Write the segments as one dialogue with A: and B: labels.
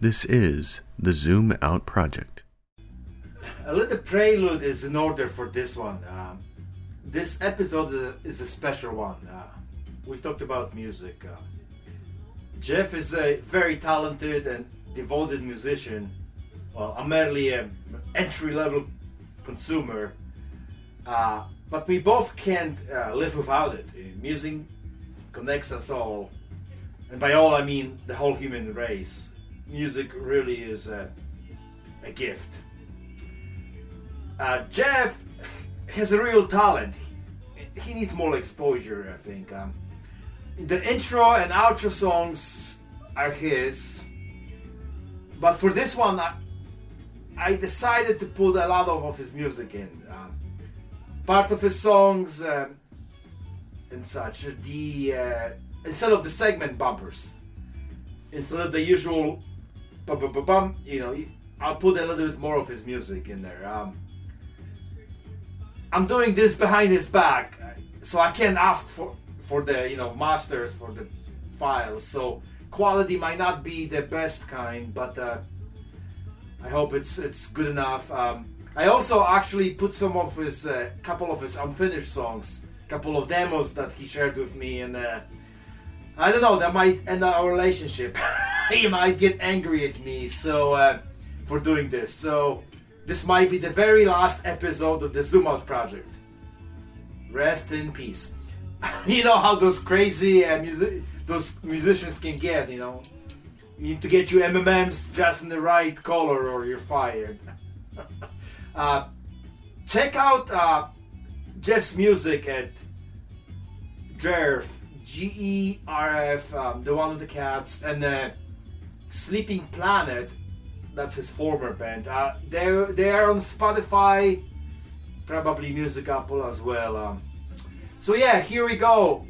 A: This is the Zoom Out Project.
B: A little prelude is in order for this one. Um, this episode is a, is a special one. Uh, we talked about music. Uh, Jeff is a very talented and devoted musician. Well, I'm merely an entry level consumer. Uh, but we both can't uh, live without it. Music connects us all. And by all, I mean the whole human race. Music really is a, a gift. Uh, Jeff has a real talent. He needs more exposure, I think. Um, the intro and outro songs are his, but for this one, I, I decided to put a lot of, of his music in. Um, parts of his songs um, and such. The uh, instead of the segment bumpers, instead of the usual bum bum bum bum, you know, I'll put a little bit more of his music in there. Um, I'm doing this behind his back, so I can't ask for for the you know masters for the files. So quality might not be the best kind, but uh, I hope it's it's good enough. Um, I also actually put some of his uh, couple of his unfinished songs, couple of demos that he shared with me, and uh, I don't know that might end our relationship. he might get angry at me so uh, for doing this. So this might be the very last episode of the Zoom Out project. Rest in peace. you know how those crazy uh, music those musicians can get. You know, you need to get your MMMs just in the right color, or you're fired. uh, check out uh, Jeff's music at Gerf um, the one with the cats, and uh, Sleeping Planet. That's his former band. Uh, they're they're on Spotify, probably Music Apple as well. Um, so yeah, here we go.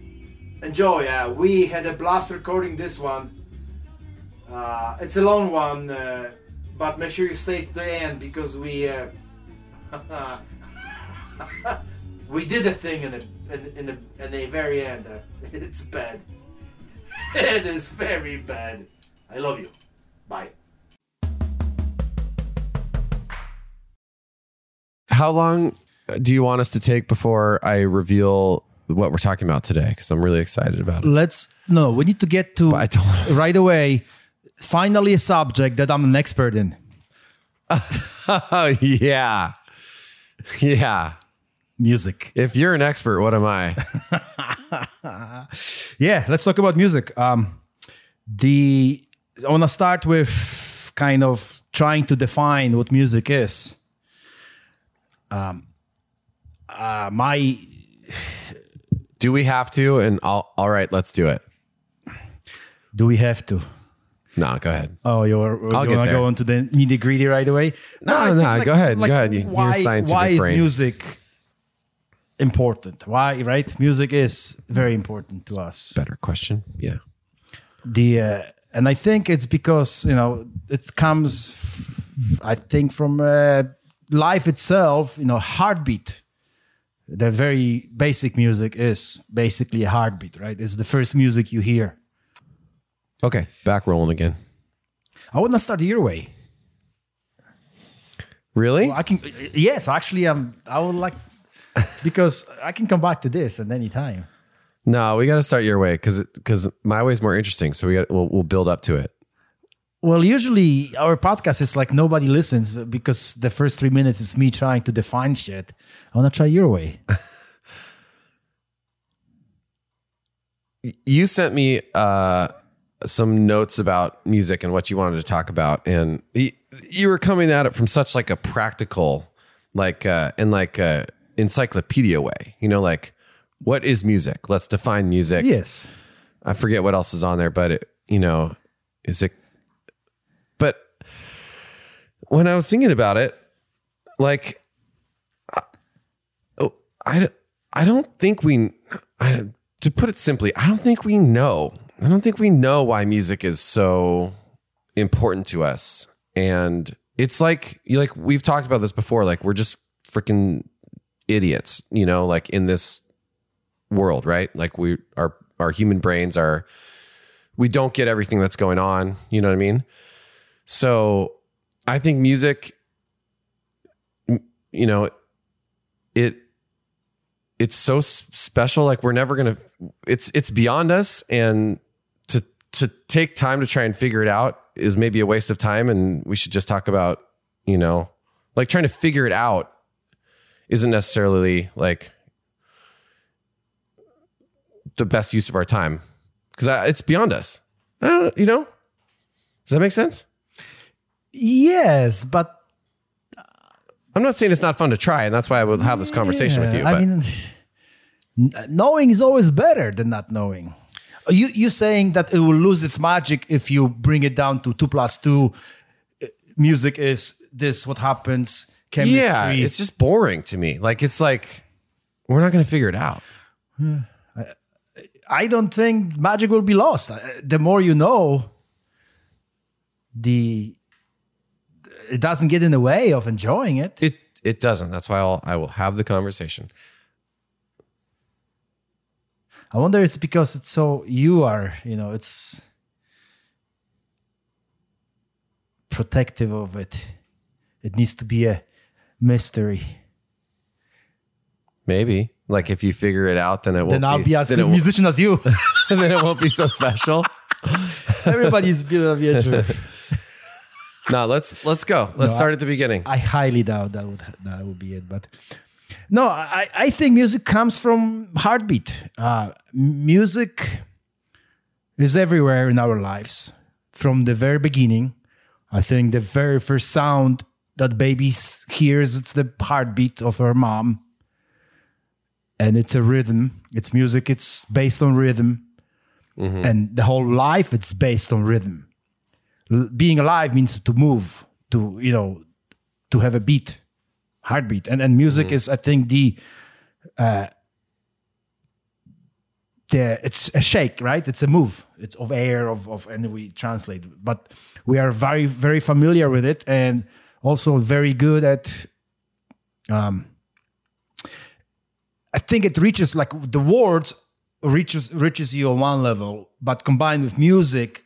B: Enjoy. Uh, we had a blast recording this one. Uh, it's a long one, uh, but make sure you stay to the end because we uh, we did a thing in the in, in the in the very end. Uh, it's bad. it is very bad. I love you. Bye.
C: How long do you want us to take before I reveal what we're talking about today? Because I'm really excited about it.
D: Let's no. We need to get to
C: I don't
D: right away. Finally, a subject that I'm an expert in.
C: Yeah, yeah.
D: Music.
C: If you're an expert, what am I?
D: Yeah, let's talk about music. Um, the I want to start with kind of trying to define what music is. Um, uh, my
C: Do we have to? And I'll, all right, let's do it.
D: do we have to?
C: No, go ahead.
D: Oh, you're
C: I'll
D: you want to go into the nitty gritty right away?
C: No,
D: I
C: no,
D: think,
C: go ahead, go ahead. You-
D: Why, why is
C: brain.
D: music important? Why, right? Music is very important to us.
C: Better question. Yeah.
D: the uh, and I think it's because you know it comes, f- I think, from uh, life itself. You know, heartbeat. The very basic music is basically a heartbeat, right? It's the first music you hear.
C: Okay, back rolling again.
D: I want to start your way.
C: Really?
D: I can, yes, actually, um, I would like because I can come back to this at any time.
C: No, we got to start your way because because my way is more interesting. So we got we'll, we'll build up to it.
D: Well, usually our podcast is like nobody listens because the first three minutes is me trying to define shit. I want to try your way.
C: You sent me uh, some notes about music and what you wanted to talk about, and you were coming at it from such like a practical, like uh, in like a encyclopedia way. You know, like what is music? Let's define music.
D: yes.
C: I forget what else is on there, but it, you know, is it? But when I was thinking about it, like, I- oh, I, I don't think we, I, to put it simply, I don't think we know. I don't think we know why music is so important to us, and it's like you like we've talked about this before. Like we're just freaking idiots, you know, like in this world, right? Like we our our human brains are we don't get everything that's going on, you know what I mean? So I think music you know, it it's so special. Like we're never gonna. It's it's beyond us, and to to take time to try and figure it out is maybe a waste of time. And we should just talk about, you know, like trying to figure it out isn't necessarily like the best use of our time because it's beyond us. I don't, you know, does that make sense?
B: Yes, but
C: I'm not saying it's not fun to try, and that's why I would have this conversation with you. But
B: I mean, knowing is always better than not knowing. You you saying that it will lose its magic if you bring it down to two plus two. uh, Music is this. What happens? Chemistry.
C: yeah, it's just boring to me. Like it's like we're not going to figure it out.
B: I don't think magic will be lost. The more you know, the it doesn't get in the way of enjoying it.
C: It it doesn't. That's why I'll I will have the conversation.
B: I wonder it's because it's so you are, you know, it's protective of it. It needs to be a mystery.
C: Maybe like if you figure it out, then it won't.
B: Then I'll be as good a musician as you.
C: And then it won't be so special.
B: Everybody's gonna be a true.
C: no, let's let's go. Let's
B: No,
C: start at the beginning.
B: I highly doubt that would that would be it. But no, I, I think music comes from heartbeat. Uh, music is everywhere in our lives from the very beginning. I think the very first sound that babies hears it's the heartbeat of her mom, and it's a rhythm. It's music. It's based on rhythm, and the whole life it's based on rhythm. L- being alive means to move to you know to have a beat heartbeat. And and music is i think the uh the it's a shake right? It's a move. It's of air of of and we translate. But we are very very familiar with it. And also very good at um i think it reaches like the words reaches reaches you on one level but combined with music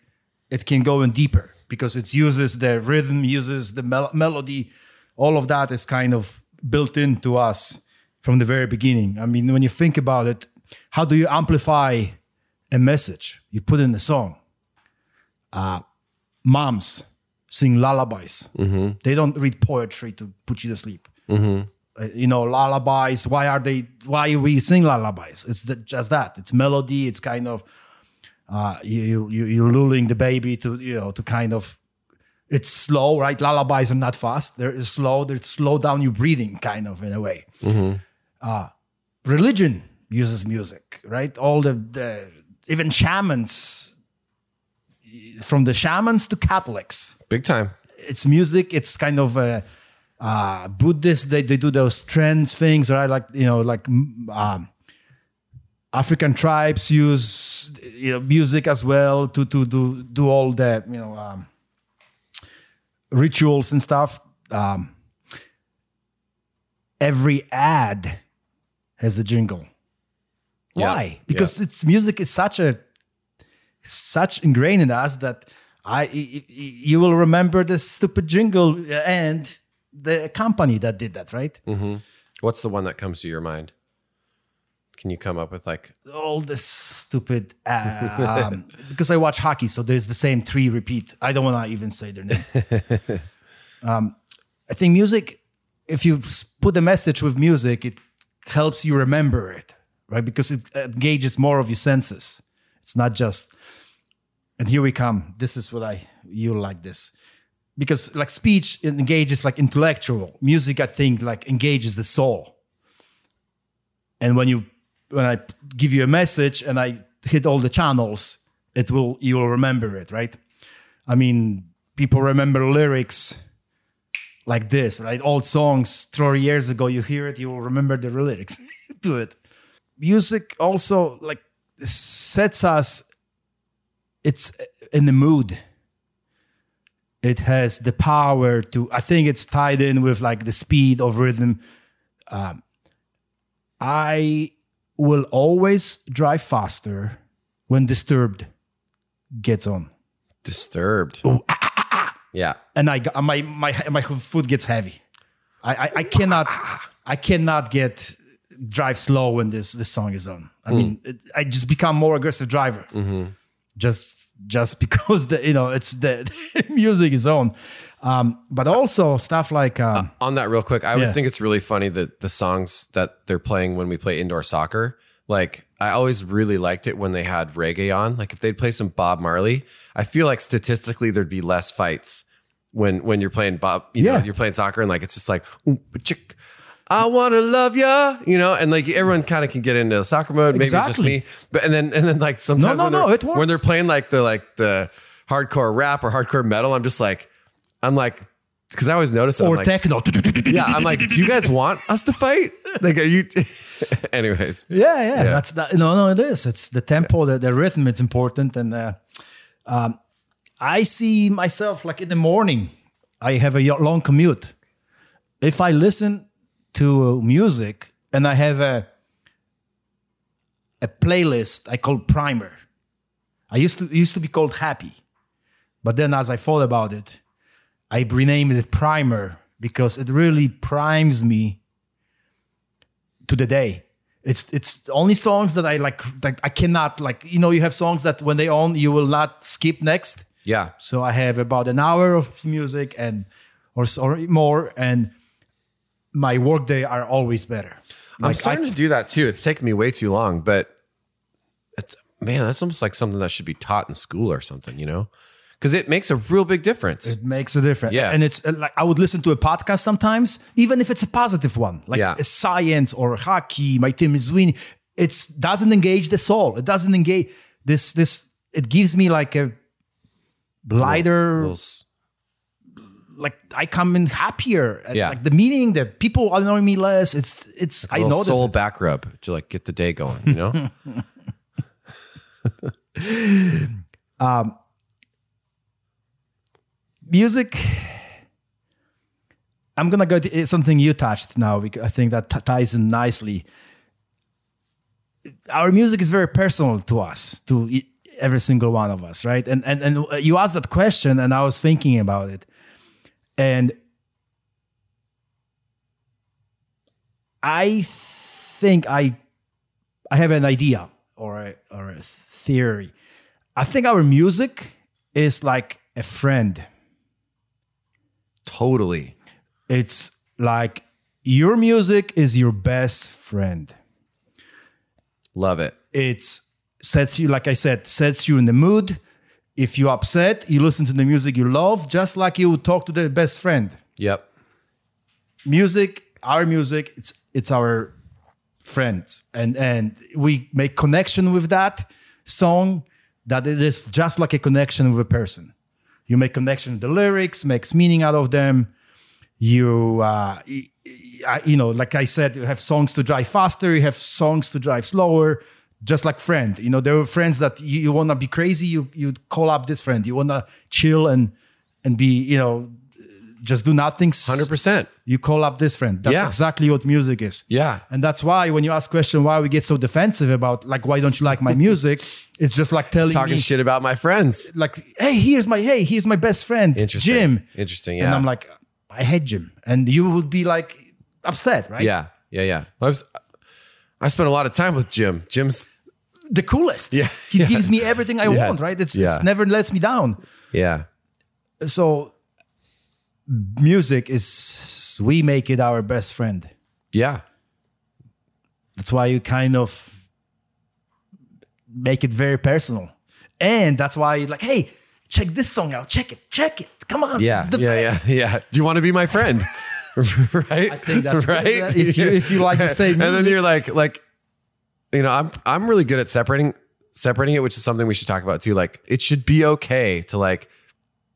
B: it can go in deeper because it uses the rhythm, uses the mel- melody. All of that is kind of built into us from the very beginning. I mean, when you think about it, how do you amplify a message? You put in a song. Uh, moms sing lullabies. They don't read poetry to put you to sleep. Uh, you know, lullabies. Why are they? Why we sing lullabies? It's the, just that. It's melody. It's kind of uh, you you you lulling the baby to you know to kind of it's slow right lullabies are not fast they're slow they slow down your breathing kind of in a way uh, religion uses music right all the, the even shamans from the shamans to catholics.
C: Big time.
B: it's music it's kind of a uh buddhist they, they do those trance things right? Like you know like um african tribes use you know music as well to to do do all the you know um rituals and stuff. Um every ad has a jingle.
C: Yeah.
B: why? Because it's music is such a such ingrained in us that I you will remember the stupid jingle and the company that did that, right?
C: What's the one that comes to your mind? Can you come up with like
B: All this stupid um, because I watch hockey, so there's the same three repeat. I don't want to even say their name. um, I think music, if you put a message with music, it helps you remember it, right? Because it engages more of your senses. It's not just. And here we come. This is what I you like this, because like speech engages like intellectual music. I think like engages the soul. And when you when I give you a message and I hit all the channels, it will you will remember it, right? I mean, people remember lyrics like this, right? Old songs 30 years ago, you hear it, you will remember the lyrics to it. Music also like sets us it's uh, in the mood. It has the power to I think it's tied in with like the speed of rhythm. Um, I will always drive faster when disturbed gets on.
C: disturbed? Oh, ah, ah, ah, yeah.
B: and I got- my my my foot gets heavy. I I, I cannot I cannot get drive slow when this this song is on. I hmm. mean, it, I just become more aggressive driver. Mm-hmm. Just just because the you know it's the, music is on, um, but also stuff like um,
C: On that real quick, I always
B: Yeah.
C: think it's really funny that the songs that they're playing when we play indoor soccer, like I always really liked it when they had reggae on. Like if they'd play some Bob Marley, I feel like statistically there'd be less fights when when you're playing Bob, you know,
B: Yeah.
C: you're playing soccer and like it's just like chick, I want to love ya, you know, and like everyone kind of can get into soccer mode. Maybe
B: Exactly.
C: it's just me, but and then and then like sometimes
B: no,
C: when,
B: no,
C: they're,
B: it works.
C: when they're playing like the like the hardcore rap or hardcore metal, I'm just like, I'm like, because I always notice that I'm
B: or
C: like,
B: techno.
C: yeah, I'm like, do you guys want us to fight? Like, are you? Anyways,
B: Yeah, yeah, that's that. No, no, it is. It's the tempo, the, the rhythm. It's important, and uh, um, I see myself like in the morning. I have a long commute. If I listen to uh, music and I have a a playlist I call Primer. I used to used to be called Happy, but then as I thought about it, I renamed it Primer because it really primes me to the day. It's it's only songs that I like like I cannot like you know you have songs that when they on you will not skip next.
C: yeah,
B: So I have about an hour of music and or, or more and my workday are always better.
C: I'm starting
B: I,
C: to do that too. It's taken me way too long, but it's, man, that's almost like something that should be taught in school or something, you know? Because it makes a real big difference.
B: it makes a difference.
C: Yeah.
B: And it's uh, like I would listen to a podcast sometimes, even if it's a positive one, like
C: Yeah.
B: science or hockey, my team is winning. It doesn't engage the soul. It doesn't engage this this it gives me like a lighter
C: Those-
B: like I come in happier.
C: Yeah.
B: Like the meaning, the people annoy me less. It's it's I notice
C: soul
B: it.
C: back rub to like get the day going, you know?
B: um music. I'm gonna go to it's something you touched now because I think that t- ties in nicely. Our music is very personal to us, to every single one of us, right? And and and you asked that question, and I was thinking about it, and I think I I have an idea or a, or a theory. I think our music is like a friend.
C: totally.
B: It's like your music is your best friend.
C: Love it.
B: It's sets you, like I said, sets you in the mood. If you're upset, you listen to the music you love, just like you would talk to the best friend.
C: Yep.
B: Music, our music, it's it's our friends, and and we make connection with that song. That it is just like a connection with a person. You make connection with the lyrics, makes meaning out of them. You, uh, y- you know, like I said, you have songs to drive faster. You have songs to drive slower. Just like friend, you know, there are friends that you, you want to be crazy. You you call up this friend. You want to chill and and be, you know, just do nothing.
C: 100%.
B: You call up this friend. That's
C: Yeah.
B: exactly what music is.
C: Yeah.
B: And that's why when you ask question why we get so defensive about like why don't you like my music, it's just like telling
C: Talking
B: me
C: shit about my friends.
B: like hey here's my hey here's my best friend
C: Interesting.
B: Jim.
C: Interesting.
B: And
C: Yeah.
B: I'm like I hate Jim, and you would be like upset, right?
C: Yeah. Yeah. Yeah. I was, I spent a lot of time with Jim. Jim's,
B: The coolest.
C: Yeah.
B: He
C: Yeah.
B: gives me everything I
C: Yeah.
B: want, right? It's,
C: Yeah.
B: it's never lets me down.
C: yeah.
B: So music is we make it our best friend.
C: Yeah.
B: That's why you kind of make it very personal. And that's why you're like, hey, check this song out. Check it. Check it. Come on.
C: Yeah.
B: It's the
C: yeah.
B: best.
C: Yeah. Yeah. Do you want to be my friend? right. I
B: think that's-
C: right.
B: if you- if you like the same
C: and then you're like, like, you know, I'm I'm really good at separating separating it, which is something we should talk about too. Like, it should be okay to like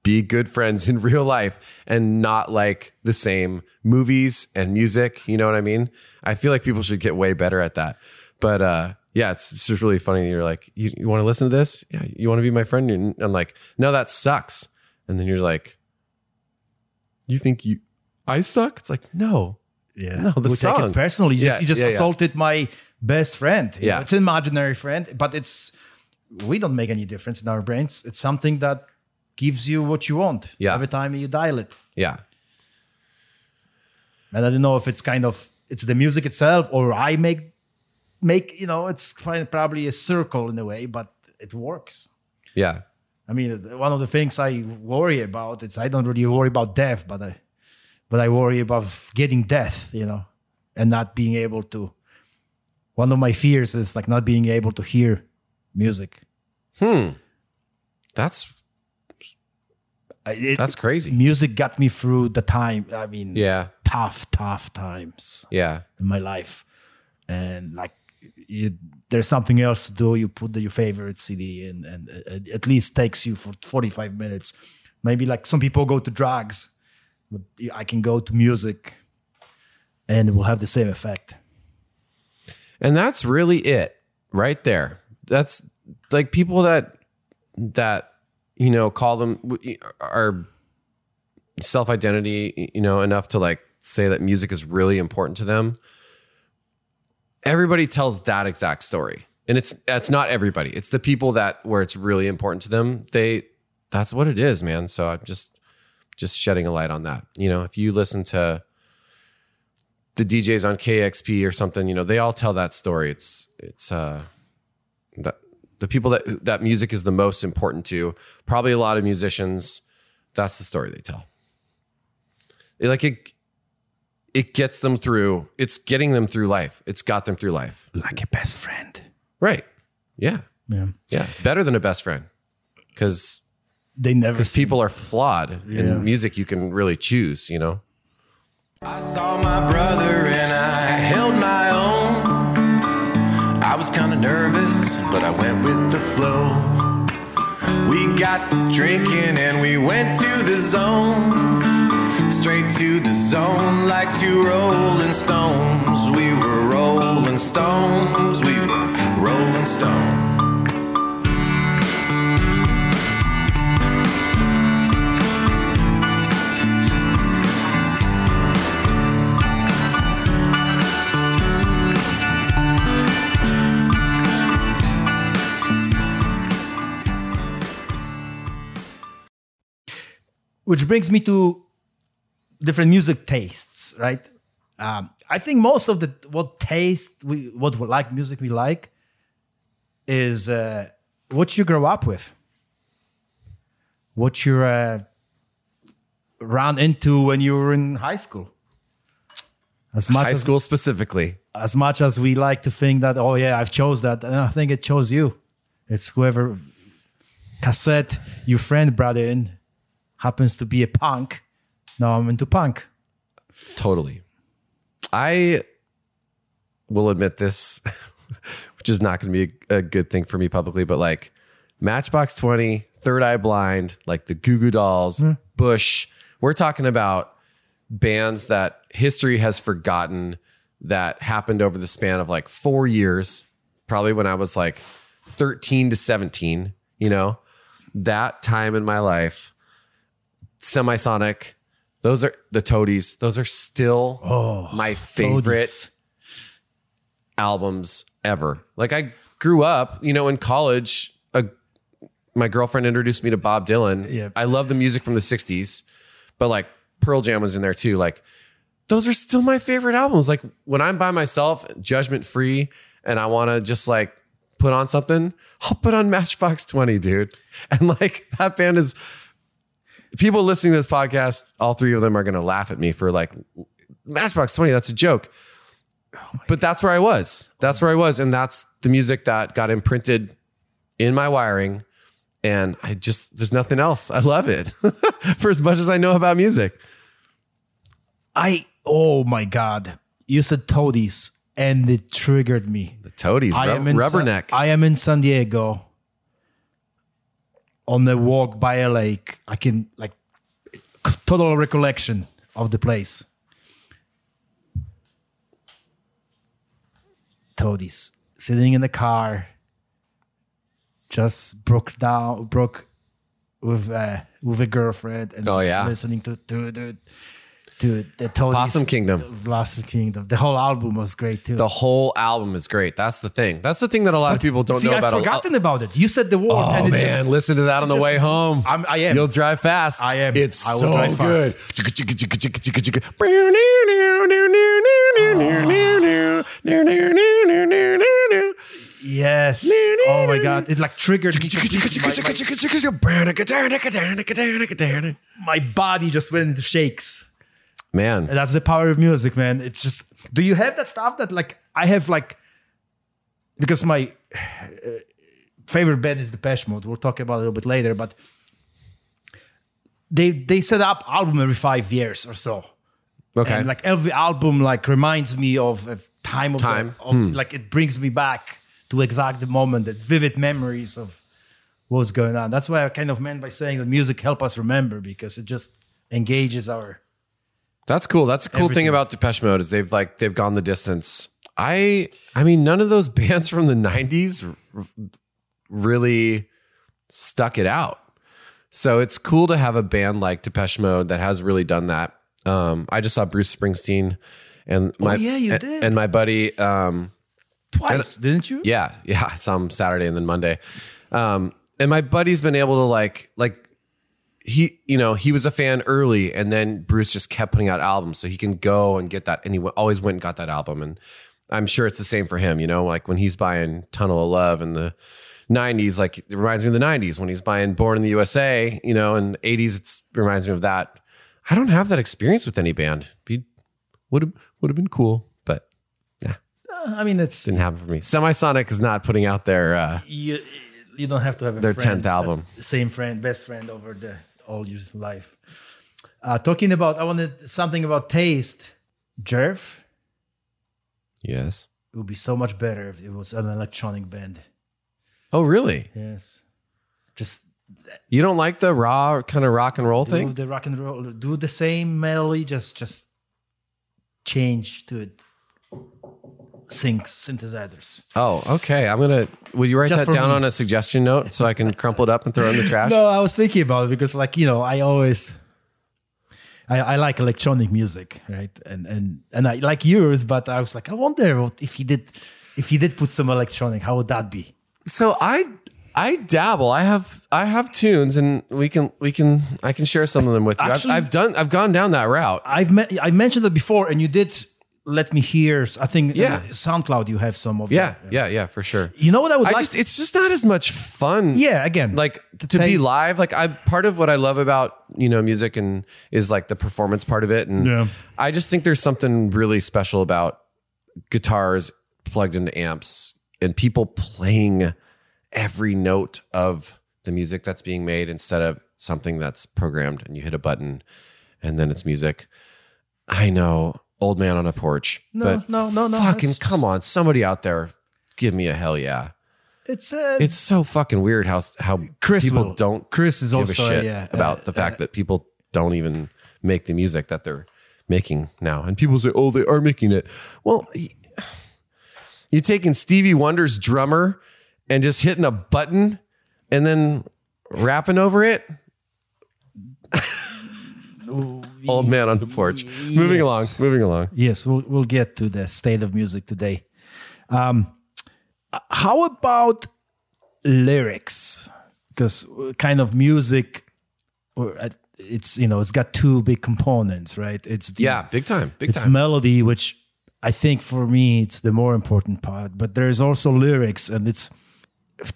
C: be good friends in real life and not like the same movies and music. You know what I mean? I feel like people should get way better at that. But uh yeah, it's, it's just really funny. You're like, you, you want to listen to this? Yeah, you want to be my friend? And I'm like, no, that sucks. And then you're like, you think you I suck? It's like, no.
B: Yeah.
C: No, the
B: we
C: song.
B: personally. You just,
C: Yeah,
B: you just
C: yeah, yeah.
B: assaulted my best friend.
C: Yeah.
B: know, it's an imaginary friend, but it's we don't make any difference in our brains. It's something that gives you what you want
C: Yeah.
B: every time you dial it.
C: Yeah.
B: And I don't know if it's kind of it's the music itself or I make make you know it's probably a circle in a way, but it works.
C: Yeah.
B: I mean, one of the things I worry about is I don't really worry about death, but I, but I worry about getting death, you know, and not being able to. One of my fears is like not being able to hear music.
C: Hmm.
B: That's it-
C: that's crazy.
B: music got me through the time. I mean,
C: Yeah.
B: tough, tough times
C: Yeah.
B: in my life, and like you, there's something else to do. You put the, your favorite CD in, and it at least takes you for 45 minutes. Maybe like some people go to drugs, but I can go to music, and it will have the same effect.
C: And that's really it right there. That's like people that that you know call them are self identity, you know, enough to like say that music is really important to them. Everybody tells that exact story. And it's it's not everybody. It's the people that where it's really important to them. They that's what it is, man. So I'm just just shedding a light on that. You know, if you listen to the DJs on KEXP or something, you know, they all tell that story. It's it's uh that the people that that music is the most important to, probably a lot of musicians, that's the story they tell. It, like it it gets them through, it's getting them through life. It's got them through life.
B: Like a best friend.
C: Right. Yeah.
B: Yeah,
C: Yeah. Better than a best friend. Cause
B: they never.
C: because people are flawed.
B: Yeah.
C: In music you can really choose, you know?
E: I saw my brother and I held my own. I was kind of nervous, but I went with the flow. We got to drinking and we went to the zone. Straight to the zone like two rolling stones. We were rolling stones. We were rolling stones.
B: Which brings me to different music tastes, right? Um, I think most of the what taste we what we like music we like is uh, what you grow up with, what you uh, ran into when you were in high school. As much
C: High
B: as
C: school specifically.
B: as much as we like to think that oh yeah I've chose that, and I think it chose you. It's whoever cassette your friend brought in happens to be a punk. Now I'm into punk.
C: Totally. I will admit this, which is not going to be a, a good thing for me publicly, but like Matchbox 20, Third Eye Blind, like the Goo Goo Dolls, hmm. Bush. We're talking about bands that history has forgotten that happened over the span of like four years, probably when I was like 13 to 17, you know, that time in my life, Semisonic, those are the Toadies. Those are still oh, my favorite
B: Toadies.
C: albums ever. Like I grew up, you know, in college, a, my girlfriend introduced me to Bob Dylan.
B: Yeah.
C: I love the music from the 60s, but like Pearl Jam was in there too. Like those are still my favorite albums. Like when I'm by myself, judgment free, and I want to just like put on something, I'll put on Matchbox 20, dude. And like that band is people listening to this podcast, all three of them are going to laugh at me for like Matchbox 20. That's a joke. but that's where I was. That's where I was. And that's the music that got imprinted in my wiring. And I just, there's nothing else. I love it for as much as I know about music.
B: I oh my god, you said toadies, and it triggered me.
C: The Toadies,
B: I
C: rub-
B: am in
C: Rubberneck.
B: San, I am in San Diego on the walk by a lake. I can like total recollection of the place. Toadies sitting in the car, just broke down, broke with uh, with a girlfriend, and
C: Oh,
B: just
C: yeah.
B: listening to to the dude. The Tony's-
C: Possum Kingdom.
B: Blossom Kingdom. The whole album was great too.
C: The whole album is great. That's the thing. That's the thing that a lot of people don't
B: See,
C: know
B: I've
C: about. a-
B: forgotten about it. You said the word.
C: Oh man,
B: just-
C: listen to that on the
B: just-
C: way home.
B: I'm- I am.
C: You'll drive fast.
B: I am.
C: It's
B: I will
C: so
B: drive
C: good.
B: yes. Oh my god, it like triggered my body just went into shakes.
C: Man,
B: that's the power of music, man. It's just. Do you have that stuff that like I have like because my uh, favorite band is the Depeche Mode. We'll talk about it a little bit later, but they they set up album every five years or so.
C: okay.
B: And like every album like reminds me of a time of, the-
C: Time.
B: of like it brings me back to exact the moment, that vivid memories of what's going on. That's why I kind of meant by saying that music help us remember because it just engages our
C: That's cool. That's a cool thing about Depeche Mode is they've like they've gone the distance. I I mean none of those bands from the 90s r- really stuck it out. So it's cool to have a band like Depeche Mode that has really done that. Um I just saw Bruce Springsteen and my
B: yeah, you
C: and,
B: did.
C: and my buddy um
B: twice, didn't you?
C: yeah, yeah, I saw him Saturday and then Monday. Um, and my buddy's been able to like like he you know he was a fan early and then Bruce just kept putting out albums so he can go and get that and he always went and got that album and I'm sure it's the same for him you know like when he's buying Tunnel of Love in the 90s like it reminds me of the 90s when he's buying Born in the USA you know in the 80s it reminds me of that I don't have that experience with any band be would have would have been cool but yeah
B: I mean, it's
C: didn't happen for me Semisonic is not putting out their uh
B: you. You don't have to have a
C: Their 10th album.
B: uh, same friend, best friend over the all your life. Uh, talking about, I wanted something about taste. Jerv,
C: yes
B: it would be so much better if it was an electronic band.
C: Oh, really?
B: Yes, just
C: You don't like the raw kind of rock and roll
B: do
C: thing?
B: the rock and roll, do the same melody, just just change to it. Sync synthesizers.
C: Oh, okay. I'm gonna. Will you write
B: Just
C: that down
B: me.
C: on a suggestion note so I can crumple it up and throw it in the trash?
B: No, I was thinking about it because, like, you know, I always, I, I like electronic music, right? And and and I like yours, but I was like, I wonder what if he did, if he did put some electronic, how would that be?
C: So I I dabble. I have I have tunes, and we can we can I can share some of them with you.
B: Actually-
C: I've, I've done I've gone down that route.
B: I've me- I mentioned it before, and you did let me hear. I think,
C: Yeah.
B: uh, SoundCloud, you have some of.
C: Yeah,
B: that.
C: yeah, yeah, for sure.
B: You know what I would
C: I
B: like?
C: just it's just not as much fun.
B: yeah, again,
C: like to be live like i part of what i love about you know music and is like the performance part of it and
B: Yeah.
C: i just think there's something really special about guitars plugged into amps and people playing every note of the music that's being made instead of something that's programmed and you hit a button and then it's music i know old man on a porch
B: No,
C: but
B: no, no, no,
C: fucking
B: it's
C: come on somebody out there give me a hell yeah
B: it's uh,
C: it's so fucking weird how how
B: Chris
C: people
B: will-
C: don't
B: Chris is
C: give
B: also,
C: a shit
B: yeah,
C: about
B: uh,
C: the fact that people don't even make the music that they're making now. And people say, "Oh, they are making it." Well, you're taking Stevie Wonder's drummer and just hitting a button and then rapping over it. Old man on the porch. Moving along, moving along.
B: Yes, we'll we'll get to the state of music today. Um, how about lyrics? Because kind of music, or uh, it's you know it's got two big components, right? It's the,
C: Yeah, big time, big
B: it's
C: time.
B: melody, which I think for me it's the more important part. But there's also lyrics, and it's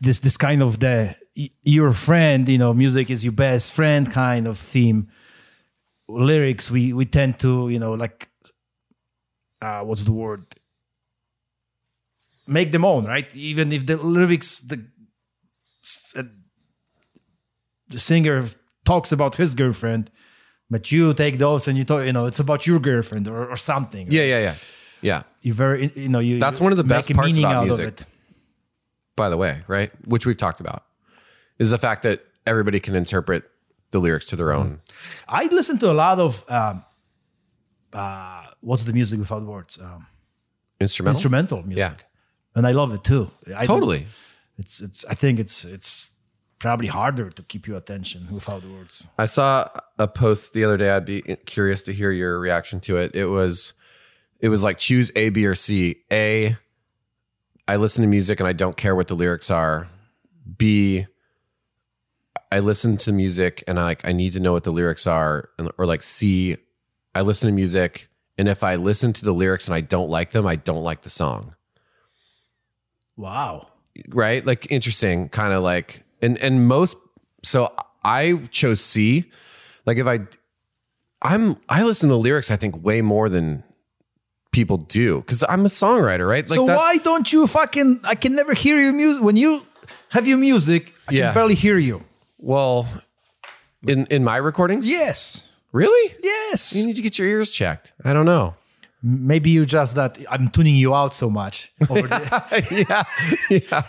B: this this kind of the your friend, you know, music is your best friend kind of theme. Lyrics, we we tend to you know like, uh, what's the word? Make them own, right? Even if the lyrics the uh, the singer talks about his girlfriend, but you take those and you talk, you know, it's about your girlfriend or, or something.
C: yeah, yeah, yeah, yeah.
B: you very, you know, you.
C: That's one of the best parts about
B: out
C: music. By the way, right? Which we've talked about, is the fact that everybody can interpret the lyrics to their own.
B: I listen to a lot of um, uh, what's the music without words? Um,
C: Instrumental.
B: instrumental music.
C: Yeah.
B: and I love it too. I
C: Totally.
B: It's it's. I think it's it's probably harder to keep your attention without words.
C: I saw a post the other day. I'd be curious to hear your reaction to it. It was, it was like choose A, B, or C. A, I listen to music and I don't care what the lyrics are. B, I listen to music and I like I need to know what the lyrics are. And, or like see I listen to music and if I listen to the lyrics and I don't like them, I don't like the song.
B: Wow.
C: right? Like interesting, kind of like and and most. So I chose C. Like if I, I'm I listen to lyrics. I think way more than people do because I'm a songwriter, right? Like
B: so
C: that-
B: why don't you fucking? I can never hear your music when you have your music. I
C: Yeah.
B: can barely hear you.
C: Well, in in my recordings,
B: Yes.
C: really.
B: Yes.
C: You need to get your ears checked. I don't know.
B: Maybe you just that I'm tuning you out so much.
C: Yeah, yeah.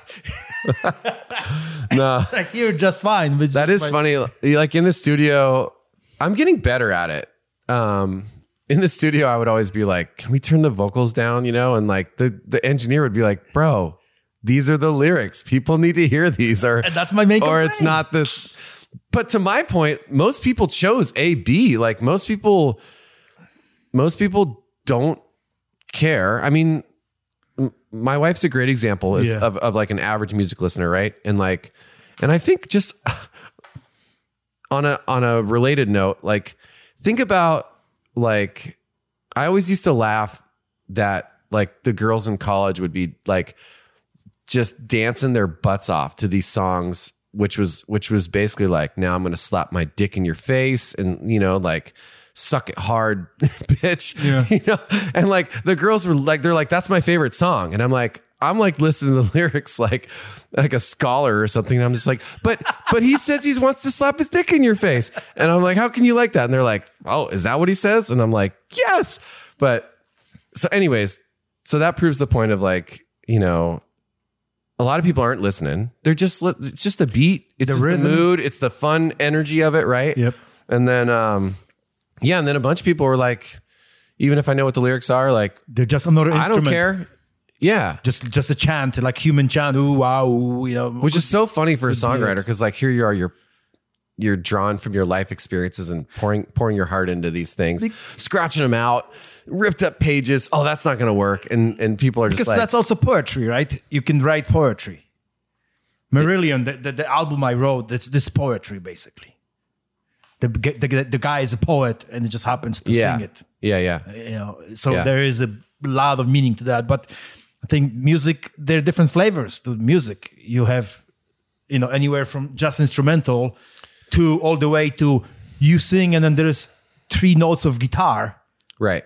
C: no,
B: I hear just fine. But
C: that is funny. Like in the studio, I'm getting better at it. Um, in the studio, I would always be like, "Can we turn the vocals down?" You know, and like the the engineer would be like, "Bro, these are the lyrics. People need to hear these." Or
B: And that's my main
C: Or it's not the. But to my point, most people chose A B. Like most people, most people don't care. I mean, my wife's a great example is
B: Yeah.
C: of, of like an average music listener, right? And like, and I think just on a on a related note, like think about like I always used to laugh that like the girls in college would be like just dancing their butts off to these songs which was which was basically like now I'm to slap my dick in your face and you know like suck it hard bitch.
B: Yeah.
C: you know? And like the girls were like they're like that's my favorite song. And I'm like I'm like listening to the lyrics like like a scholar or something. And I'm just like but but he says he wants to slap his dick in your face. And I'm like how can you like that? And they're like oh is that what he says? And I'm like yes. But so anyways so that proves the point of like you know a lot of people aren't listening they're just li- it's just the beat it's
B: The
C: just the mood it's the fun energy of it right
B: Yep.
C: and then um yeah and then a bunch of people were like even if i know what the lyrics are like
B: They're just another
C: i
B: instrument.
C: don't care yeah
B: Just just a chant, like human chant. Ooh wow, ooh, you know.
C: which is so funny for a songwriter because like here you are you're you're drawn from your life experiences and pouring pouring your heart into these things scratching them out ripped up pages oh that's not gonna work and and people are just
B: because
C: like
B: that's also poetry, right? You can write poetry. Marillion, the, the, the album I wrote, that's this poetry basically. The, the the guy is a poet and it just happens to
C: yeah
B: sing it.
C: yeah yeah uh,
B: You know, so
C: Yeah.
B: there is a lot of meaning to that. But I think music, there are different flavors to music. You have, you know, anywhere from just instrumental to all the way to you sing and then there's three notes of guitar
C: right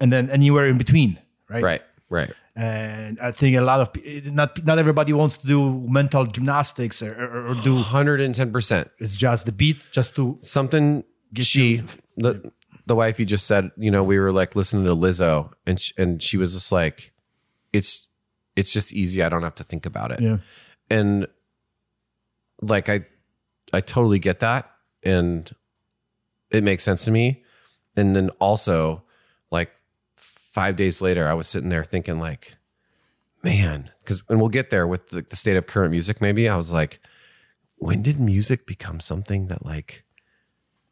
B: and then anywhere in between, right?
C: right right.
B: And I think a lot of not not everybody wants to do mental gymnastics or, or, or do
C: 110%
B: it's just the beat just to
C: something she the the wife you just said you know we were like listening to Lizzo and she, and she was just like it's it's just easy. I don't have to think about it.
B: Yeah.
C: And like I I totally get that and it makes sense to me. And then also 5 days later I was sitting there thinking like man cuz and we'll get there with the, the state of current music maybe I was like when did music become something that like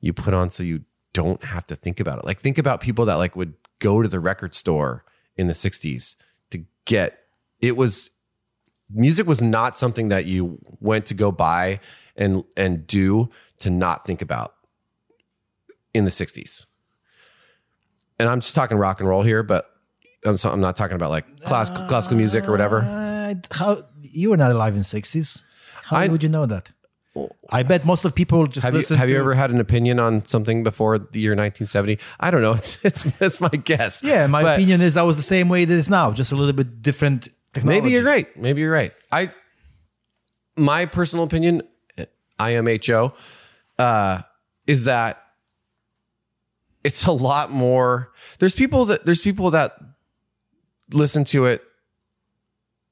C: you put on so you don't have to think about it. Like think about people that like would go to the record store in the 60s to get it was music was not something that you went to go buy and and do to not think about in the 60s. And I'm just talking rock and roll here, but I'm so, I'm not talking about like classical classical music or whatever.
B: Uh, how you were not alive in sixties? How
C: I-
B: would you know that? I bet most of people just
C: Have you have you ever had an opinion on something before the year 1970? I don't know. It's it's it's my guess.
B: Yeah, my
C: But-
B: opinion is I was the same way it is now, just a little bit different technology.
C: Maybe you're right. Maybe you're right. I, my personal opinion, IMHO, uh, is that it's a lot more. There's people that there's people that listen to it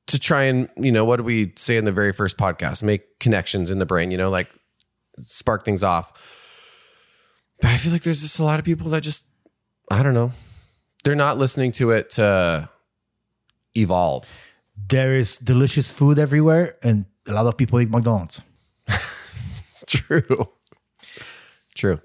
C: to try and you know what do we say in the very first podcast? Make connections in the brain. You know, like spark things off. But I feel like there's just a lot of people that just I don't know. They're not listening to it to evolve.
B: There is delicious food everywhere, and a lot of people eat McDonald's.
C: True. True.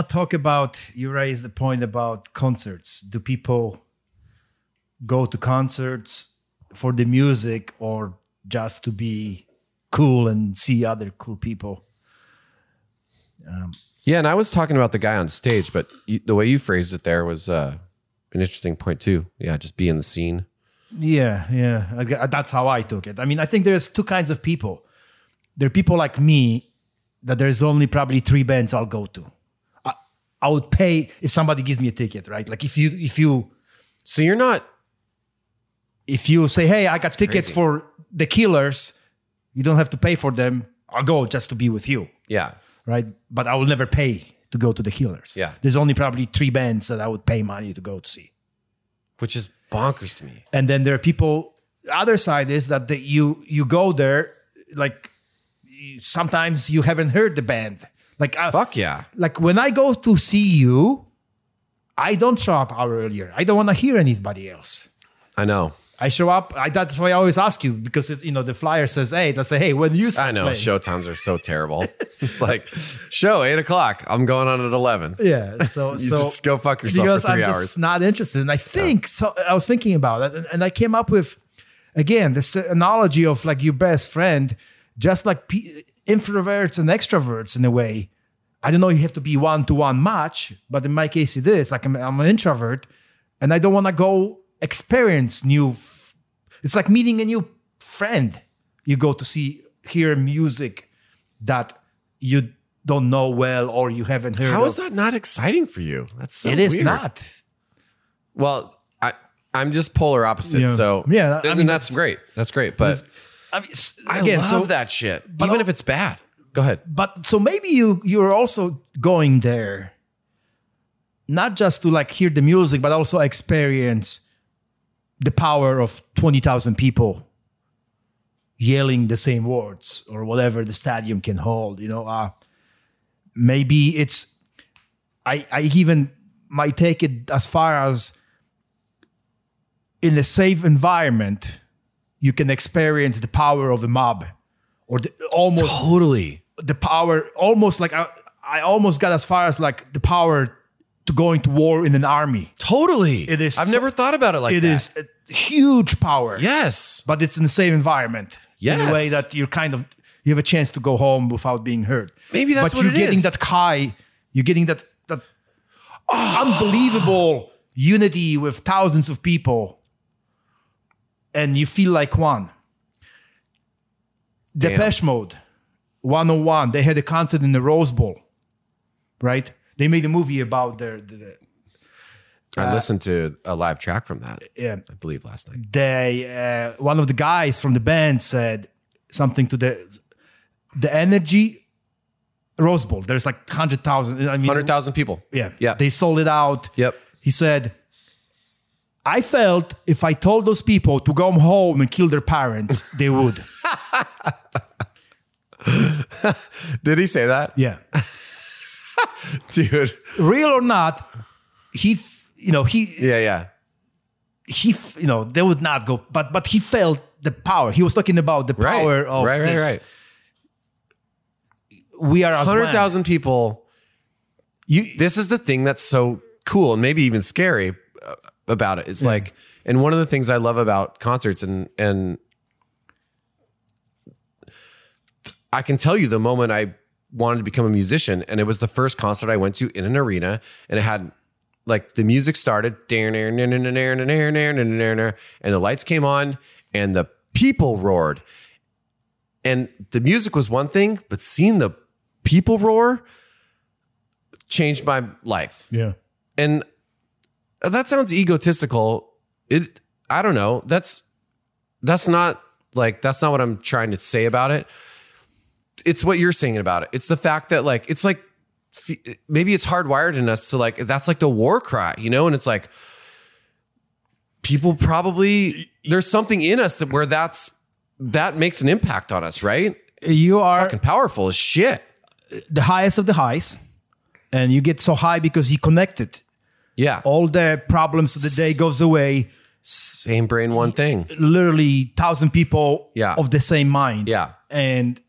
E: Want to
B: talk about you raised the point about concerts. Do people go to concerts for the music or just to be cool and see other cool people?
C: Yeah, and I was talking about the guy on stage, but you, the way you phrased it there was uh, an interesting point too. Yeah, just be in the scene.
B: Yeah, yeah. That's how I took it. I mean, I think there's two kinds of people. There are people like me that there's only probably three bands I'll go to. I, would pay if somebody gives me a ticket, right? Like if you if you
C: So you're not.
B: if you say, "Hey, I got tickets
C: crazy.
B: for the Killers," you don't have to pay for them. I'll go just to be with you,
C: Yeah,
B: right? But I will never pay to go to the Killers.
C: Yeah.
B: there's only probably three bands that I would pay money to go to see.
C: which is bonkers to me.
B: And then there are people. The other side is that the, you you go there like sometimes you haven't heard the band. Like I,
C: Fuck yeah.
B: like when I go to see you, I don't show up hour earlier. I don't want to hear anybody else.
C: I know.
B: I show up. I, that's why I always ask you because it, you know the flyer says eight. I say, hey, when you
C: I know.
B: playing?"
C: Show times are so terrible. it's like show eight o'clock. I'm going on at eleven.
B: Yeah. So
C: You
B: so
C: just go fuck yourself
B: because
C: for three
B: I'm
C: hours.
B: just not interested. And I think so. I was thinking about it, and, and I came up with again this analogy of like your best friend, just like introverts and extroverts in a way. I don't know. You have to be one to one match, but in my case, it is like I'm, I'm an introvert, and I don't want to go experience new. f- It's like meeting a new friend. You go to see hear music that you don't know well or you haven't heard.
C: How
B: of.
C: is that not exciting for you? That's so
B: It is
C: weird.
B: not.
C: Well, I I'm just polar opposite.
B: Yeah.
C: So
B: Yeah, I
C: and
B: mean,
C: that's,
B: that's-
C: great. That's great. But
B: I mean, s-
C: I
B: again,
C: love
B: so,
C: that shit, even
B: al-
C: if it's bad. Go ahead.
B: But so maybe you you're also going there, not just to like hear the music, but also experience the power of twenty thousand people yelling the same words or whatever the stadium can hold. You know, uh, maybe it's. I I even might take it as far as in a safe environment, you can experience the power of the mob, or the, almost
C: Totally.
B: the power almost like I, I almost got as far as like the power to going to war in an army.
C: Totally.
B: It is
C: I've
B: so-
C: never thought about it like
B: It
C: that.
B: is a huge power.
C: Yes.
B: But it's in the same environment. In a way that you're kind of you have a chance to go home without being hurt.
C: Maybe that's
B: but
C: what
B: you're getting
C: is.
B: that high, you're getting that that unbelievable unity with thousands of people and you feel like one.
C: Damn.
B: Depeche Mode, 101, they had a concert in the Rose Bowl, right? They made a movie about their, the, the-
C: I listened to a live track from that.
B: yeah,
C: I believe last night.
B: they uh, one of the guys from the band said something to the the energy Rose Bowl. There's like hundred thousand. I mean,
C: Hundred thousand people.
B: Yeah,
C: Yeah.
B: They sold it out.
C: Yep.
B: He said, "I felt if I told those people to go home and kill their parents, they would."
C: Did he say that,
B: yeah,
C: dude?
B: real or not, he, you know, he
C: Yeah, yeah.
B: he, you know, they would not go, but but he felt the power. He was talking about the
C: Right.
B: power of
C: right, right,
B: this.
C: right.
B: We are.
C: Hundred thousand people.
B: You,
C: This is the thing that's so cool and maybe even scary uh, about it. It's like, and one of the things I love about concerts and and I can tell you the moment I wanted to become a musician, and it was the first concert I went to in an arena, and it had like the music started, and the lights came on, and the people roared, and the music was one thing, but seeing the people roar changed my life
B: yeah.
C: and that sounds egotistical. It i don't know. That's that's not like that's not what i'm trying to say about it. It's what you're saying about it. It's the fact that like it's like f- maybe it's hardwired in us to like that's like the war cry you know? And it's like people probably there's something in us that where that's that makes an impact on us right?
B: You are
C: fucking powerful as shit.
B: the highest of the highs, and you get so high because you connected.
C: Yeah
B: All the problems of the day goes away.
C: same brain one thing
B: Literally, thousand people
C: Yeah.
B: of the same mind.
C: Yeah.
B: and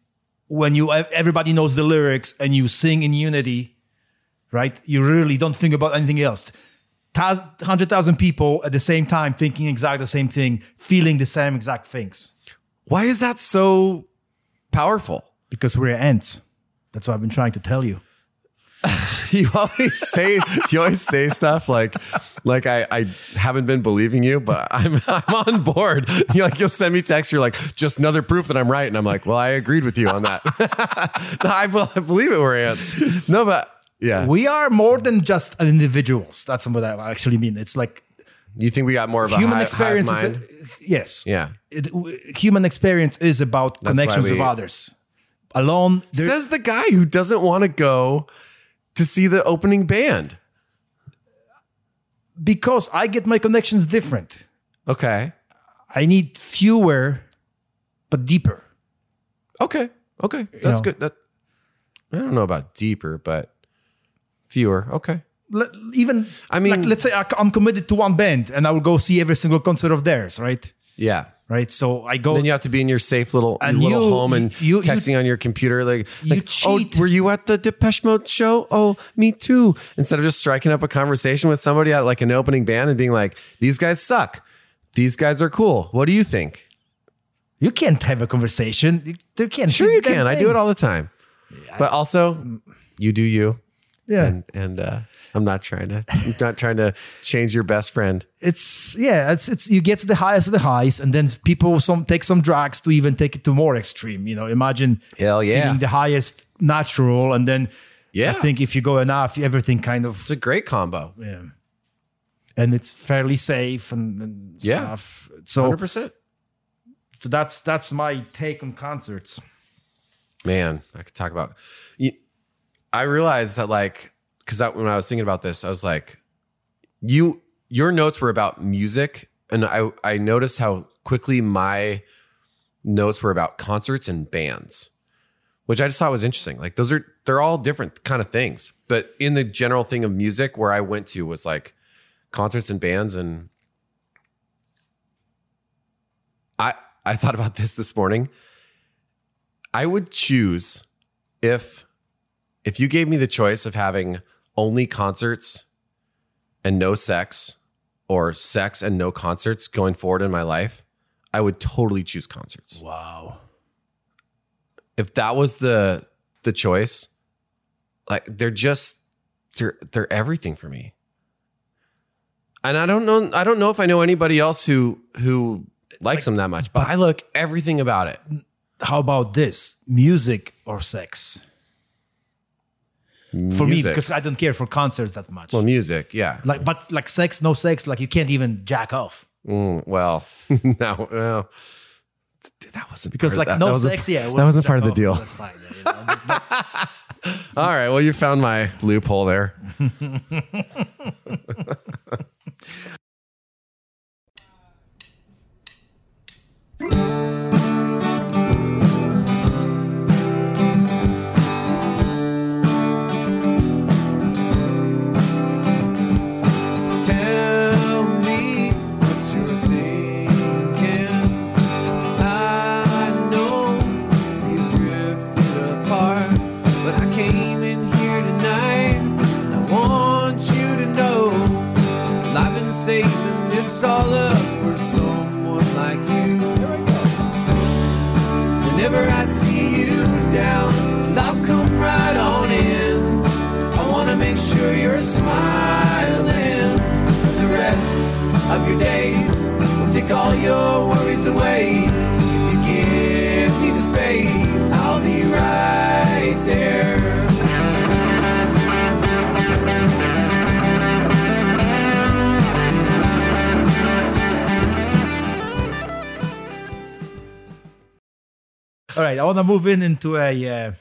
B: when you everybody knows the lyrics and you sing in unity, right? You really don't think about anything else. Hundred thousand people at the same time thinking exactly the same thing, feeling the same exact things.
C: why is that so powerful
B: Because we're ants. That's what I've been trying to tell you.
C: you always say you always say stuff like like I, I haven't been believing you, but I'm I'm on board. You like you'll send me text, you're like, just another proof that I'm right. And I'm like, well, I agreed with you on that. no, I, I believe it were ants. No, but yeah.
B: We are more than just individuals. That's what I actually mean. It's like
C: you think we got more of a
B: human experience is
C: mind?
B: yes
C: yeah.
B: It- w- human experience is about
C: why
B: connections with others alone
C: Says the guy who doesn't want to go to see the opening band.
B: because i get my connections different
C: Okay.
B: i need fewer but deeper
C: Okay. Okay. That's
B: know.
C: good. That I don't know about deeper, but fewer. Okay.
B: Let, even
C: I mean-
B: like, let's say I- i'm committed to one band and i will go see every single concert of theirs right
C: Yeah.
B: Right so i go
C: Then you have to be in your safe little
B: And
C: little
B: you-
C: home and
B: you- you-
C: texting on your computer like,
B: You
C: like, oh,
B: cheat.
C: oh were you at the Depeche Mode show? Oh, me too. Instead of just striking up a conversation with somebody at like an opening band and being like, these guys suck. These guys are cool. What do you think?
B: you can't have a conversation You- there can't
C: Sure you can. I do it all the time. But also you do you.
B: Yeah
C: And and uh I'm not trying to I'm not trying to change your best friend.
B: it's yeah it's it's you get to the highest of the highs and then people some take some drugs to even take it to more extreme you know imagine
C: Hell yeah.
B: feeling the highest natural and then
C: Yeah.
B: i think if you go enough everything kind of
C: It's a great combo.
B: yeah and it's fairly safe and, and
C: Yeah.
B: stuff so,
C: 100%.
B: so that's that's my take on concerts
C: man i could talk about you, i realized that like because when i was thinking about this i was like you your notes were about music and i i noticed how quickly my notes were about concerts and bands which i just thought was interesting. Like those are they're all different kind of things. But in the general thing of music where i went to was like concerts and bands and i i thought about this this morning. I would choose if if you gave me the choice of having only concerts and no sex or sex and no concerts going forward in my life, I would totally choose concerts.
B: wow
C: If that was the the choice, like they're just they're they're everything for me. and I don't know. I don't know if I know anybody else who who likes them that much. But I look everything about it.
B: How about this? Music or sex? For me, because I don't care for concerts that much.
C: well, music, yeah.
B: like, but like sex, no sex, like you can't even jack off
C: Mm, well, no, th- that wasn't
B: because
C: part
B: like no
C: that wasn't-
B: sex. Yeah,
C: that wasn't part of the deal.
B: That's fine. you know.
C: All right, well, you found my loophole there.
E: of your days will take all your worries away. If you give me the space, I'll be right there.
B: All right, I want to move in into a uh,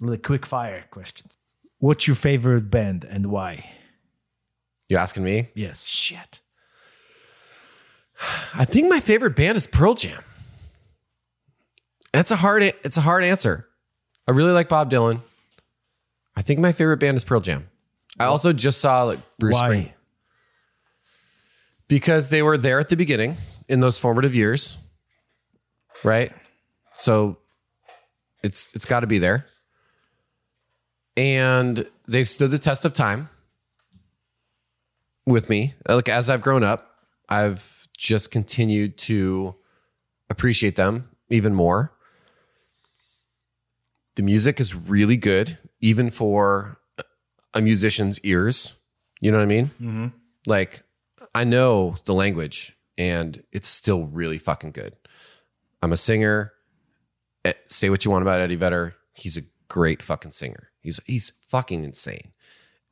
B: really quick fire questions. What's your favorite band and why?
C: You asking me?
B: Yes.
C: Shit. I think my favorite band is Pearl Jam. That's a hard. It's a hard answer. I really like Bob Dylan. I think my favorite band is Pearl Jam. I also just saw like Bruce
B: why?
C: Spring because they were there at the beginning in those formative years, right? So it's it's got to be there, and they've stood the test of time with me. Like as I've grown up, I've just continued to appreciate them even more. The music is really good, even for a musician's ears. You know what I mean? Like, I know the language and it's still really fucking good. I'm a singer. Eh, Say what you want about Eddie Vedder. He's a great fucking singer. He's he's fucking insane.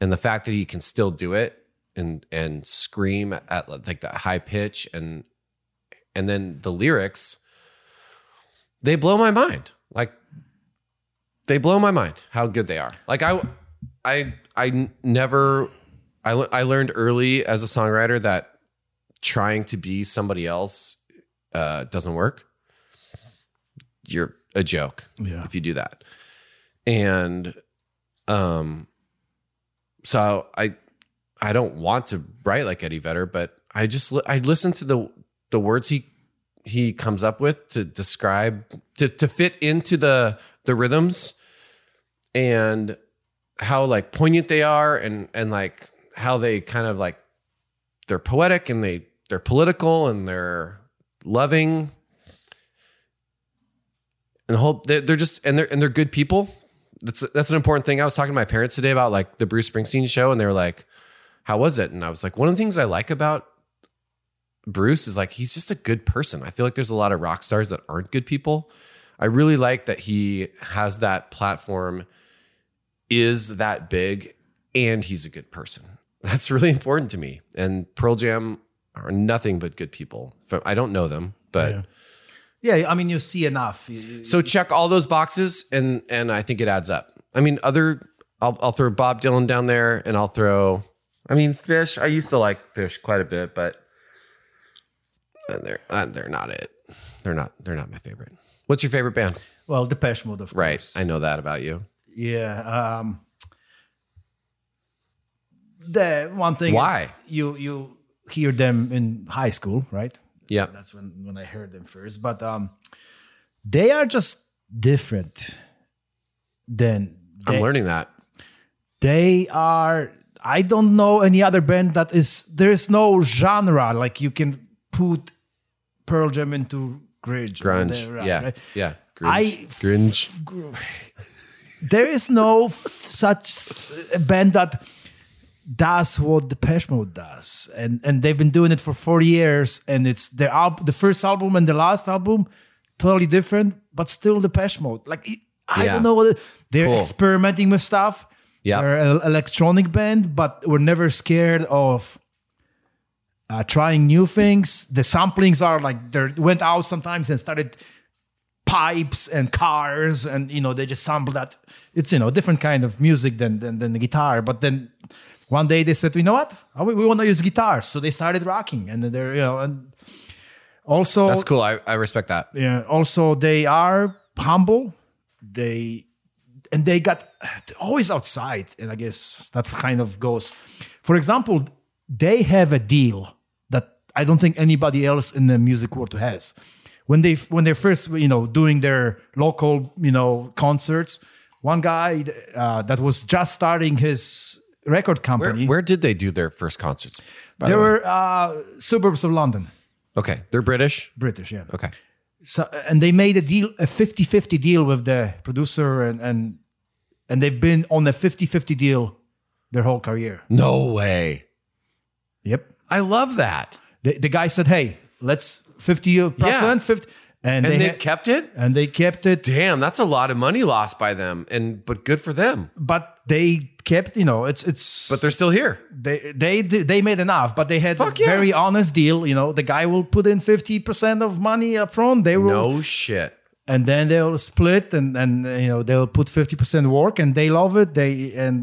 C: And the fact that he can still do it and and scream at like that high pitch and and then the lyrics they blow my mind. Like they blow my mind how good they are. Like I never I le- I learned early as a songwriter that trying to be somebody else uh, doesn't work. You're a joke
B: Yeah.
C: if you do that. And um so I I don't want to write like Eddie Vedder, but I just I listen to the the words he he comes up with to describe to to fit into the the rhythms and how like poignant they are and and like how they kind of like they're poetic and they they're political and they're loving. And the whole they're, they're just and they're and they're good people. That's that's an important thing. I was talking to my parents today about like the bruce springsteen show and they were like how was it and i was like one of the things i like about bruce is like he's just a good person i feel like there's a lot of rock stars that aren't good people i really like that he has that platform is that big and he's a good person that's really important to me and pearl jam are nothing but good people i don't know them but
B: Yeah. Yeah, I mean, you see enough. You- you-
C: so check all those boxes, and and I think it adds up. I mean, other I'll I'll throw Bob Dylan down there, and I'll throw. I mean, Phish. I used to like Phish quite a bit, but they're uh, they're not it. They're not they're not my favorite. What's your favorite band?
B: well, Depeche Mode, of course.
C: Right,
B: course.
C: I know that about you.
B: Yeah. Um, the one thing. is
C: Why?
B: you you hear them in high school, right?
C: Yeah,
B: That's when when I heard them first. But um, they are just different. Than
C: I'm
B: they,
C: learning that.
B: they are. I don't know any other band that is. There is no genre like you can put Pearl Jam into grunge.
C: Grunge.
B: whatever,
C: yeah,
B: right?
C: yeah.
B: I
C: Grunge. Grunge.
B: there is no such a band that does what Depeche Mode does, and and they've been doing it for 40 years, and it's their al- the first album and the last album, totally different, but still Depeche Mode. Like it- I
C: Yeah.
B: don't know what it- they're
C: Cool.
B: experimenting with stuff.
C: Yeah.
B: they're an electronic band, but we're never scared of uh, trying new things. The samplings are like they went out sometimes and started pipes and cars and you know they just sample that it's you know different kind of music than than, than the guitar but then one day they said you know what Oh, we, we want to use guitars so they started rocking and they're you know and also
C: That's cool. I, I respect that.
B: yeah also they are humble they and they got always outside and i guess that kind of goes for example they have a deal that i don't think anybody else in the music world has when they when they're first you know doing their local you know concerts one guy uh, that was just starting his record company
C: where did they do their first concerts?
B: they
C: the
B: were uh, suburbs of london
C: okay. They're British.
B: british yeah
C: Okay.
B: So and they made a deal a 50-50 deal with the producer and and and they've been on a 50-50 deal their whole career
C: No way.
B: yep
C: I love that.
B: the, the guy said hey let's 50 percent 50 and,
C: And
B: they
C: they've
B: ha-
C: kept it.
B: and they kept it
C: Damn, that's a lot of money lost by them, and but good for them.
B: but they kept you know it's it's
C: But they're still here.
B: they they they made enough but they had
C: Fuck
B: a
C: yeah.
B: very honest deal you know the guy will put in 50% of money up front they will
C: No shit.
B: and then they'll split and and you know they'll put 50% work and they love it they and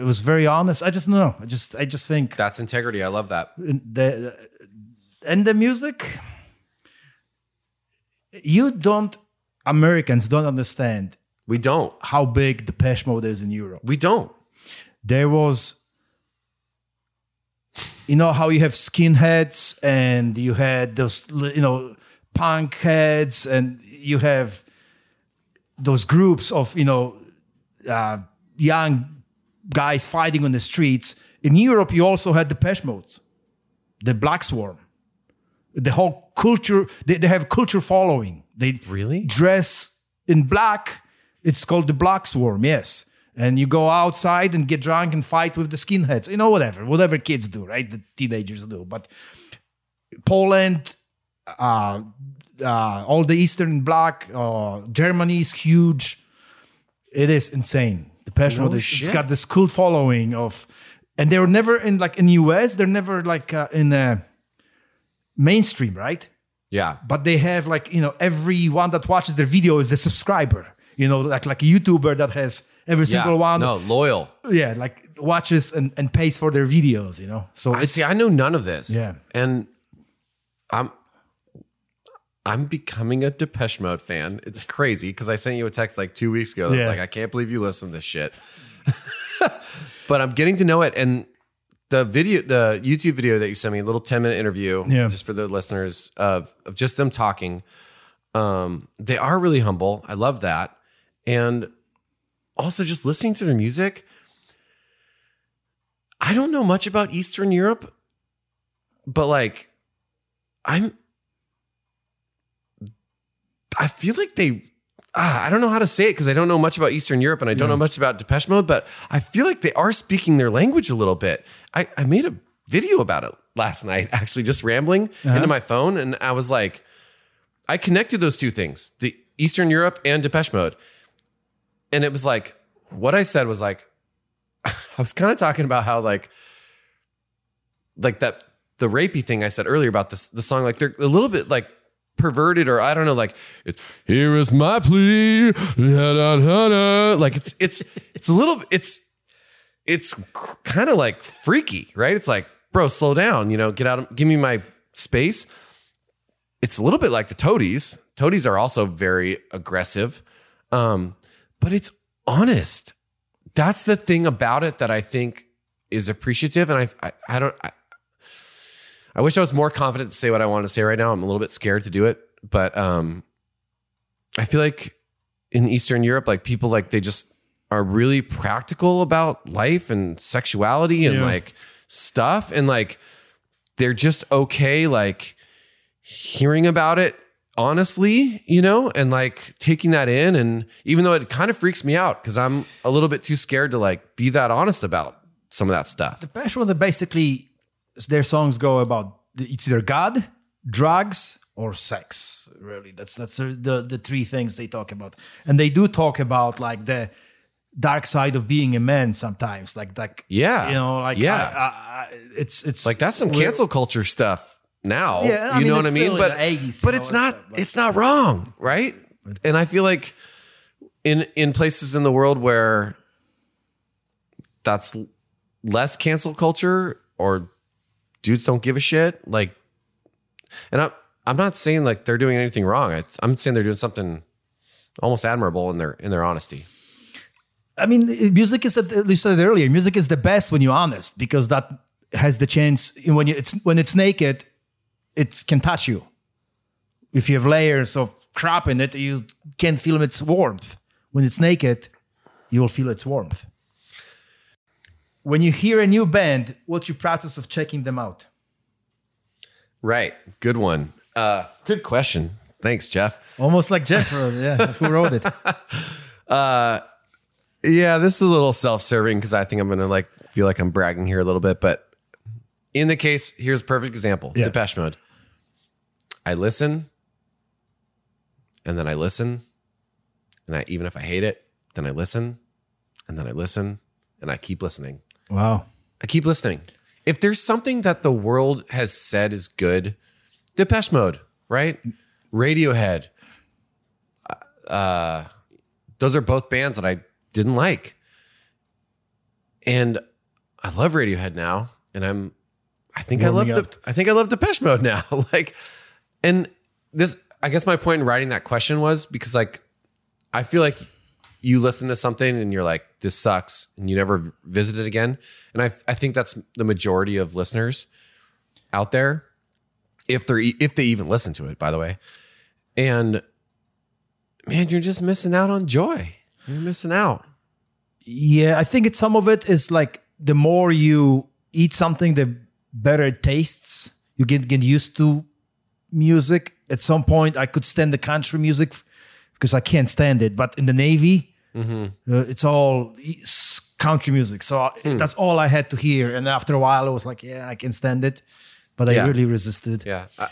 B: it was very honest i just know i just i just think
C: That's integrity. I love that.
B: the and the music you don't americans don't understand
C: We don't.
B: how big the mode is in europe
C: We don't.
B: There was you know how you have skinheads and you had those you know punk heads and you have those groups of you know uh, young guys fighting on the streets. In europe you also had the pesh modes the black swarm. The whole culture they, they have culture following. They
C: Really?
B: dress in black. It's called the black swarm yes and you go outside and get drunk and fight with the skinheads. You know whatever whatever kids do right? The teenagers do. But poland uh, uh, all the eastern bloc uh, germany is huge. It is insane. The Depeche Mode is, it's got this cult following of and they were never in like in us they're never like uh, in uh, mainstream right?
C: Yeah.
B: but they have like you know everyone that watches their video is a subscriber you know like like a youtuber that has every
C: Yeah.
B: single one
C: No, loyal.
B: yeah like watches and, and pays for their videos you know so
C: I see. I know none of this.
B: Yeah.
C: And I'm I'm becoming a Depeche Mode fan. It's crazy because I sent you a text like two weeks ago.
B: Yeah.
C: like, I can't believe you listen to this shit. but I'm getting to know it. And the video, the YouTube video that you sent me, a little 10 minute interview,
B: Yeah.
C: just for the listeners of, of just them talking. Um, they are really humble. I love that. And also just listening to their music. I don't know much about Eastern Europe, but like I'm I feel like they ah, I don't know how to say it because I don't know much about Eastern Europe and I don't know much about Depeche Mode, but I feel like they are speaking their language a little bit. I, I made a video about it last night, actually just rambling into my phone, and I was like, I connected those two things, the Eastern Europe and Depeche Mode. And it was like, what I said was like, I was kind of talking about how like like that the rapey thing I said earlier about this the song like they're a little bit like perverted or I don't know like it, here is my plea like it's it's it's a little it's it's kind of like freaky right? It's like bro slow down you know get out of give me my space. It's a little bit like the toadies. Toadies are also very aggressive. Um but it's honest that's the thing about it that I think is appreciative. And I, I, I don't, I, I wish I was more confident to say what I want to say right now. I'm a little bit scared to do it, but um, I feel like in Eastern Europe, like people like they just are really practical about life and sexuality and
B: Yeah.
C: like stuff, and like they're just okay, like hearing about it honestly, you know, and like taking that in. And even though it kind of freaks me out because I'm a little bit too scared to like be that honest about some of that stuff.
B: Depeche Mode, basically, their songs go about it's either God, drugs, or sex. Really, that's that's the the three things they talk about, and they do talk about like the dark side of being a man sometimes, like like
C: Yeah.
B: you know, like
C: Yeah.
B: I- I- I- it's it's
C: Like that's some cancel culture stuff now.
B: Yeah, I
C: you
B: mean,
C: know what I mean? But
B: the 80s, you
C: but it's not
B: stuff, but-
C: it's not wrong, right? And I feel like in in places in the world where that's less cancel culture or dudes don't give a shit, like and I'm I'm not saying like they're doing anything wrong. I, I'm saying they're doing something almost admirable in their in their honesty.
B: I mean, music is you said it earlier. Music is the best when you're honest because that has the chance when you, it's when it's naked, it can touch you. If you have layers of crap in it, you can feel its warmth. When it's naked, you will feel its warmth. When you hear a new band, what's your process of checking them out?
C: Right. Good one. Uh, good question. Thanks, Jeff.
B: Almost like Jeff, wrote it, yeah, who wrote it?
C: Yeah, this is a little self-serving because I think I'm gonna like feel like I'm bragging here a little bit, but in the case, here's a perfect example:
B: Yeah.
C: Depeche Mode. I listen, and then I listen, and I even if I hate it, then I listen, and then I listen, and I keep listening.
B: Wow.
C: I keep listening. If there's something that the world has said is good, Depeche Mode, right? Radiohead. Uh, those are both bands that I didn't like. And I love Radiohead now. And I'm I think I love
B: Warming
C: the. I think I love Depeche Mode now. like and this I guess my point in writing that question was because like I feel like you listen to something and you're like, this sucks, and you never visit it again. And I, I think that's the majority of listeners out there, if they're if they even listen to it, by the way. And man, you're just missing out on joy. You're missing out.
B: Yeah, I think it's some of it is like the more you eat something, the better it tastes. You get get used to music. At some point, I could stand the country music because I can't stand it. But in the Navy, uh, it's all country music. So
C: Hmm.
B: that's all I had to hear. And after a while, I was like, yeah, I can stand it. But I really resisted.
C: Yeah, I,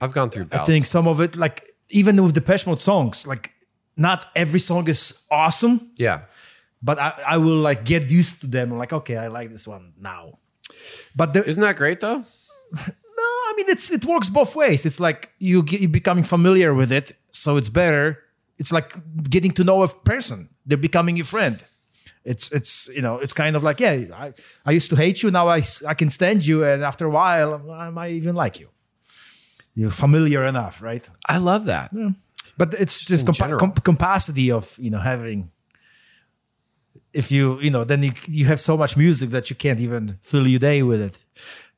C: I've gone through.
B: I think some of it, like even with Depeche Mode songs, like not every song is awesome
C: Yeah,
B: but I, I will like get used to them. I'm like, okay, I like this one now. But the,
C: isn't that great though?
B: mean, it's it works both ways. It's like you get, you becoming familiar with it, so it's better. It's like getting to know a person. They're becoming your friend. It's it's you know it's kind of like yeah, I, I used to hate you. Now I I can stand you, and after a while, I might even like you. You're familiar enough, right?
C: I love that.
B: but it's just
C: in
B: compa- com- capacity of you know having if you you know then you, you have so much music that you can't even fill your day with it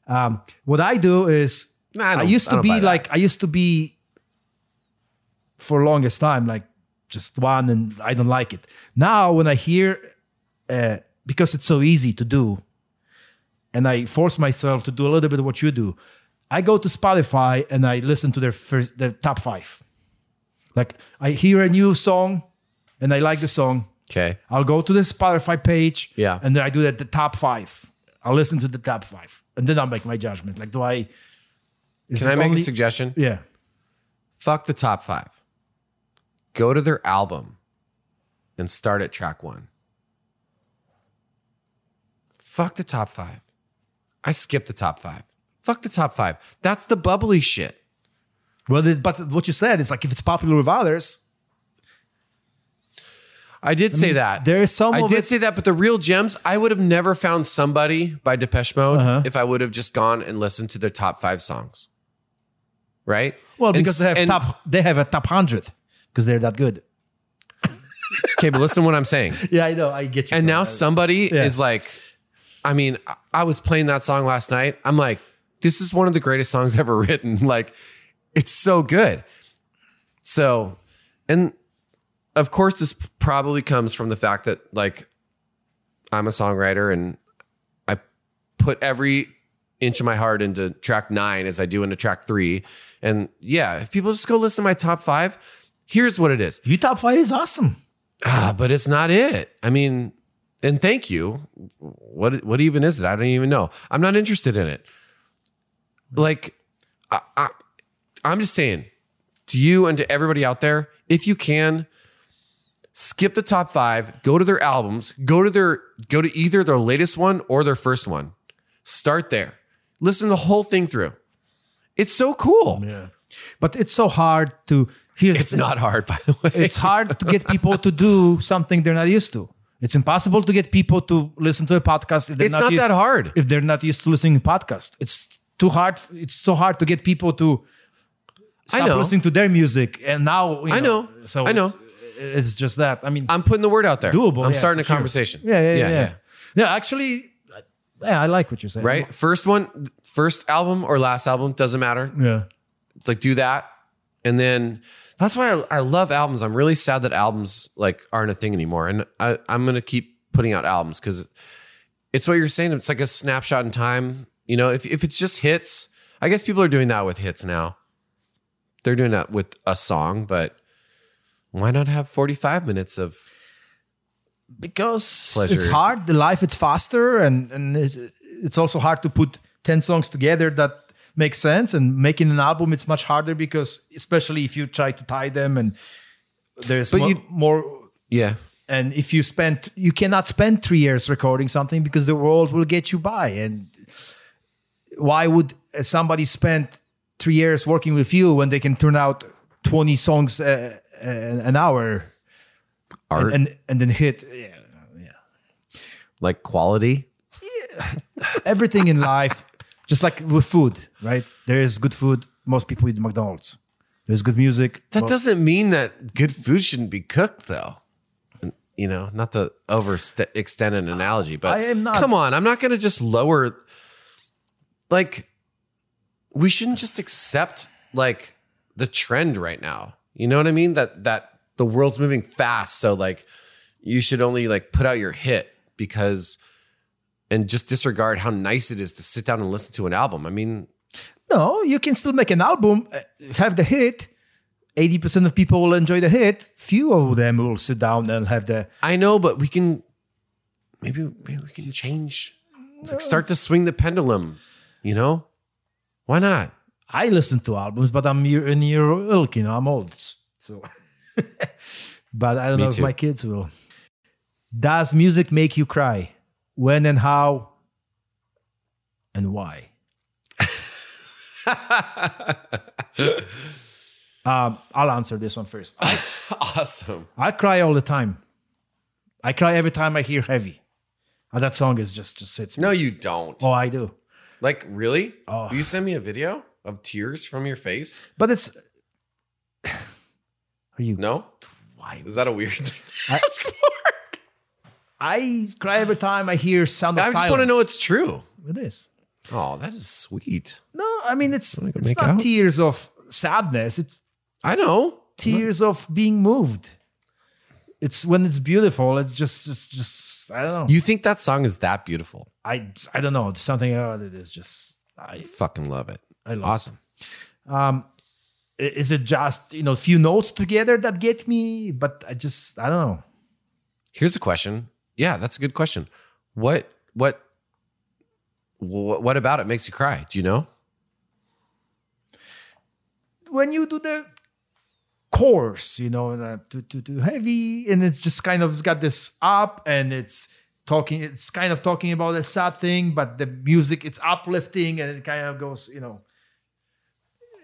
B: um, what i do is
C: Nah, I
B: I, used to
C: don't
B: be like i used to be for longest time like just one and i don't like it now when i hear uh, because it's so easy to do and i force myself to do a little bit of what you do i go to spotify and i listen to their first their top five like I hear a new song and I like the song.
C: Okay.
B: I'll go to the Spotify page.
C: Yeah.
B: And then I do that the top five. I'll listen to the top five. And then I'll make my judgment. Like, do I is
C: Can I make
B: only-
C: a suggestion?
B: Yeah.
C: Fuck the top five. Go to their album and start at track one. Fuck the top five. I skip the top five. Fuck the top five. That's the bubbly shit.
B: Well, but what you said is like if it's popular with others,
C: I did say that.
B: there is some
C: I did
B: it-
C: say that, but the real gems, I would have never found somebody by Depeche Mode
B: Uh-huh.
C: if I would have just gone and listened to their top five songs. Right?
B: well,
C: And
B: because they have
C: and-
B: top, they have a top hundred because they're that good.
C: Okay, but listen to what I'm saying.
B: Yeah, I know. I get you.
C: And now somebody
B: Yeah.
C: is like, I mean, I was playing that song last night. I'm like, this is one of the greatest songs ever written. Like, it's so good. So, and of course, this probably comes from the fact that like I'm a songwriter and I put every inch of my heart into track nine as I do into track three. And yeah, if people just go listen to my top five, here's what it is.
B: you top five is awesome.
C: Ah, but it's not it. I mean, and thank you. What what even is it? I don't even know. I'm not interested in it. Like, I, I, I'm just saying to you and to everybody out there, if you can, skip the top five, go to their albums, go to their go to either their latest one or their first one. Start there. Listen to the whole thing through. It's so cool.
B: Yeah. But it's so hard to here's
C: It's not hard, by the way.
B: it's hard to get people to do something they're not used to. It's impossible to get people to listen to a podcast if they're
C: It's not
B: u-
C: that hard.
B: if they're not used to listening to podcast. It's too hard. It's so hard to get people to
C: I
B: stop
C: know.
B: listening to their music. And now you
C: I know.
B: So
C: I know.
B: It's, it's just that. I mean,
C: I'm putting the word out there.
B: doable.
C: I'm
B: yeah,
C: starting a
B: sure.
C: conversation.
B: Yeah, yeah, yeah, yeah. Yeah, actually, yeah, I like what you're saying.
C: Right? First one, first album or last album, doesn't matter.
B: Yeah.
C: Like do that. And then that's why I, I love albums. I'm really sad that albums like aren't a thing anymore. And I, I'm gonna keep putting out albums because it's what you're saying. It's like a snapshot in time. You know, if if it's just hits, I guess people are doing that with hits now. They're doing that with a song, but why not have 45 minutes of
B: because
C: Pleasure.
B: it's hard. The life it's faster, and and it's, also hard to put ten songs together that make sense. And making an album, it's much harder because especially if you try to tie them, and there's
C: But
B: mo-
C: you-
B: more.
C: yeah.
B: And if you spend, you cannot spend three years recording something because the world will get you by. And why would somebody spend three years working with you when they can turn out twenty songs uh, uh, an hour
C: Art,
B: and, and and then hit? Yeah, yeah.
C: like quality.
B: everything in life, just like with food, right? There is good food. Most people eat McDonald's. There's good music.
C: That
B: Mo-
C: doesn't mean that good food shouldn't be cooked, though. You know, not to overextend an analogy, but
B: I am not-
C: Come on, I'm not going to just lower. Like, we shouldn't just accept like the trend right now. You know what I mean? That that the world's moving fast, so like you should only like put out your hit because, and just disregard how nice it is to sit down and listen to an album. I mean,
B: No, you can still make an album, uh, have the hit. Eighty percent of people will enjoy the hit. Few of them will sit down and have the.
C: I know, but we can maybe maybe we can change. Like start to swing the pendulum. You know, why not?
B: I listen to albums, but I'm year, in your ilk. You know, I'm old, so. but I don't
C: Me
B: know
C: too.
B: if my kids will. Does music make you cry? When and how? And why? um, I'll answer this one first. I,
C: Awesome.
B: I cry all the time. I cry every time I hear "Heavy." Uh, that song is just just sits.
C: No, you don't.
B: Oh, I do.
C: Like really?
B: Oh.
C: Will you send me a video of tears from your face?
B: But it's. Are you?
C: No.
B: Why?
C: Is that a weird thing to
B: I-
C: ask for?
B: I cry every time I hear "Sound of
C: I
B: Silence."
C: just want to know it's true.
B: it is.
C: Oh, that is sweet.
B: No, I mean it's it's not
C: out?
B: tears of sadness. It's
C: I know.
B: tears of being moved. It's when it's beautiful. It's just just just I don't know.
C: You think that song is that beautiful?
B: I I don't know. It's Something about it is just I
C: Fucking love it.
B: I love.
C: Awesome.
B: Um, i- is it just you know a few notes together that get me? But I just I don't know.
C: Here's a question. Yeah, that's a good question. What what what, about it makes you cry? Do you know?
B: when you do the course, you know, uh, too, too, too heavy, and it's just kind of it's got this up, and it's talking, it's kind of talking about a sad thing, but the music it's uplifting, and it kind of goes, you know.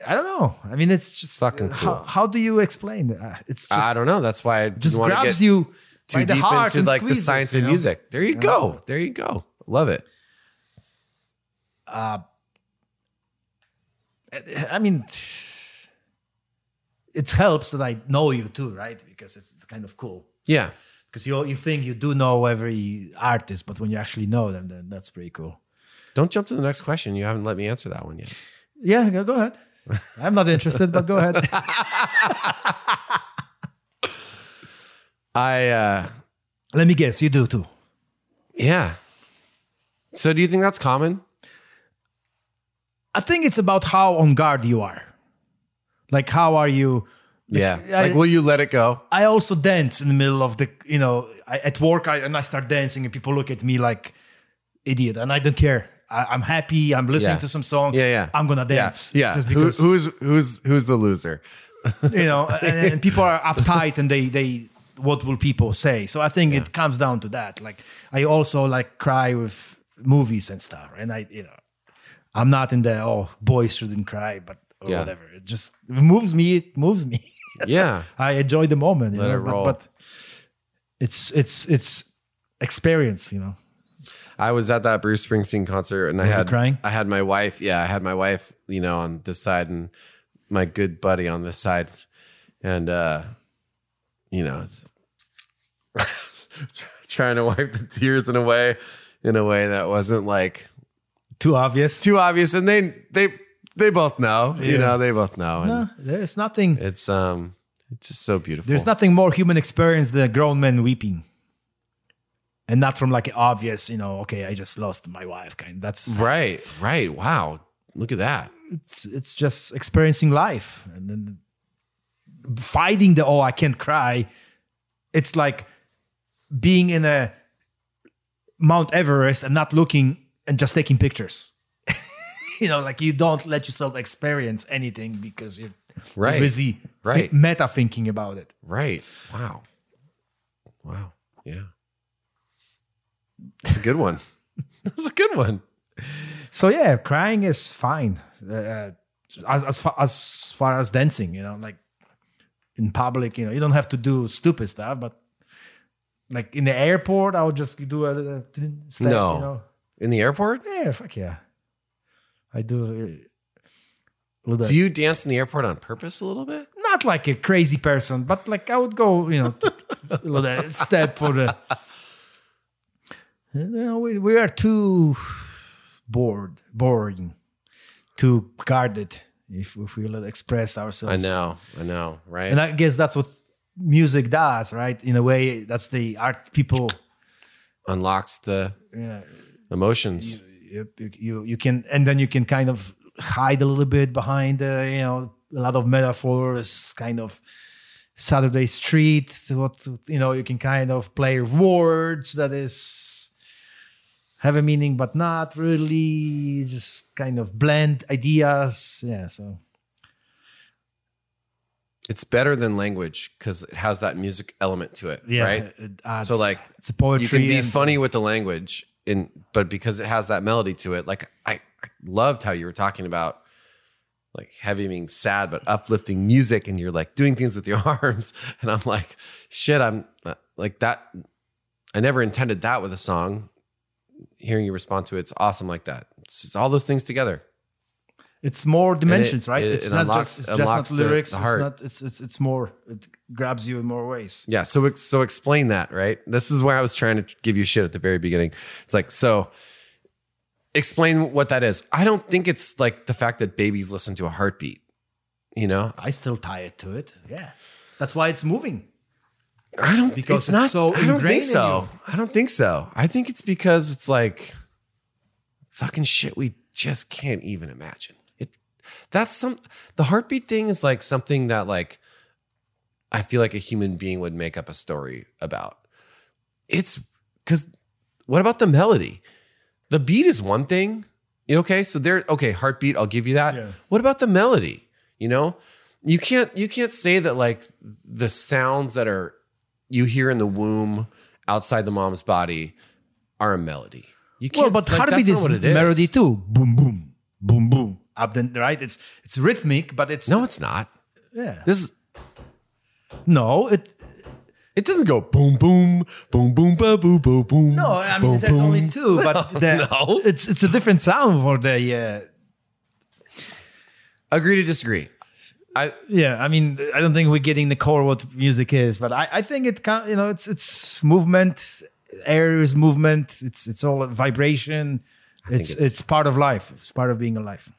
B: I don't know. I mean, it's just
C: Fucking
B: How,
C: cool.
B: how do you explain it? Uh, It's just
C: I don't know. That's why I
B: just
C: want to get
B: you
C: too
B: the
C: deep into like the science
B: you know?
C: music. There you go. There you go. Love it.
B: I mean, it helps that I know you too, right? Because it's kind of cool.
C: Yeah.
B: because you you think you do know every artist, but when you actually know them, then that's pretty cool.
C: Don't jump to the next question. You haven't let me answer that one yet.
B: Yeah, go ahead. I'm not interested, but go ahead.
C: I uh
B: Let me guess, you do too.
C: yeah. So do you think that's common?
B: I think it's about how on guard you are. Like, how are you
C: Yeah.
B: I-
C: like, will you let it go?
B: I also dance in the middle of the, you know, I, at work, I, and I start dancing, and people look at me like idiot, and I don't care. I, I'm happy. I'm listening
C: Yeah.
B: to some song.
C: Yeah, yeah.
B: I'm gonna dance.
C: Yeah.
B: just
C: Who,
B: because
C: who's who's who's the loser?
B: you know, and, and people are uptight, and they they what will people say? So I think it comes down to that. Like I also like cry with movies and stuff, and I you know, I'm not in the oh boys shouldn't cry, but or
C: Yeah.
B: whatever. It just it moves me. It moves me.
C: Yeah.
B: I enjoy the moment. You
C: Let
B: know,
C: it
B: but,
C: roll.
B: but it's it's it's experience. You know.
C: I was at that Bruce Springsteen concert and I
B: Were you
C: had
B: crying?
C: I had my wife, yeah, I had my wife, you know, on this side and my good buddy on this side. And uh you know, trying to wipe the tears in a way in a way that wasn't like
B: Too obvious.
C: too obvious and they they they both know, you know, they both know.
B: No, there's nothing.
C: it's um it's just so beautiful.
B: There's nothing more human experience than a grown man weeping. And not from like obvious, you know, okay, I just lost my wife kind. That's
C: Right, right. Wow. Look at that.
B: it's it's just experiencing life. And then fighting the oh, I can't cry. It's like being in a Mount Everest and not looking and just taking pictures. you know, like you don't let yourself experience anything because you're
C: Right.
B: busy
C: Right.
B: meta thinking about it.
C: Right. Wow. Wow. Yeah. It's a good one. It's a good one.
B: So yeah, crying is fine. Uh, as as far, as far as dancing, you know, like in public, you know, you don't have to do stupid stuff, but like in the airport, I would just do a, a step,
C: No.
B: you know.
C: In the airport?
B: Yeah, fuck yeah. I do. Little,
C: Do you dance in the airport on purpose a little bit?
B: not like a crazy person, but like I would go, you know, a little step for the. Know, we, we are too bored, boring, too guarded if, if we let express ourselves.
C: I know. I know. Right.
B: And I guess that's what music does, right? In a way, that's the art people.
C: Unlocks the
B: Yeah,
C: emotions.
B: you, you, you, you can, and then you can kind of hide a little bit behind, uh, you know, a lot of metaphors, kind of Saturday Street. What you know, you can kind of play words that is have a meaning but not really. Just kind of blend ideas. Yeah. So
C: It's better than language because it has that music element to it.
B: yeah,
C: Right.
B: it adds-
C: So, like,
B: it's a poetry.
C: you can be funny with the language in but because it has that melody to it like I, I loved how you were talking about like heavy being sad but uplifting music and you're like doing things with your arms and i'm like shit i'm uh, like that i never intended that with a song hearing you respond to it, it's awesome like that it's just all those things together
B: It's more dimensions, right?
C: it-
B: it's
C: it
B: not
C: unlocks-
B: just it's just not lyrics.
C: the
B: it's not. It's it's it's more. It grabs you in more ways.
C: Yeah. So so explain that, right? This is where I was trying to give you shit at the very beginning. It's like so. Explain what that is. I don't think it's like the fact that babies listen to a heartbeat. You know,
B: I still tie it to it. Yeah, that's why it's moving.
C: I don't
B: Because
C: it's
B: it's so
C: I don't think so. I don't think so. I think it's because it's like fucking shit we just can't even imagine. It that's some the heartbeat thing is like something that like I feel like a human being would make up a story about. It's cuz what about the melody? The beat is one thing. You Okay, so there okay, heartbeat, I'll give you that.
B: Yeah.
C: What about the melody? You know? You can't you can't say that like the sounds that are you hear in the womb outside the mom's body are a melody. You
B: Well,
C: can't
B: but
C: like,
B: heartbeat
C: that's
B: is
C: it is.
B: melody too. Boom, boom, boom, boom. Up then, right? It's it's rhythmic, but it's
C: No, it's not.
B: yeah.
C: This is
B: No, it
C: it doesn't go boom boom boom boom ba boo boo boom.
B: no. I mean,
C: boom,
B: there's
C: boom.
B: only two, but the,
C: no.
B: it's it's a different sound for the uh,
C: Agree to disagree. I
B: yeah. I mean, I don't think we're getting the core what music is, but I, I think it can. You know, it's it's movement. Air is movement. It's it's all vibration. It's,
C: it's-
B: it's part of life. It's part of being alive.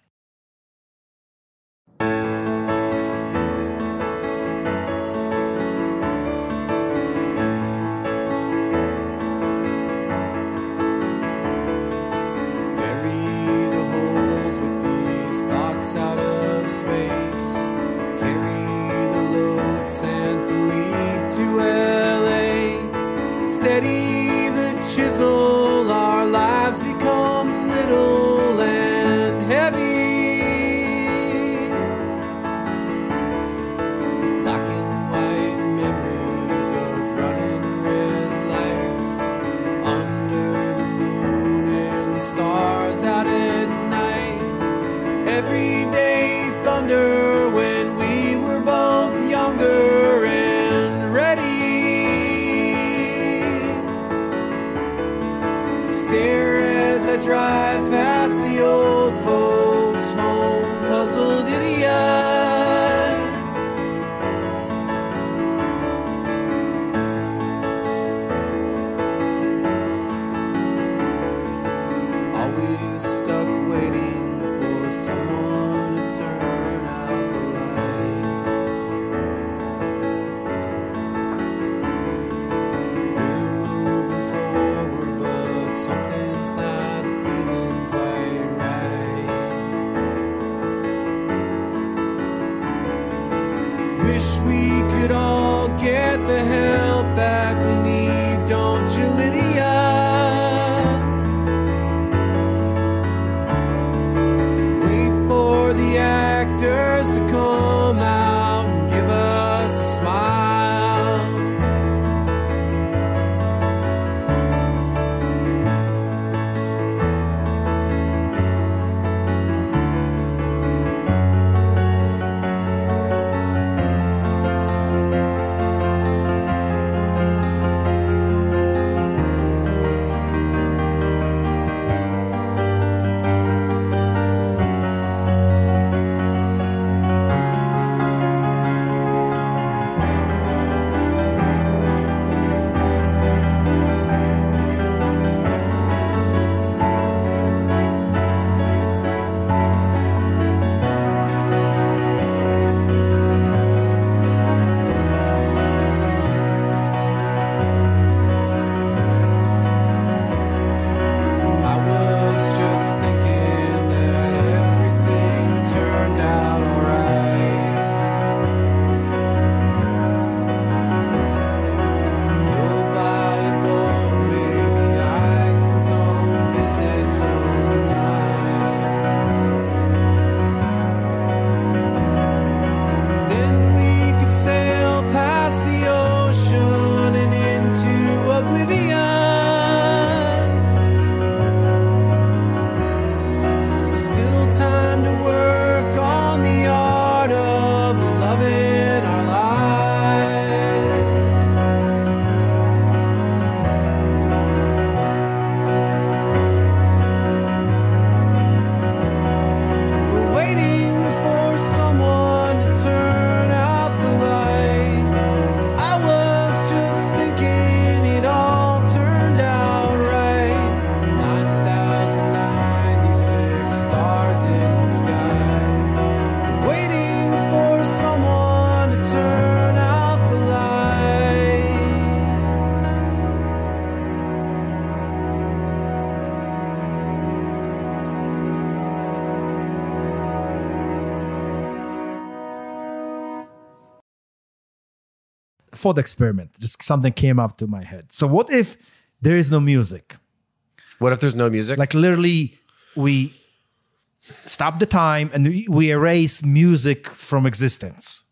B: Thought experiment. Just something came up to my head. So what if there is no music?
C: What if there's no music?
B: Like literally, we stop the time and we, erase music from existence.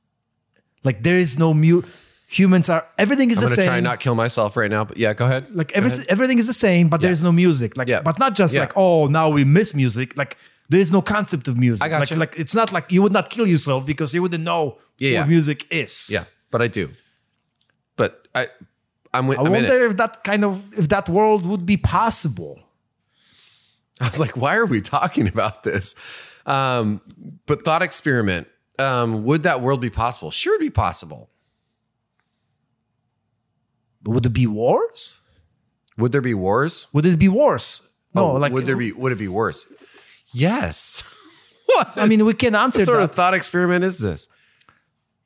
B: Like there is no mu. Humans are everything is
C: I'm
B: the same.
C: I'm gonna try and not kill myself right now, but yeah, go ahead.
B: like everything, everything is the same, but there's no music. Like,
C: Yeah.
B: but not just
C: Yeah.
B: like oh now we miss music. Like there is no concept of music.
C: I gotcha.
B: Like, like it's not like you would not kill yourself because you wouldn't know
C: Yeah,
B: what
C: yeah.
B: music is.
C: yeah, but I do. I, I'm. with-
B: I
C: I'm
B: wonder if that kind of if that world would be possible.
C: I was like, why are we talking about this? Um, but thought experiment. Um, would that world be possible? Sure, it'd be possible.
B: But would it be wars?
C: Would there be wars?
B: Would it be worse? No,
C: Oh,
B: like
C: would there be? Would it be worse? Yes. what?
B: I mean, we can answer
C: what sort
B: that.
C: of thought experiment is this?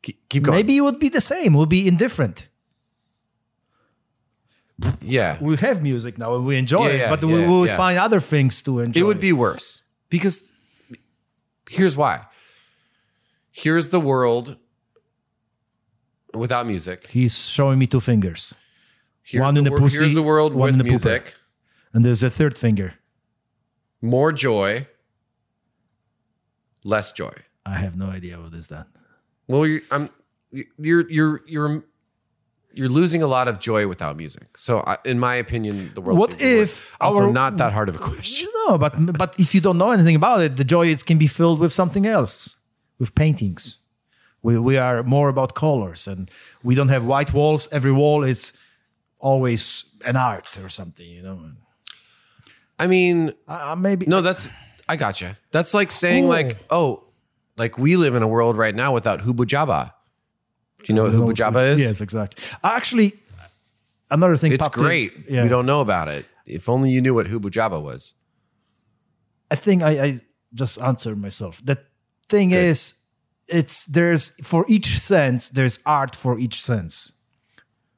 C: Keep, keep going.
B: Maybe it would be the same. We'll be indifferent.
C: Yeah.
B: We have music now and we enjoy
C: Yeah,
B: it,
C: yeah,
B: but we
C: yeah,
B: would
C: yeah.
B: find other things to enjoy.
C: It would be worse because here's why. Here's the world without music.
B: He's showing me two fingers.
C: Here's
B: One in the
C: wor-
B: pussy,
C: Here's the world
B: one
C: with
B: in the pooper.
C: music.
B: And there's a third finger.
C: More joy, less joy.
B: I have no idea what is that.
C: Well, you're I'm you're you're you're you're losing a lot of joy without music. So, I, in my opinion, the world.
B: What if
C: also
B: our-
C: not that hard of a question?
B: No, but but if you don't know anything about it, the joy is can be filled with something else, with paintings. We we are more about colors, and we don't have white walls. Every wall is always an art or something, you know.
C: I mean,
B: Uh, maybe
C: no, that's I gotcha. That's like saying like, oh, like we live in a world right now without Hubu Jabba. Do you know what Hubu Jabba is?
B: Yes, exactly. Actually, another thing.
C: It's
B: popped in-
C: great.
B: Yeah.
C: We don't know about it. If only you knew what Hubu Jabba was.
B: I think I, I just answered myself. The thing is, it's there's for each sense there's art for each sense.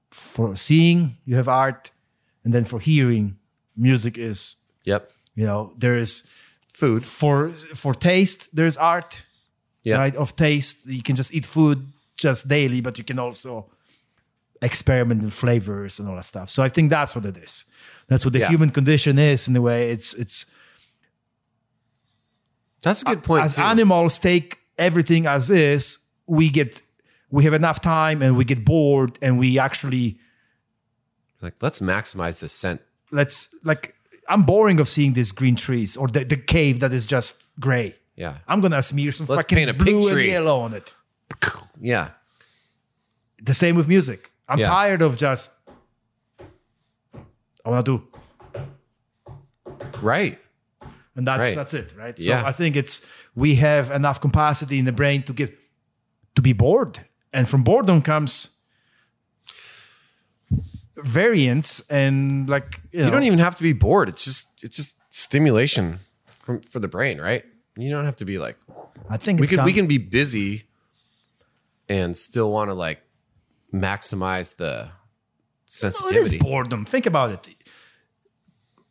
B: For seeing, you have art, and then for hearing, music is
C: Yep.
B: you know there is
C: Food.
B: for for taste there's art
C: Yeah.
B: right of taste you can just eat food just daily but you can also experiment in flavors and all that stuff so i think that's what it is that's what the
C: Yeah.
B: human condition is in a way it's it's
C: That's a good point.
B: as
C: too.
B: animals take everything as is we get we have enough time and we get bored and we actually
C: like, let's maximize the scent.
B: let's like i'm boring of seeing these green trees or the, the cave that is just gray
C: Yeah.
B: i'm gonna smear some
C: Let's
B: fucking
C: paint a
B: blue and yellow on it
C: Yeah.
B: the same with music i'm
C: Yeah.
B: tired of just i want to do
C: Right.
B: and that's
C: Right.
B: that's it right
C: Yeah.
B: so i think it's we have enough capacity in the brain to get to be bored and from boredom comes variance and like you,
C: You
B: know,
C: don't even have to be bored. It's just it's just stimulation from for the brain, right? You don't have to be like
B: i think
C: we can we can be busy and still want to like maximize the
B: No, it is
C: sensitivity.
B: boredom. Think about it.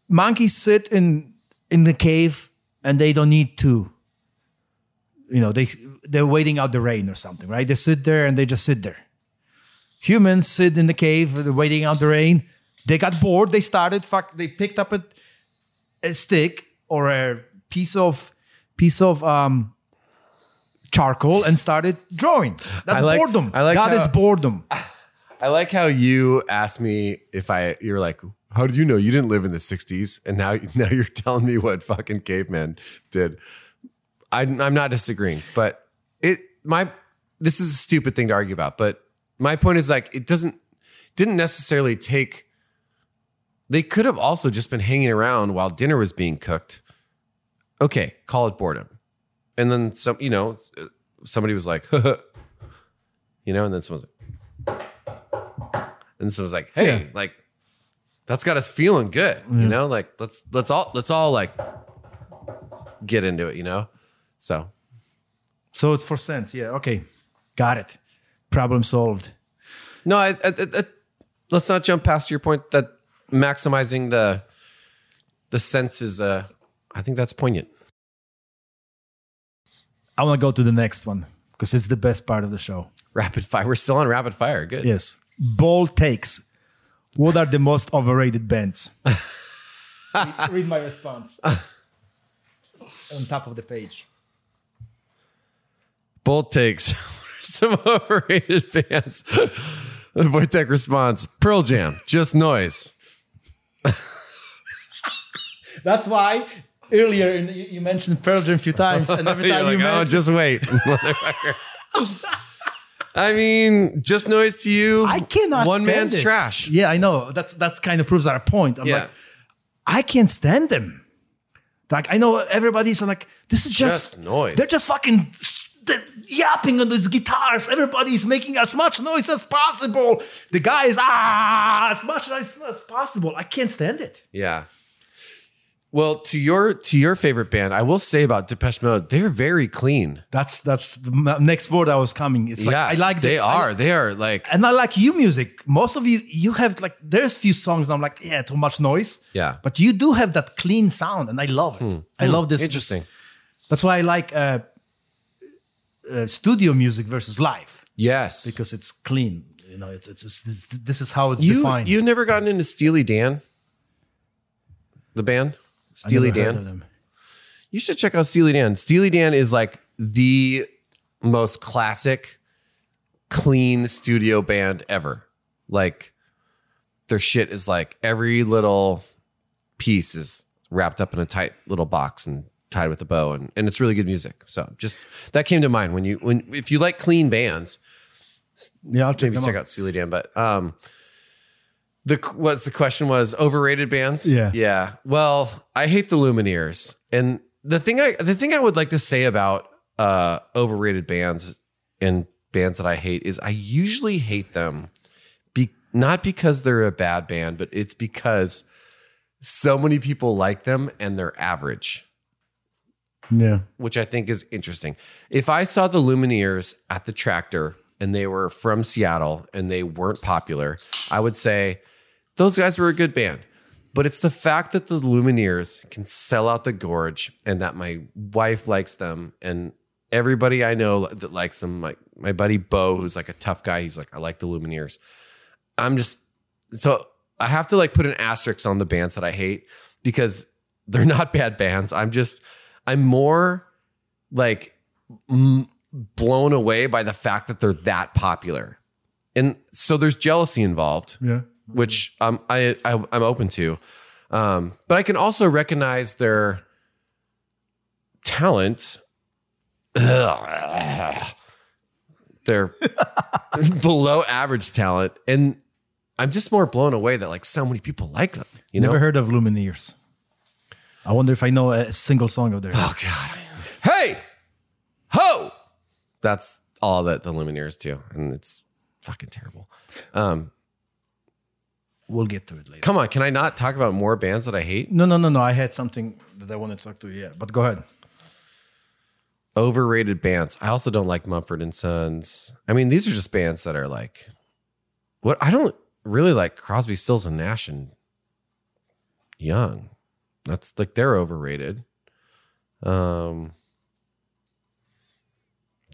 B: Monkeys sit in in the cave and they don't need to. You know, they they're waiting out the rain or something, right? They sit there and they just sit there. Humans sit in the cave, they're waiting out the rain. They got bored. They started. Fuck. They picked up a, a stick or a piece of piece of um, charcoal and started drawing. That's
C: I like-
B: boredom.
C: I like
B: that
C: how-
B: is boredom.
C: I like how you asked me if I you're like, how do you know you didn't live in the 60s and now now you're telling me what fucking caveman did. I I'm not disagreeing, but it my this is a stupid thing to argue about, but my point is like it doesn't didn't necessarily take they could have also just been hanging around while dinner was being cooked. Okay, call it boredom. And then some, you know, somebody was like, you know, and then someone's like, and someone's like, hey,
B: Yeah.
C: like that's got us feeling good, you know, like let's let's all let's all like get into it, you know. So
B: So it's for sense. Yeah. Okay. Got it. Problem solved.
C: no, I, I, I, I- let's not jump past your point that maximizing the the sense is uh I think that's poignant.
B: I want to go to the next one because it's the best part of the show.
C: Rapid fire. We're still on rapid fire. Good.
B: Yes. Bold takes. What are the most overrated bands? read, read my response. On top of the page.
C: Bold takes. Some overrated bands. Wojtek response. Pearl Jam. Just noise.
B: That's why earlier in, you you mentioned Pearl Jam a few times, and every time
C: like,
B: you
C: oh,
B: mentioned
C: just wait. motherfucker." I mean, just noise to you.
B: I cannot
C: One man's
B: it.
C: trash.
B: Yeah, I know. That's that's kind of proves our point. I'm
C: Yeah.
B: like, I can't stand them. Like I know everybody's like, this is just,
C: Just noise.
B: They're just fucking they're yapping on these guitars. Everybody's making as much noise as possible. The guy is ah as much noise as possible. I can't stand it.
C: Yeah. Well, to your to your favorite band, I will say about Depeche Mode, they're very clean.
B: That's that's the next word I was coming. It's like
C: yeah,
B: I like the-
C: they
B: I-
C: are. they are like
B: and I like you music. Most of you, you have like there's few songs and I'm like, yeah, too much noise.
C: Yeah.
B: But you do have that clean sound, and I love it. I love this.
C: interesting.
B: this- that's why I like uh, uh, studio music versus live
C: yes.
B: because it's clean. You know, it's it's, it's this is how it's
C: You
B: defined.
C: you've never gotten into Steely Dan, the band
B: I
C: Steely Dan. You should check out Steely Dan. Steely Dan is like the most classic, clean studio band ever. Like their shit is like every little piece is wrapped up in a tight little box and tied with a bow and, and it's really good music. So just that came to mind when you when if you like clean bands,
B: Yeah, I'll check
C: check
B: out.
C: out Steely Dan. But um, the what's the question was overrated bands?
B: Yeah.
C: yeah. Well, I hate the Lumineers, and the thing I the thing I would like to say about uh overrated bands and bands that I hate is I usually hate them, be not because they're a bad band, but it's because so many people like them and they're average
B: Yeah,
C: which I think is interesting. If I saw the Lumineers at the tractor and they were from Seattle and they weren't popular, I would say those guys were a good band. But it's the fact that the Lumineers can sell out the gorge and that my wife likes them and everybody I know that likes them, like my buddy Bo, who's like a tough guy, he's like, I like the Lumineers. I'm just so I have to like put an asterisk on the bands that I hate because they're not bad bands. I'm just I'm more like m- blown away by the fact that they're that popular, and so there's jealousy involved,
B: yeah.
C: Which um, I, I I'm open to, um, but I can also recognize their talent. They're below average talent, and I'm just more blown away that like so many people like them. You know,
B: Never heard of Lumineers. I wonder if I know a single song of theirs.
C: Oh God! Hey, ho! That's all that the Lumineers do, and it's fucking terrible. Um,
B: We'll get to it later.
C: come on, can I not talk about more bands that I hate?
B: No, no, no, no. I had something that I wanted to talk to you. Yeah, but go ahead.
C: Overrated bands. I also don't like Mumford and Sons. I mean, these are just bands that are like, what? I don't really like Crosby, Stills, and Nash and Young. That's like they're overrated. Um,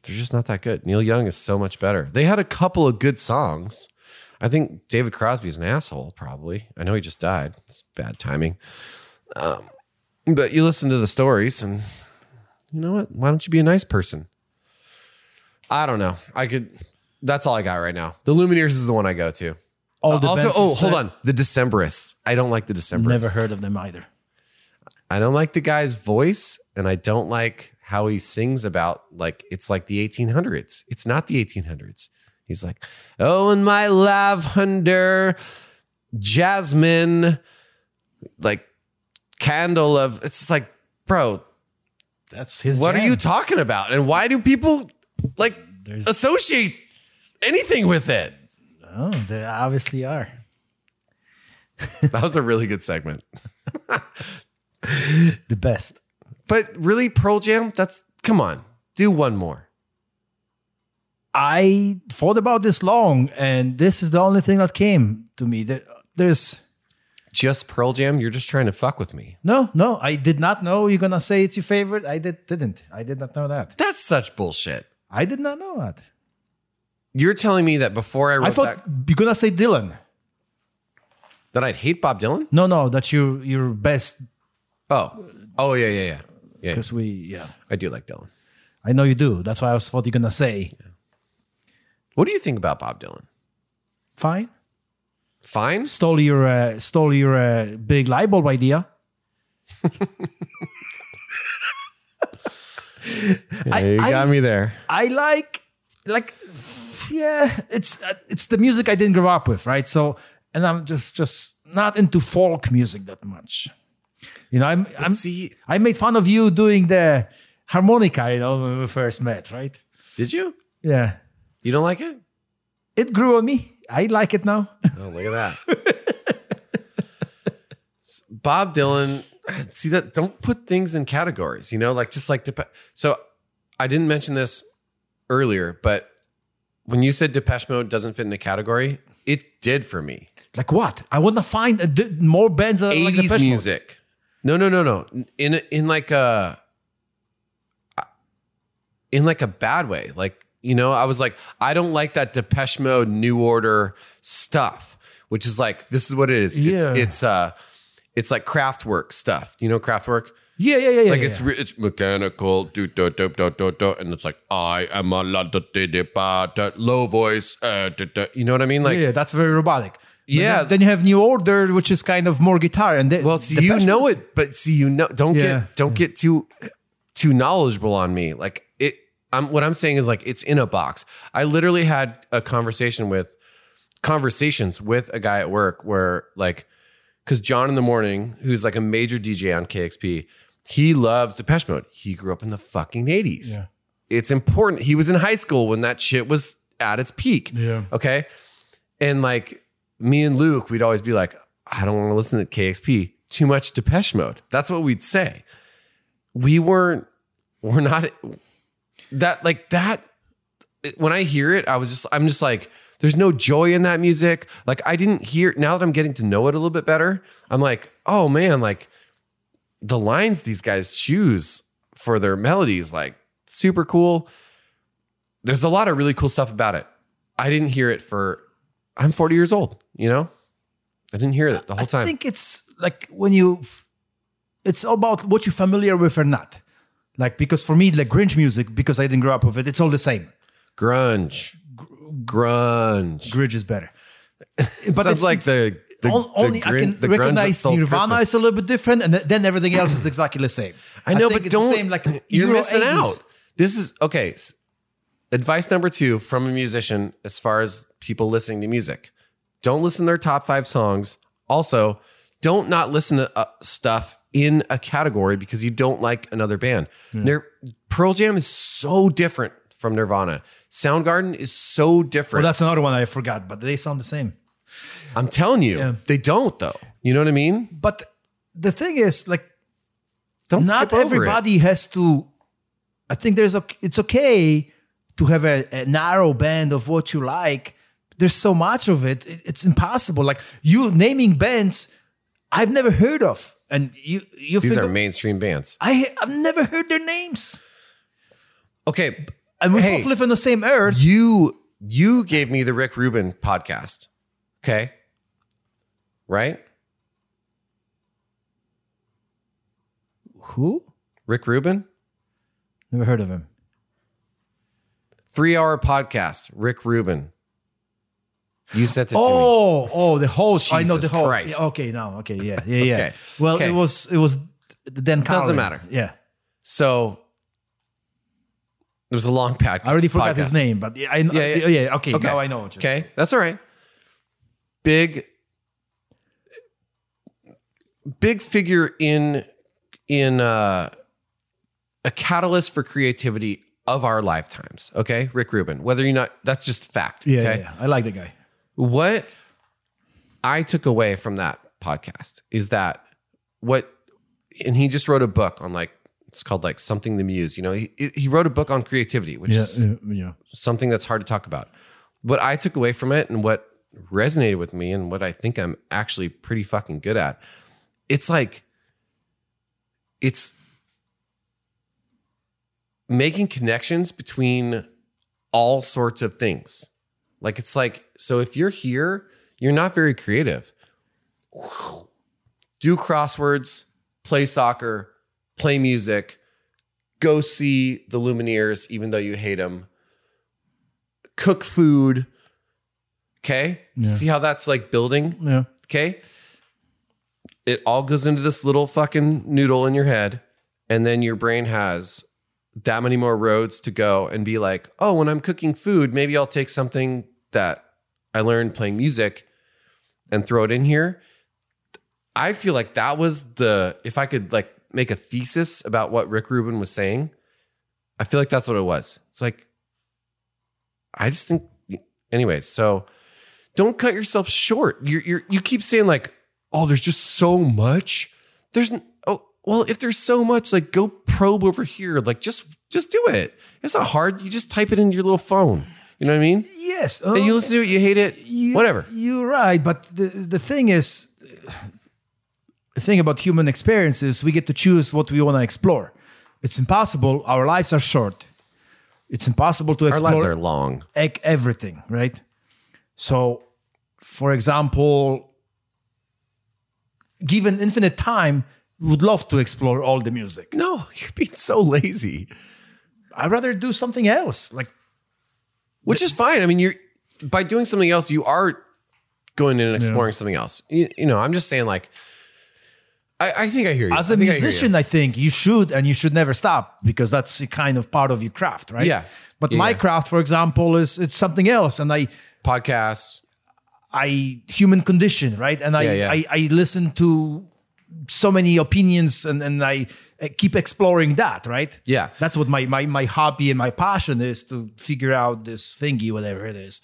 C: they're just not that good. Neil Young is so much better. They had a couple of good songs. I think David Crosby is an asshole. Probably. I know he just died. It's bad timing. Um, but you listen to the stories, and you know what? Why don't you be a nice person? I don't know. I could. That's all I got right now. The Lumineers is the one I go to.
B: All the
C: also, oh, hold on. The Decemberists. I don't like the Decemberists.
B: Never heard of them either.
C: I don't like the guy's voice, and I don't like how he sings about like it's like the 1800s. It's not the 1800s. He's like, oh, and my lavender, jasmine, like candle of. It's like, bro,
B: That's his.
C: what are you talking about? And why do people like
B: There's-
C: associate anything with it?
B: Oh, they obviously are.
C: That was a really good segment.
B: The best.
C: But really, Pearl Jam, that's come on, do one more.
B: I thought about this long, and this is the only thing that came to me. There- There's
C: Just Pearl Jam, you're just trying to fuck with me.
B: no, no. I did not know you're gonna say it's your favorite. I did, didn't. I did not know that.
C: That's such bullshit.
B: I did not know that.
C: You're telling me that before I wrote
B: I thought
C: that,
B: you're gonna say Dylan.
C: that I'd hate Bob Dylan?
B: No, no, that's your your best
C: Oh, oh yeah, yeah, yeah, yeah.
B: because we yeah.
C: I do like Dylan.
B: I know you do. That's why I was thought you're gonna say
C: What do you think about Bob Dylan?
B: fine.
C: Fine.
B: Stole your uh, stole your uh, big light bulb idea. I-
C: you
B: I-
C: got me there.
B: I like like yeah, it's uh, it's the music I didn't grow up with, right? So and I'm just just not into folk music that much. You know, I'm I'm
C: see-
B: I made fun of you doing the harmonica, you know, when we first met, right?
C: Did you?
B: Yeah.
C: You don't like it?
B: It grew on me. I like it now.
C: Oh, look at that. Bob Dylan, see that don't put things in categories, you know, like just like Depe- so I didn't mention this earlier, but when you said Depeche Mode doesn't fit in a category, it did for me.
B: like what? I want to find more bands that are like
C: 80s
B: Depeche Mode.
C: music. No, no, no, no. In in like a in like a bad way. Like You know, I was like, I don't like that Depeche Mode New Order stuff, which is like this is what it is.
B: Yeah.
C: It's, it's uh, it's like Kraftwerk stuff. You know Kraftwerk?
B: Yeah, yeah, yeah, yeah.
C: Like
B: yeah,
C: it's
B: yeah.
C: re- it's mechanical, do do do do do do, and it's like I am a la da da da ba da low voice, uh, da, da. you know what I mean? Like
B: yeah, that's very robotic.
C: Yeah.
B: Then, then you have New Order, which is kind of more guitar, and the,
C: Well, see,
B: the
C: you know it, but see, you know, don't
B: Yeah.
C: get don't get too too knowledgeable on me. Like I'm what I'm saying is like it's in a box. I literally had a conversation with conversations with a guy at work where like because John in the morning, who's like a major DJ on KEXP, he loves Depeche Mode. He grew up in the fucking 80s.
B: Yeah.
C: It's important. He was in high school when that shit was at its peak.
B: Yeah.
C: Okay. And like me and Luke, we'd always be like, I don't want to listen to KEXP. Too much Depeche Mode. That's what we'd say. We weren't, we're not that like that. When I hear it, I was just, I'm just like, there's no joy in that music. Like I didn't hear, now that I'm getting to know it a little bit better, I'm like, oh man, like the lines these guys choose for their melodies, like super cool. There's a lot of really cool stuff about it. I didn't hear it for I'm 40 years old, you know? I didn't hear it the whole
B: I
C: time.
B: I think it's like when you, it's all about what you're familiar with or not. Like because for me, like Grinch music, because I didn't grow up with it, it's all the same.
C: grunge. Grunge.
B: Grinch is better.
C: But
B: but
C: sounds
B: it's
C: like the, the,
B: On- only
C: the
B: I can
C: the
B: recognize Nirvana
C: Christmas.
B: is a little bit different, and then everything else is exactly the same.
C: I know,
B: think
C: but
B: it's
C: don't.
B: the same. Like
C: you're
B: Euro
C: missing
B: 80s.
C: out. This is okay. Advice number two from a musician, as far as people listening to music, don't listen to their top five songs. Also, don't not listen to uh, stuff in a category because you don't like another band. Hmm. Nir- Pearl Jam is so different from Nirvana. Soundgarden is so different.
B: Well, that's another one I forgot, but they sound the same.
C: I'm telling you,
B: Yeah.
C: they don't though. You know what I mean?
B: But the thing is, like,
C: Don't
B: not
C: over it.
B: everybody has to. I think there's a. It's okay to have a, a narrow band of what you like. There's so much of it. it- It's impossible. Like you naming bands I've never heard of, and you you
C: These
B: think
C: are mainstream bands.
B: I I've never heard their names,
C: Okay,
B: and we
C: Hey.
B: both live on the same earth.
C: you you gave me the Rick Rubin podcast. Okay. Right?
B: Who?
C: Rick Rubin?
B: Never heard of him.
C: Three hour podcast. Rick Rubin. You sent it to me.
B: Oh, oh, the host. I know the host.
C: Christ.
B: Okay, now, okay, yeah, yeah, yeah.
C: Okay.
B: Well,
C: Okay.
B: it was it was Dan.
C: Doesn't matter.
B: Yeah,
C: So it was a long podcast.
B: I already forgot his name, but yeah, I know.
C: Yeah,
B: Yeah,
C: yeah.
B: yeah. okay, now I know.
C: Okay, that's all right. Big, big figure in in uh, a catalyst for creativity of our lifetimes. Okay, Rick Rubin. Whether you're not, that's just fact.
B: Yeah,
C: okay?
B: yeah, yeah. I like the guy.
C: What I took away from that podcast is that what, and he just wrote a book on like it's called like something the muse. You know, he he wrote a book on creativity, which
B: Yeah,
C: is
B: yeah,
C: something that's hard to talk about. What I took away from it and what resonated with me and what I think I'm actually pretty fucking good at, it's like, it's making connections between all sorts of things. Like, it's like, so if you're here, you're not very creative. Do crosswords, play soccer, play music, go see the Lumineers, even though you hate them. Cook food. Okay. See how that's like building?
B: Yeah.
C: Okay. It all goes into this little fucking noodle in your head. And then your brain has that many more roads to go and be like, oh, when I'm cooking food, maybe I'll take something that I learned playing music and throw it in here. I feel like that was the, if I could like make a thesis about what Rick Rubin was saying, I feel like that's what it was. It's like, I just think, anyways, so don't cut yourself short. You're, you're, you keep saying like, oh, there's just so much. There's, oh, well, if there's so much, like go probe over here. Like just, just do it. It's not hard. You just type it into your little phone. You know what I mean?
B: Yes.
C: And you listen to it, you hate it,
B: you-
C: whatever.
B: You're right, but the the thing is, the thing about human experiences, we get to choose what we want to explore. It's impossible. Our lives are short. It's impossible to explore.
C: Our lives are long.
B: ec- everything, right? So, for example, given infinite time, would love to explore all the music.
C: No, you're being so lazy.
B: I'd rather do something else. Like,
C: Which is fine. I mean, you're by doing something else, you are going in and exploring something else. You, you know, I'm just saying, like, I, I think I hear you.
B: as
C: I
B: a
C: think I hear you.
B: musician, I, think you should and you should never stop because that's a kind of part of your craft, right?
C: Yeah.
B: But
C: Yeah,
B: my
C: yeah.
B: craft, for example, is it's something else, and I
C: podcasts.
B: I human condition, right? And I
C: Yeah, yeah.
B: I, I listen to so many opinions, and and I, keep exploring that, right?
C: Yeah.
B: that's what my my my hobby and my passion is to figure out this thingy, whatever it is.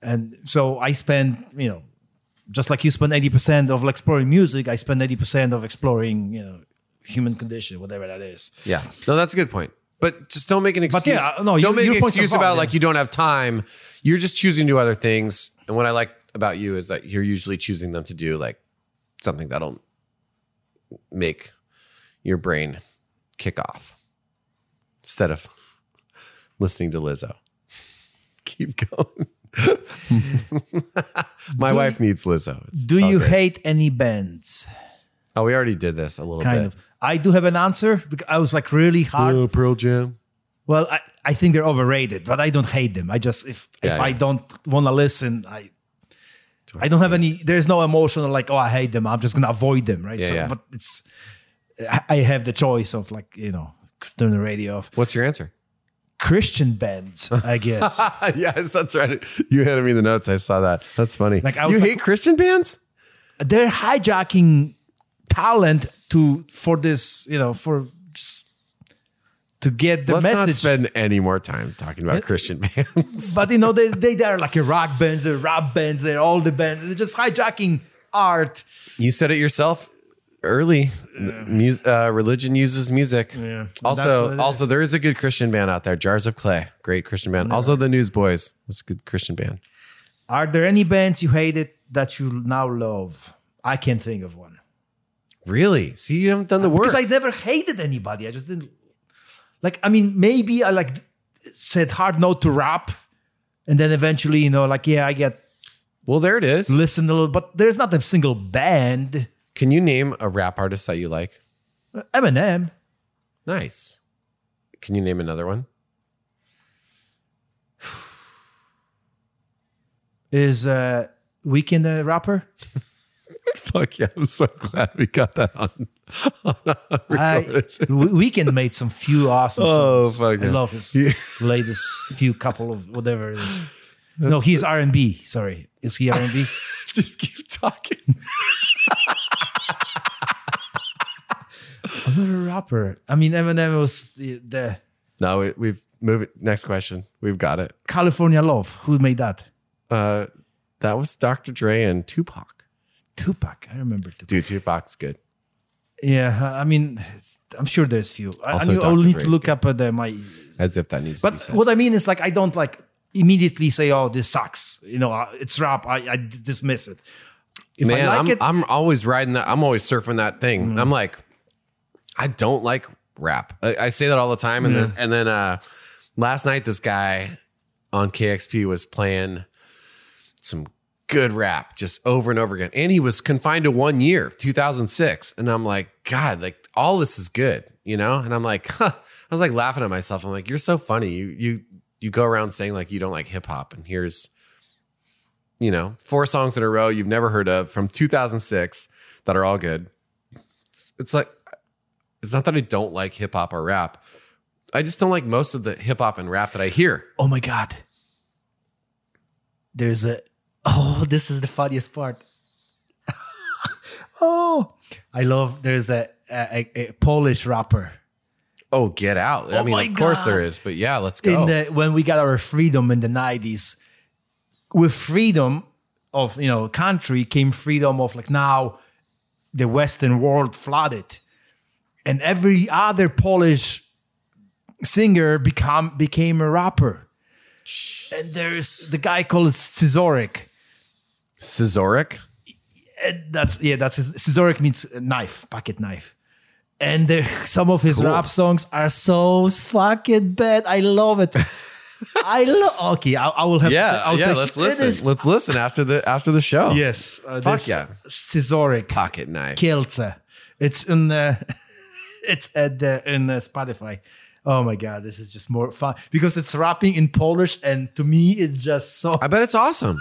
B: And so I spend, you know, just like you spend eighty percent of exploring music, I spend eighty percent of exploring, you know, human condition, whatever that is.
C: Yeah. No, that's a good point. But just don't make an
B: But
C: excuse.
B: yeah, uh, no, you-
C: don't make
B: your
C: an excuse about it like
B: yeah.
C: you don't have time. You're just choosing to do other things. And what I like about you is that you're usually choosing them to do like something that'll make your brain kick off instead of listening to Lizzo. Keep going. My wife needs Lizzo. It's
B: Do you
C: great.
B: hate any bands?
C: Oh, we already did this a little
B: Kind
C: bit.
B: of. I do have an answer because I was like really hard.
C: Oh, Pearl Jam.
B: Well, I, I think they're overrated, but I don't hate them. I just if
C: Yeah,
B: if I don't want to listen, I I don't have any. There's no emotional like oh I hate them. I'm just gonna avoid them, right?
C: Yeah,
B: so,
C: yeah.
B: But it's I have the choice of like you know turn the radio off.
C: What's your answer?
B: Christian bands, I guess.
C: yes, that's right. You handed me the notes. I saw that. That's funny.
B: Like, I
C: you
B: like-
C: hate Christian bands?
B: they're hijacking talent to for this you know for just to get the
C: Let's not spend any more time talking about Christian bands.
B: but you know they they they are like a rock bands, they're rap bands, they're all the bands. They're just hijacking art.
C: you said it yourself early. Mus- uh, religion uses music.
B: Yeah. That's
C: Also,
B: what it
C: also there is a good Christian band out there. Jars of Clay, great Christian band. Also, the Newsboys was a good Christian band.
B: Are there any bands you hated that you now love? I can't think of one.
C: Really? See, you haven't done the work.
B: Because I never hated anybody. I just didn't like I mean, maybe I like said hard no to rap. And then eventually, you know, like, yeah, I get
C: well, there it is.
B: Listen a little, but there's not a single band.
C: Can you name a rap artist that you like?
B: Eminem.
C: Nice. Can you name another one?
B: Is uh Weeknd a rapper?
C: Fuck yeah! I'm so glad we got that on.
B: I, We- Weeknd made some few awesome
C: Oh,
B: songs.
C: fuck
B: I
C: yeah.
B: love his
C: Yeah.
B: latest few couple of whatever it is. no, he's R and B. Sorry, is he R and B?
C: Just keep talking.
B: Another rapper. I mean, Eminem was the, the
C: No, we, we've moved. it. Next question. We've got it.
B: California Love. Who made that?
C: Uh, that was Dr. Dre and Tupac.
B: Tupac. I remember Tupac.
C: Dude, Tupac's good.
B: Yeah, I mean, I'm sure there's few. I, I I'll need to look
C: good.
B: up at the, my.
C: As if that needs to be
B: But what I mean is, like, I don't like immediately say, "Oh, this sucks." You know, it's rap. I, I dismiss it. If
C: Man,
B: I like
C: I'm,
B: it,
C: I'm always riding that. I'm always surfing that thing. I'm like, I don't like rap. I, I say that all the time. And then, and then, uh, last night, this guy on KEXP was playing some good rap just over and over again. And he was confined to one year, 2006. And I'm like, God, like all this is good, you know? And I'm like, huh. I was like laughing at myself. I'm like, you're so funny. You, you, you go around saying like you don't like hip hop. And here's, you know, four songs in a row you've never heard of from 2006 that are all good. It's, it's like, it's not that I don't like hip hop or rap. I just don't like most of the hip hop and rap that I hear.
B: oh my god, there's a. Oh, this is the funniest part. oh, I love. There's a a, a- a Polish rapper.
C: Oh, get out. I
B: Oh
C: mean,
B: my
C: of course there is, but yeah, let's go.
B: in the when we got our freedom in the 90s with freedom of you know country came freedom of like now the western world flooded and every other polish singer become became a rapper and there's the guy called Scyzoryk.
C: Scisoric?
B: And that's yeah that's his, Scyzoryk means knife pocket knife and the, some of his rap songs are so fucking bad. I love it. I love. Okay, I, I will have.
C: Yeah,
B: I'll
C: yeah. Let's listen.
B: is-
C: Let's listen after the after the show.
B: Yes, uh,
C: Fuck
B: this
C: yeah.
B: Scissoric
C: Pocket knife.
B: Kielce. It's in. Uh, it's at the in uh, Spotify. Oh my god, this is just more fun because it's rapping in Polish, and to me, it's just so.
C: I bet it's awesome.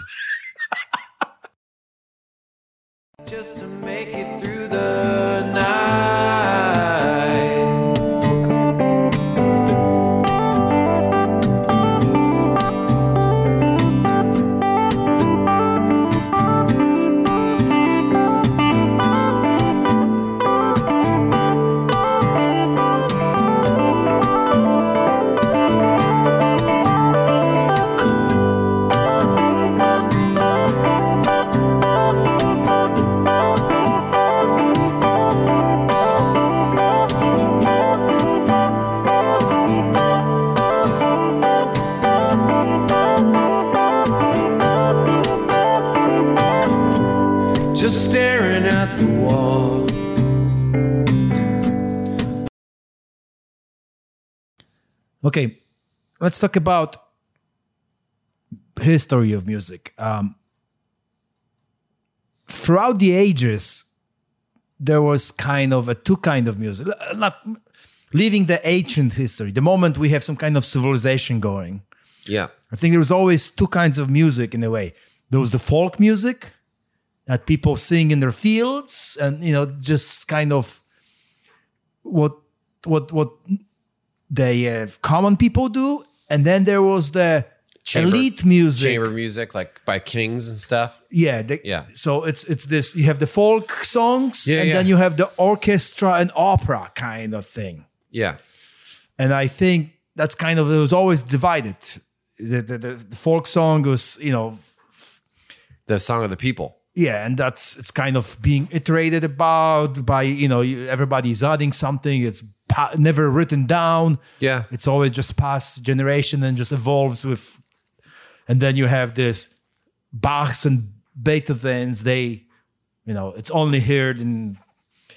E: Just to make it through the
B: Okay, let's talk about history of music. Um, throughout the ages, there was kind of a two kind of music. Not leaving the ancient history. The moment we have some kind of civilization going,
C: Yeah.
B: I think there was always two kinds of music in a way. There was the folk music that people sing in their fields, and you know, just kind of what what what the uh, common people do. And then there was the
C: Chamber-
B: elite music.
C: Chamber music, like by kings and stuff.
B: Yeah, the,
C: Yeah.
B: So it's it's this. You have the folk songs,
C: Yeah,
B: and
C: yeah.
B: then you have the orchestra and opera kind of thing.
C: Yeah.
B: and I think that's kind of it was always divided. The, the, the, the folk song was, you know,
C: The song of the people.
B: yeah, and that's it's kind of being iterated about by you know everybody's adding something. It's pa- never written down.
C: Yeah.
B: It's always just past generation and just evolves with. And then you have this Bachs and Beethovens. They, you know, it's only heard in,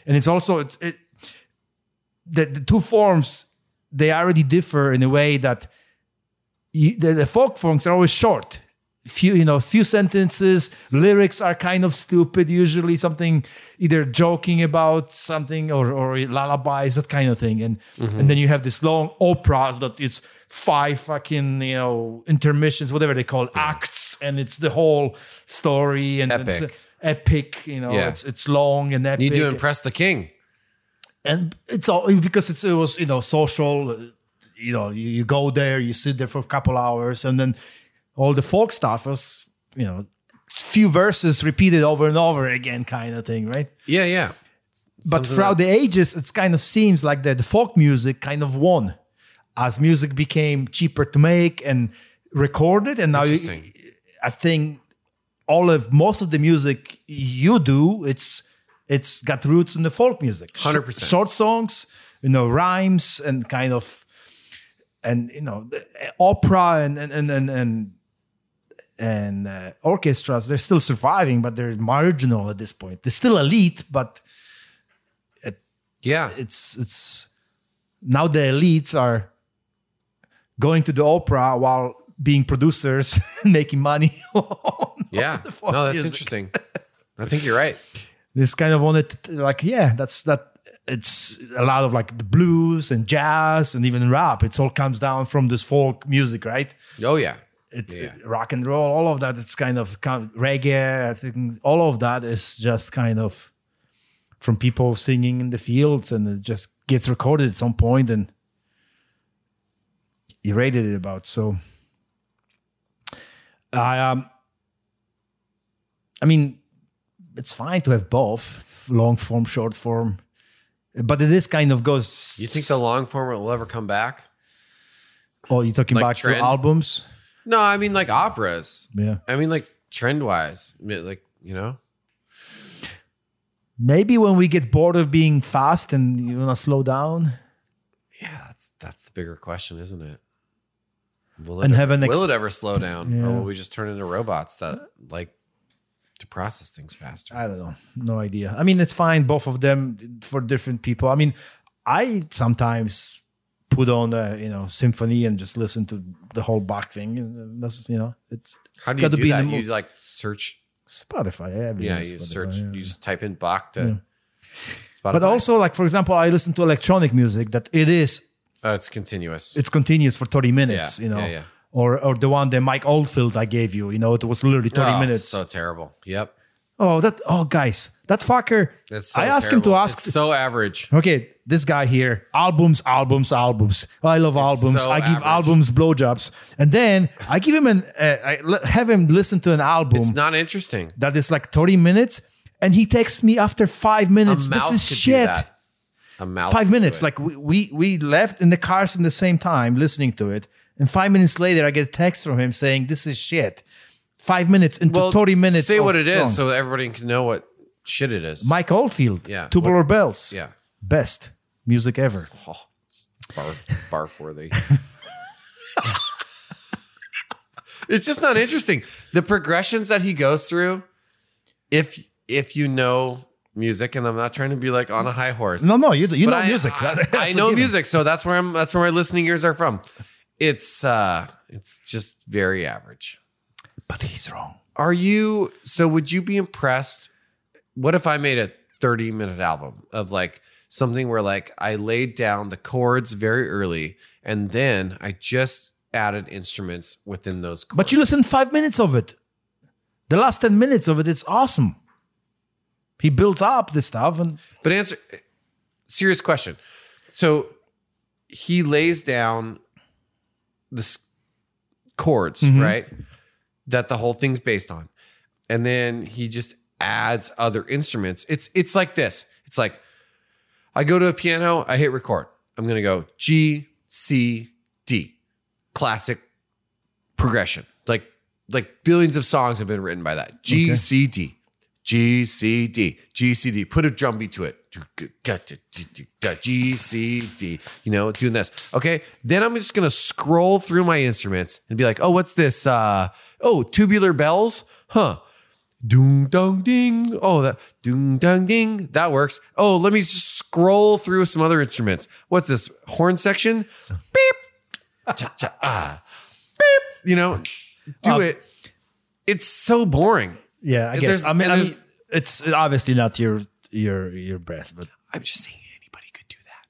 B: and it's also it's it. The, the two forms they already differ in a way that you, the, the folk songs are always short few you know few sentences lyrics are kind of stupid usually something either joking about something or or lullabies that kind of thing and and then you have this long operas that it's five fucking you know intermissions whatever they call it, acts and it's the whole story and it's
C: Epic.
B: epic you know
C: Yeah.
B: it's it's long and epic
C: Need to impress the king.
B: and it's all because it's, it was you know social uh, you know you, you go there you sit there for a couple hours and then all the folk stuff was you know few verses repeated over and over again kind of thing right?
C: Yeah, yeah.
B: but
C: Something
B: throughout
C: like-
B: the ages it kind of seems like that the folk music kind of won as music became cheaper to make and recorded. And now you, i think all of most of the music you do it's it's got roots in the folk music.
C: 100%.
B: short songs you know rhymes and kind of and you know the opera and and and and, and and uh, orchestras they're still surviving but they're marginal at this point they're still elite but
C: Yeah.
B: it's it's now the elites are going to the opera while being producers making money on
C: Yeah. No, that's
B: music.
C: interesting. I think you're right.
B: this kind of wanted to, like yeah that's that it's a lot of like the blues and jazz and even rap it's all comes down from this folk music right
C: Oh yeah.
B: It,
C: Yeah.
B: rock and roll all of that it's kind of, kind of reggae i think all of that is just kind of from people singing in the fields and it just gets recorded at some point and irradiated about so i um i mean it's fine to have both long form short form but it is kind of goes
C: You think the long form will ever come back?
B: oh you're talking
C: like trend?
B: albums
C: No, I mean like operas.
B: yeah
C: I mean like trend wise. Like, you know?
B: Maybe when we get bored of being fast and you want to slow down
C: Yeah, that's that's the bigger question, isn't it? Will
B: And
C: it,
B: have an ex-
C: will it ever slow down,
B: Yeah.
C: or will we just turn into robots that like to process things faster.
B: I don't know. No idea. I mean, it's fine, both of them for different people. I mean, I sometimes put on a you know symphony and just listen to the whole Bach thing. And that's you know, it's,
C: How do you do
B: be
C: that? You like search?
B: Spotify. Yeah,
C: Yeah, you
B: Spotify,
C: search.
B: yeah.
C: You just type in Bach to. Spotify.
B: But also, like for example, I listen to electronic music that it is
C: oh, it's continuous.
B: it's continuous for 30 minutes,
C: Yeah,
B: you know.
C: yeah, yeah.
B: Or or the one that Mike Oldfield I gave you, you know, it was literally 30
C: Oh,
B: minutes.
C: So terrible. Yep.
B: oh, that oh guys, that fucker.
C: It's so
B: I asked him to ask
C: It's so average.
B: Okay, this guy here, albums, albums, albums. I love albums.
C: so
B: I give
C: average.
B: albums blowjobs, and then I give him an, uh, I have him listen to an album
C: It's not interesting.
B: that is like 30 minutes, and he texts me after five minutes. This is shit.
C: A mouse.
B: Five minutes. Like we, we we left in the cars in the same time listening to it, and five minutes later I get a text from him saying this is shit. Five minutes into
C: well,
B: 30 minutes.
C: Say what it is,
B: song.
C: so everybody can know what shit it is.
B: Mike Oldfield,
C: Yeah.
B: Tubular
C: What-
B: Bells,
C: yeah.
B: best music ever.
C: Oh, barf, barf worthy. it's just not interesting. The progressions that he goes through, if if you know music, and I'm not trying to be like on a high horse.
B: No, no, you you know
C: I,
B: music.
C: I,
B: That's
C: I
B: a
C: know music, so that's where I'm. That's where my listening ears are from. It's uh, it's just very average.
B: but he's wrong.
C: Are you? So would you be impressed? What if I made a 30 minute album of like something where like I laid down the chords very early and then I just added instruments within those chords.
B: But you listen five minutes of it. The last ten minutes of it, it's awesome. He builds up the stuff, and
C: But answer serious question. So he lays down the chords, mm-hmm. right? That the whole thing's based on. And then he just adds other instruments. It's it's like this. It's like I go to a piano, I hit record. I'm going to go G C D. Classic progression. Like like billions of songs have been written by that. G C D. G C D G C D. Put a drum beat to it. G C D. You know, doing this. Okay. Then I'm just gonna scroll through my instruments and be like, oh, what's this? Uh, oh, tubular bells. Huh. Doom dong ding. Oh, that doom dong ding. That works. Oh, let me just scroll through some other instruments. What's this? Horn section. Beep. Cha cha ah. Beep. You know, do
B: Um,
C: it. It's so boring.
B: yeah, I guess.
C: there's-
B: I mean, I mean, it's obviously not your your your breath, but
C: I'm just saying anybody could do that.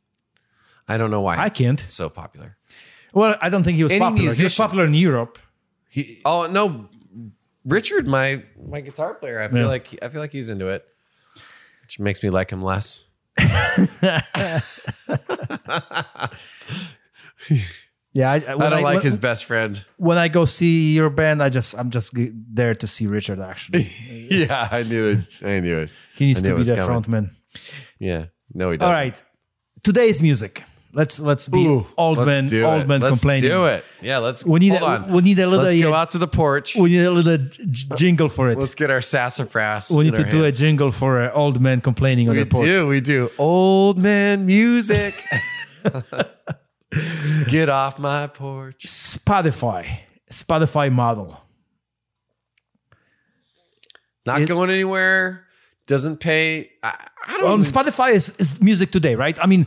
C: I don't know why
B: I can't.
C: So popular.
B: well, I don't think he was
C: Any
B: popular. He was popular in Europe. He,
C: Oh no, Richard, my my guitar player. I feel
B: Yeah.
C: like I feel like he's into it, which makes me like him less.
B: yeah, I,
C: I don't like
B: when,
C: his best friend.
B: When I go see your band, I just I'm just there to see Richard. Actually,
C: yeah, I knew it. I knew it.
B: he needs to be the frontman.
C: Yeah, no, he doesn't.
B: All right, today's music. Let's let's be
C: Ooh,
B: old
C: let's
B: man
C: do
B: old
C: it.
B: man
C: Let's
B: complaining.
C: do it. Yeah, let's.
B: We need
C: hold
B: a-
C: on.
B: we need a little-
C: Let's go out to the porch.
B: We need a little j- j- jingle for it.
C: Let's get our sassafras.
B: we need to do
C: hands.
B: a jingle for uh, old men complaining on
C: We
B: the porch.
C: We do. We do. Old man music. Get off my porch.
B: Spotify, Spotify model.
C: Not
B: It-
C: going anywhere. Doesn't pay. I, I don't.
B: Well,
C: even-
B: Spotify is, is music today, right? I mean,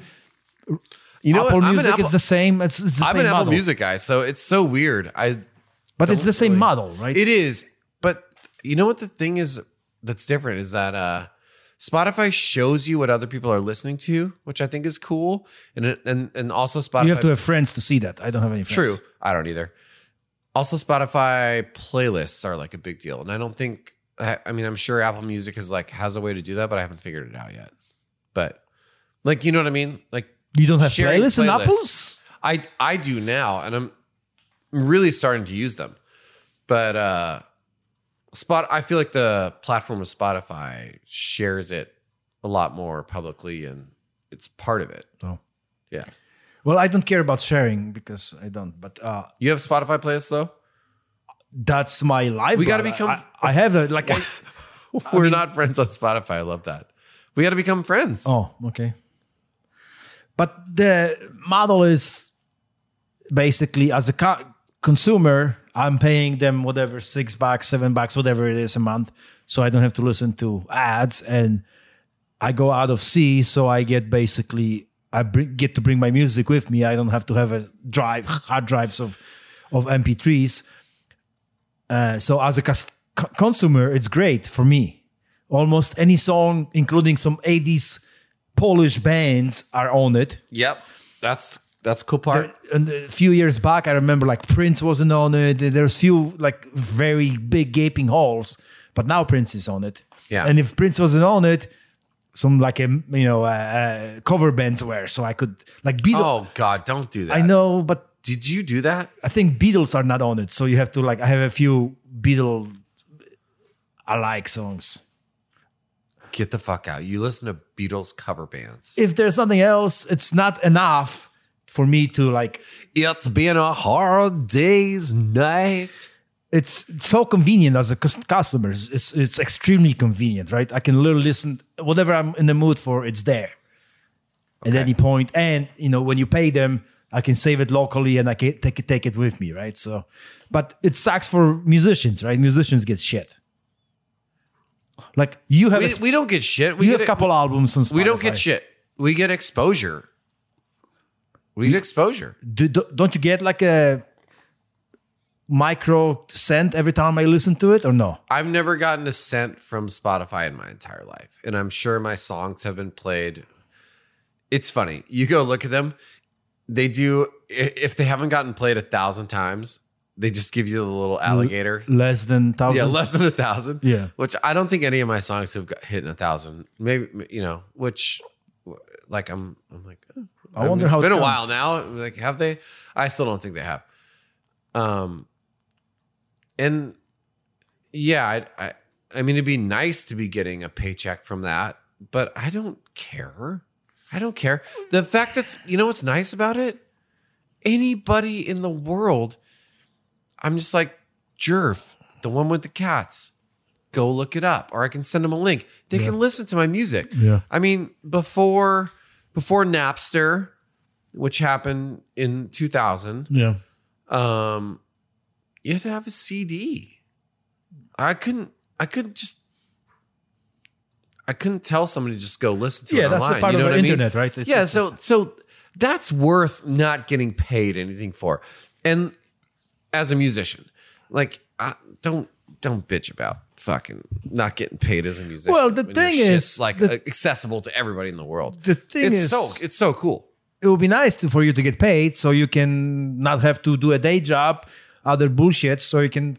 C: you know
B: Apple
C: what?
B: Music
C: Apple,
B: is the same. It's, it's the
C: I'm
B: same
C: an Apple
B: model,
C: Music guy, so it's so weird. I.
B: but it's the same
C: really-
B: model, right?
C: It is, but you know what the thing is that's different is that uh Spotify shows you what other people are listening to, which I think is cool, and it, and and also Spotify.
B: you have to have friends to see that. I don't have any friends.
C: True. I don't either. Also, Spotify playlists are like a big deal, and I don't think. I I mean, I'm sure Apple Music is like has a way to do that, but I haven't figured it out yet. But like, you know what I mean? Like,
B: You don't have
C: sharing
B: playlists, in. Apple's?
C: I I do now, and I'm really starting to use them. But uh Spot, I feel like the platform of Spotify shares it a lot more publicly, and it's part of it.
B: Oh.
C: Yeah.
B: Well, I don't care about sharing because I don't. But uh,
C: You have Spotify playlists though.
B: that's my life.
C: We gotta become-
B: I, I have the like. I,
C: We're not friends on Spotify. I love that. We got to become friends.
B: oh, okay. But the model is basically as a co- consumer, I'm paying them whatever six bucks, seven bucks, whatever it is a month so I don't have to listen to ads, and I go out of C, so I get basically I bring, get to bring my music with me. I don't have to have a drive hard drives of of MP3s. Uh, so as a consumer, it's great for me. Almost any song, including some 80s Polish bands, are on it.
C: Yep. That's that's cool part.
B: And a few years back, I remember like Prince wasn't on it. There's few like very big gaping holes, but now Prince is on it.
C: Yeah.
B: And if Prince wasn't on it, some like a you know uh, uh, cover bands were, so I could like Beatles.
C: oh God, don't do that.
B: I know, but
C: Did you do that?
B: I think Beatles are not on it, so you have to like. I have a few Beatles I like songs.
C: Get the fuck out. You listen to Beatles cover bands.
B: If there's something else, it's not enough for me to like.
C: It's been a hard day's night.
B: It's so convenient as a customer. It's it's extremely convenient, right? I can literally listen whatever I'm in the mood for. It's there at
C: Okay.
B: any point, and you know when you pay them, I can save it locally and I can take it take it with me, right? So, but it sucks for musicians, right? Musicians get shit. Like you have
C: We,
B: a,
C: we don't get shit. We
B: you have a couple albums on Spotify.
C: We don't get shit. We get exposure. We get exposure.
B: Do, do, don't you get like a micro cent every time I listen to it, or no?
C: I've never gotten a cent from Spotify in my entire life, and I'm sure my songs have been played. It's funny. You go look at them. They do. If they haven't gotten played a thousand times, they just give you the little alligator.
B: Less than thousand.
C: Yeah, less than a thousand.
B: Yeah.
C: which I don't think any of my songs have got hit in a thousand. Maybe you know, which like I'm, I'm like, oh,
B: I wonder
C: it's
B: how it's
C: been a while now. Like, have they? I still don't think they have. Um, and yeah, I, I, I mean, it'd be nice to be getting a paycheck from that, but I don't care. I don't care. The fact that's, you know, what's nice about it? Anybody in the world, I'm just like, Jerf, the one with the cats. Go look it up, or I can send them a link. They can listen to my music.
B: Yeah.
C: I mean, before before Napster, which happened in 2000,
B: Yeah.
C: um, you had to have a CD. I couldn't. I couldn't just. I couldn't tell somebody to just go listen to
B: Yeah,
C: it
B: that's the part
C: you know
B: of the
C: I mean?
B: internet, right? It's-
C: yeah,
B: it's-
C: so so that's worth not getting paid anything for. And as a musician, like I, don't don't bitch about fucking not getting paid as a musician.
B: Well, the thing is,
C: like
B: the-
C: accessible to everybody in the world.
B: The thing
C: it's
B: is-
C: so it's so cool.
B: It would be nice to, for you to get paid, so you can not have to do a day job, other bullshit, so you can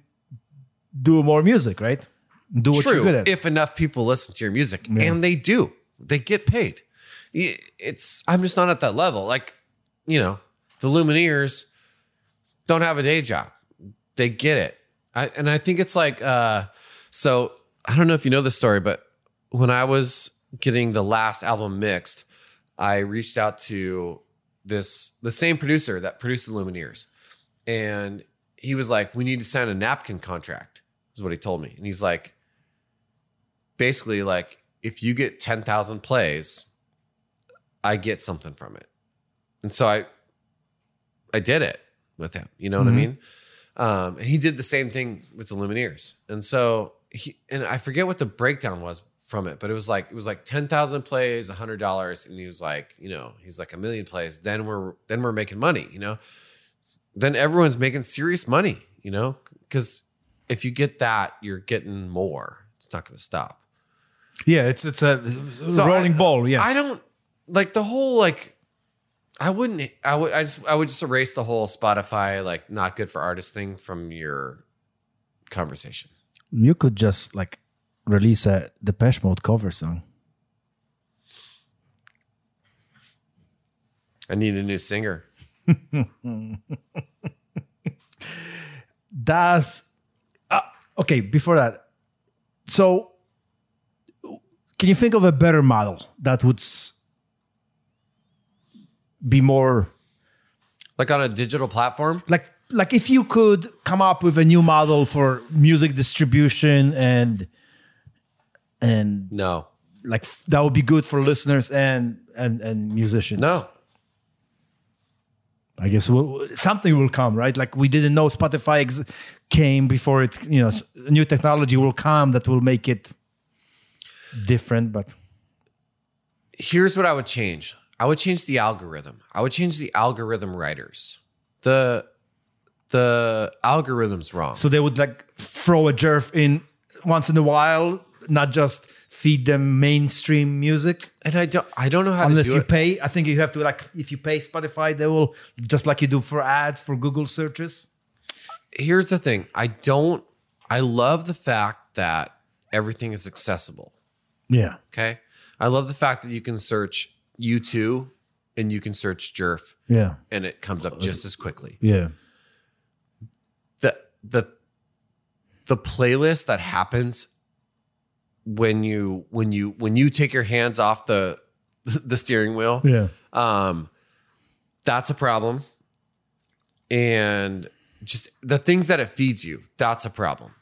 B: do more music, right? Do what you're good at.
C: if enough people listen to your music, and they do, they get paid. It's I'm just not at that level. Like, you know, the Lumineers don't have a day job. They get it, I, and I think it's like, uh, so I don't know if you know the story, but when I was getting the last album mixed, I reached out to this the same producer that produced the Lumineers, and he was like, "We need to sign a napkin contract." Is what he told me, and he's like, basically like if you get 10,000 plays, I get something from it. And so I I did it with him, you know what I mean? Um, and he did the same thing with the Lumineers. And so he and I forget what the breakdown was from it, but it was like it was like 10,000 plays, a $100 and he was like, you know, he's like a million plays, then we're then we're making money, you know? Then everyone's making serious money, you know? Cuz if you get that, you're getting more. It's not going to stop.
B: yeah, it's it's a
C: So
B: rolling
C: I-
B: ball. Yeah.
C: I don't like the whole like I wouldn't I would I just I would just erase the whole Spotify like not good for artists thing from your conversation.
B: you could just like release a Depeche Mode cover song.
C: I need a new singer.
B: Does uh, okay before that. So, can you think of a better model that would s- be more
C: Like on a digital platform?
B: like like if you could come up with a new model for music distribution and and
C: No.
B: like that would be good for listeners and and and musicians.
C: No.
B: I guess we'll, something will come, right? Like we didn't know Spotify ex- came before it. You know, s- new technology will come that will make it different. But
C: here's what I would change. I would change the algorithm. I would change the algorithm writers. The the algorithm's wrong.
B: so they would like throw a jerf in once in a while, not just feed them mainstream music.
C: and I don't I don't know how
B: Unless
C: to do
B: you
C: it.
B: pay, I think you have to like if you pay Spotify, they will just like you do for ads for Google searches.
C: Here's the thing. I don't I love the fact that everything is accessible.
B: Yeah,
C: Okay. I love the fact that you can search U2 and you can search Jerf.
B: Yeah,
C: and it comes up just as quickly.
B: yeah.
C: the the the playlist that happens when you when you when you take your hands off the the steering wheel
B: Yeah.
C: um that's a problem. And just the things that it feeds you that's a problem.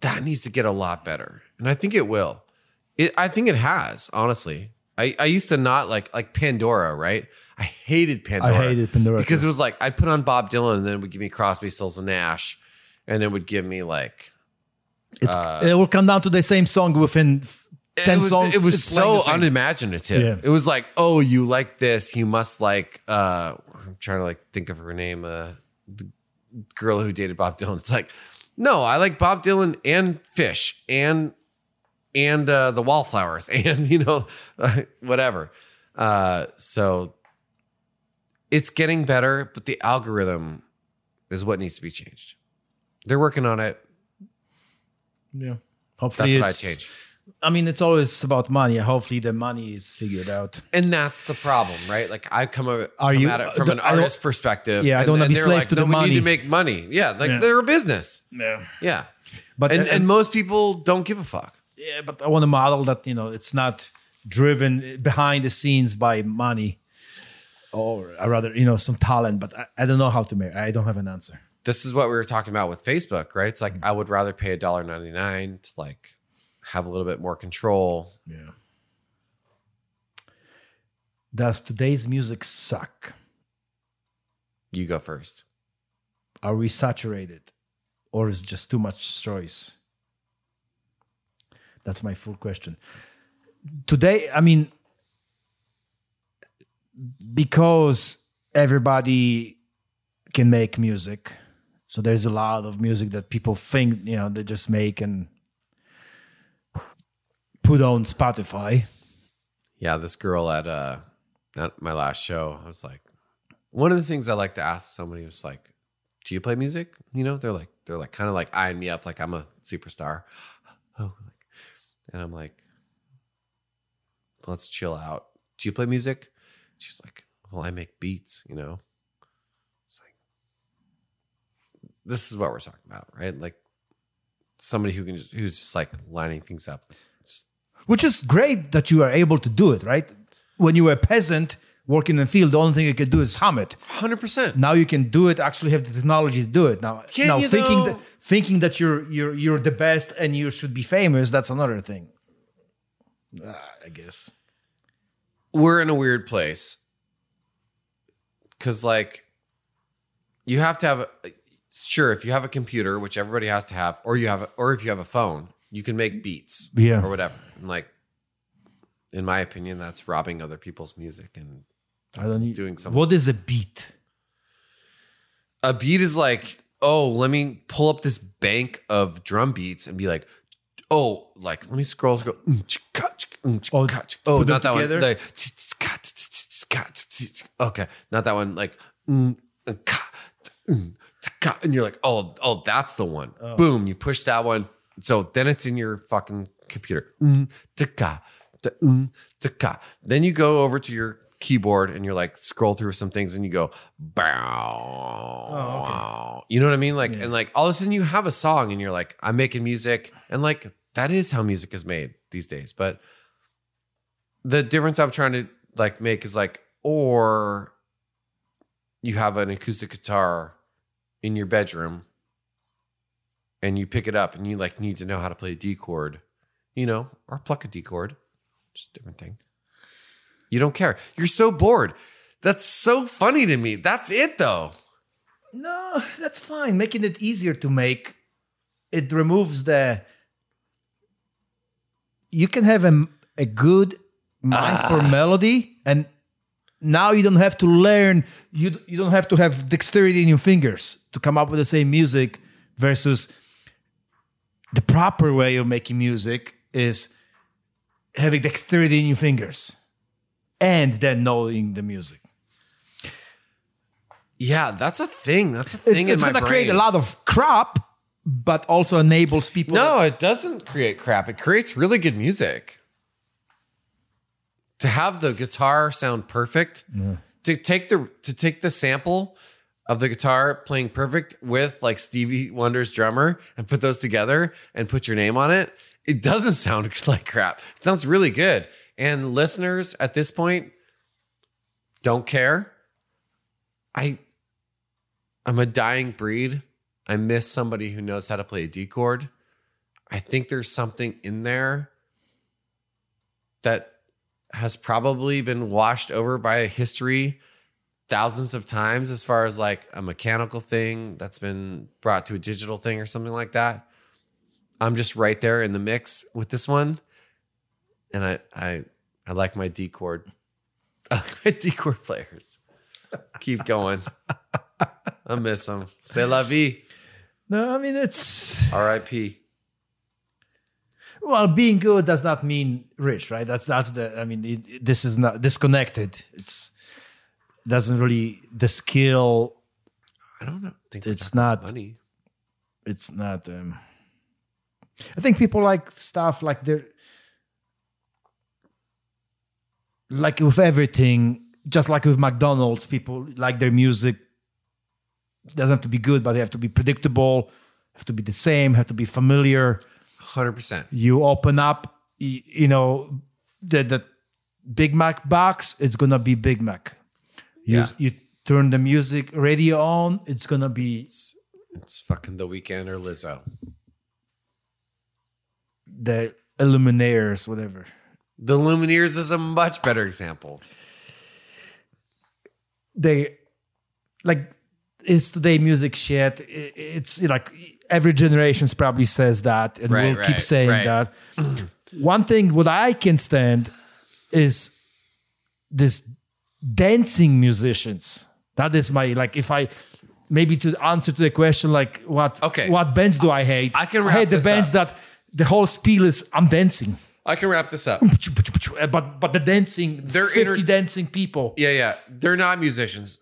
C: That needs to get a lot better. And i think it will. It, i think it has honestly I, I used to not like like pandora right i hated pandora I
B: hated Pandora,
C: because
B: too.
C: it was like i'd put on bob dylan and then it would give me crosby stills and nash and it would give me like
B: It, it will come down to the same song within ten
C: it was,
B: songs.
C: It was so unimaginative.
B: Yeah.
C: It was like, oh, you like this, you must like. uh I'm trying to like think of her name. Uh, the girl who dated Bob Dylan. It's like, no, I like Bob Dylan and Phish and and uh, the Wallflowers and you know whatever. Uh, so it's getting better, but the algorithm is what needs to be changed. They're working on it.
B: Yeah. Hopefully,
C: That's what I change.
B: I mean, it's always about money. Hopefully, the money is figured out.
C: And that's the problem, right? Like I come, a,
B: Are
C: come
B: you-
C: at it from
B: uh,
C: an artist perspective.
B: Yeah, I don't wanna be
C: they're
B: slave
C: like,
B: to
C: no,
B: the
C: we need
B: money."
C: to make money. Yeah, like
B: Yeah.
C: they're a business.
B: Yeah.
C: Yeah,
B: But
C: and,
B: and,
C: and most people don't give a fuck.
B: Yeah, but I want a model that you know it's not driven eh, behind the scenes by money, or I rather you know some talent. But I, I don't know how to make. I don't have an answer.
C: This is what we were talking about with Facebook, right? It's like mm. I would rather pay a dollar ninety nine to like have a little bit more control.
B: Yeah. Does today's music suck?
C: You go first.
B: Are we saturated, or is it just too much choice? That's my full question. Today, I mean, because everybody can make music, so there's a lot of music that people think you know they just make and put on Spotify.
C: Yeah, this girl at uh at my last show, I was like, one of the things I like to ask somebody was like, "Do you play music?" You know, they're like, they're like kind of like eyeing me up like I'm a superstar. Oh, like, and I'm like, let's chill out. Do you play music? She's like, well, I make beats. You know, it's like, this is what we're talking about, right? Like somebody who can just who's just like lining things up. Just
B: which is great that you are able to do it, right? When you were a peasant working in the field, the only thing you could do is hum it.
C: hundred percent.
B: Now you can do it. Actually, have the technology to do it. Now,
C: Can
B: now thinking that thinking that you're you're you're the best and you should be famous, that's another thing. Uh, I guess.
C: we're in a weird place because like you have to have a, sure if you have a computer which everybody has to have or you have a, or if you have a phone you can make beats
B: Yeah.
C: or whatever and like in my opinion that's robbing other people's music and
B: I don't need
C: Doing something.
B: What is a beat?
C: a beat is like oh let me pull up this bank of drum beats and be like oh like let me scroll scroll. Mm, mm,
B: Oh,
C: chka, chka.
B: to
C: oh not that one. ch- okay not that one. Like mm, uh, ka, ch- ch- ka, and you're like oh oh that's the one. Boom you push that one. So then it's in your fucking computer. Ch- ka, ch- ch- ka. then you go over to your keyboard and you're like scroll through some things and you go bow. Oh, you know what i mean? Like and like all of a sudden you have a song and you're like i'm making music. And like that is how music is made these days. But the difference i'm trying to like make is like or you have an acoustic guitar in your bedroom and you pick it up and you like need to know how to play a d chord you know or pluck a d chord just a different thing you don't care you're so bored That's so funny to me. That's it though.
B: No, that's fine. Making it easier to make, it removes the. You can have a, a good mind for ah. melody, and now you don't have to learn. You you don't have to have dexterity in your fingers to come up with the same music. Versus the proper way of making music is having dexterity in your fingers, and then knowing the music.
C: Yeah, that's a thing. That's a
B: It's,
C: thing in
B: it's
C: my
B: gonna
C: brain.
B: create a lot of crap, but also enables people.
C: No, it doesn't create crap. It creates really good music. To have the guitar sound perfect, to take the to take the sample of the guitar playing perfect with like Stevie Wonder's drummer and put those together and put your name on it, it doesn't sound like crap. It sounds really good. And listeners at this point don't care. I I'm a dying breed. I miss somebody who knows how to play a D chord. I think there's something in there that has probably been washed over by history thousands of times as far as like a mechanical thing that's been brought to a digital thing or something like that. I'm just right there in the mix with this one. And I I I like my D chord. I like my D chord players. Keep going. I miss them. C'est la vie.
B: No, I mean it's
C: R.I.P.
B: well, being good does not mean rich, right? That's that's the. I mean, it, this is not disconnected. It's doesn't really the skill.
C: I don't know. Think
B: It's not-
C: money.
B: It's not. Um, I think people like stuff like they're like with everything. Just like with McDonald's, people like their music. Doesn't have to be good, but they have to be predictable. Have to be the same. Have to be familiar.
C: Hundred percent.
B: you open up you know the the big mac box it's gonna be big mac you
C: Yeah.
B: you turn the music radio on it's gonna be
C: It's fucking the Weeknd or Lizzo.
B: the Lumineers whatever
C: The Lumineers is a much better example.
B: they like is today music shit it's like every generations probably says that and
C: Right,
B: we'll keep saying
C: right.
B: that one thing what i can stand is this dancing musicians that is my like if i maybe to answer to the question like what
C: Okay.
B: what bands do i hate
C: I can
B: I hate the bands
C: up.
B: that the whole spiel is i'm dancing
C: I can wrap this up.
B: but but the dancing
C: They're
B: 50
C: inter-
B: dancing people
C: Yeah, yeah. They're not musicians.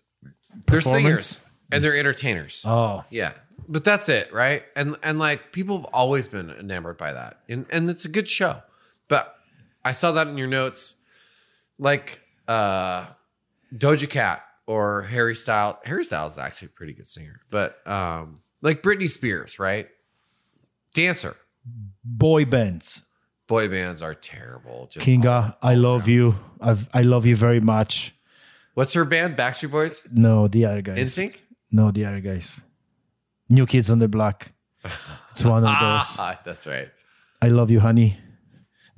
C: They're singers and they're entertainers.
B: oh
C: Yeah. But that's it, right? And and like people have always been enamored by that. And and it's a good show. But I saw that in your notes. Like uh Doja Cat or Harry Styles. Harry Styles is actually a pretty good singer. But um like Britney Spears, right? Dancer.
B: boy bands
C: Boy bands are terrible. Just
B: Kinga, I love you. I've, I love you very much.
C: What's her band? Backstreet Boys?
B: No, the other guys.
C: NSYNC?
B: No, the other guys. New Kids on the Block. It's one of those.
C: Ah, that's right.
B: I love you, honey.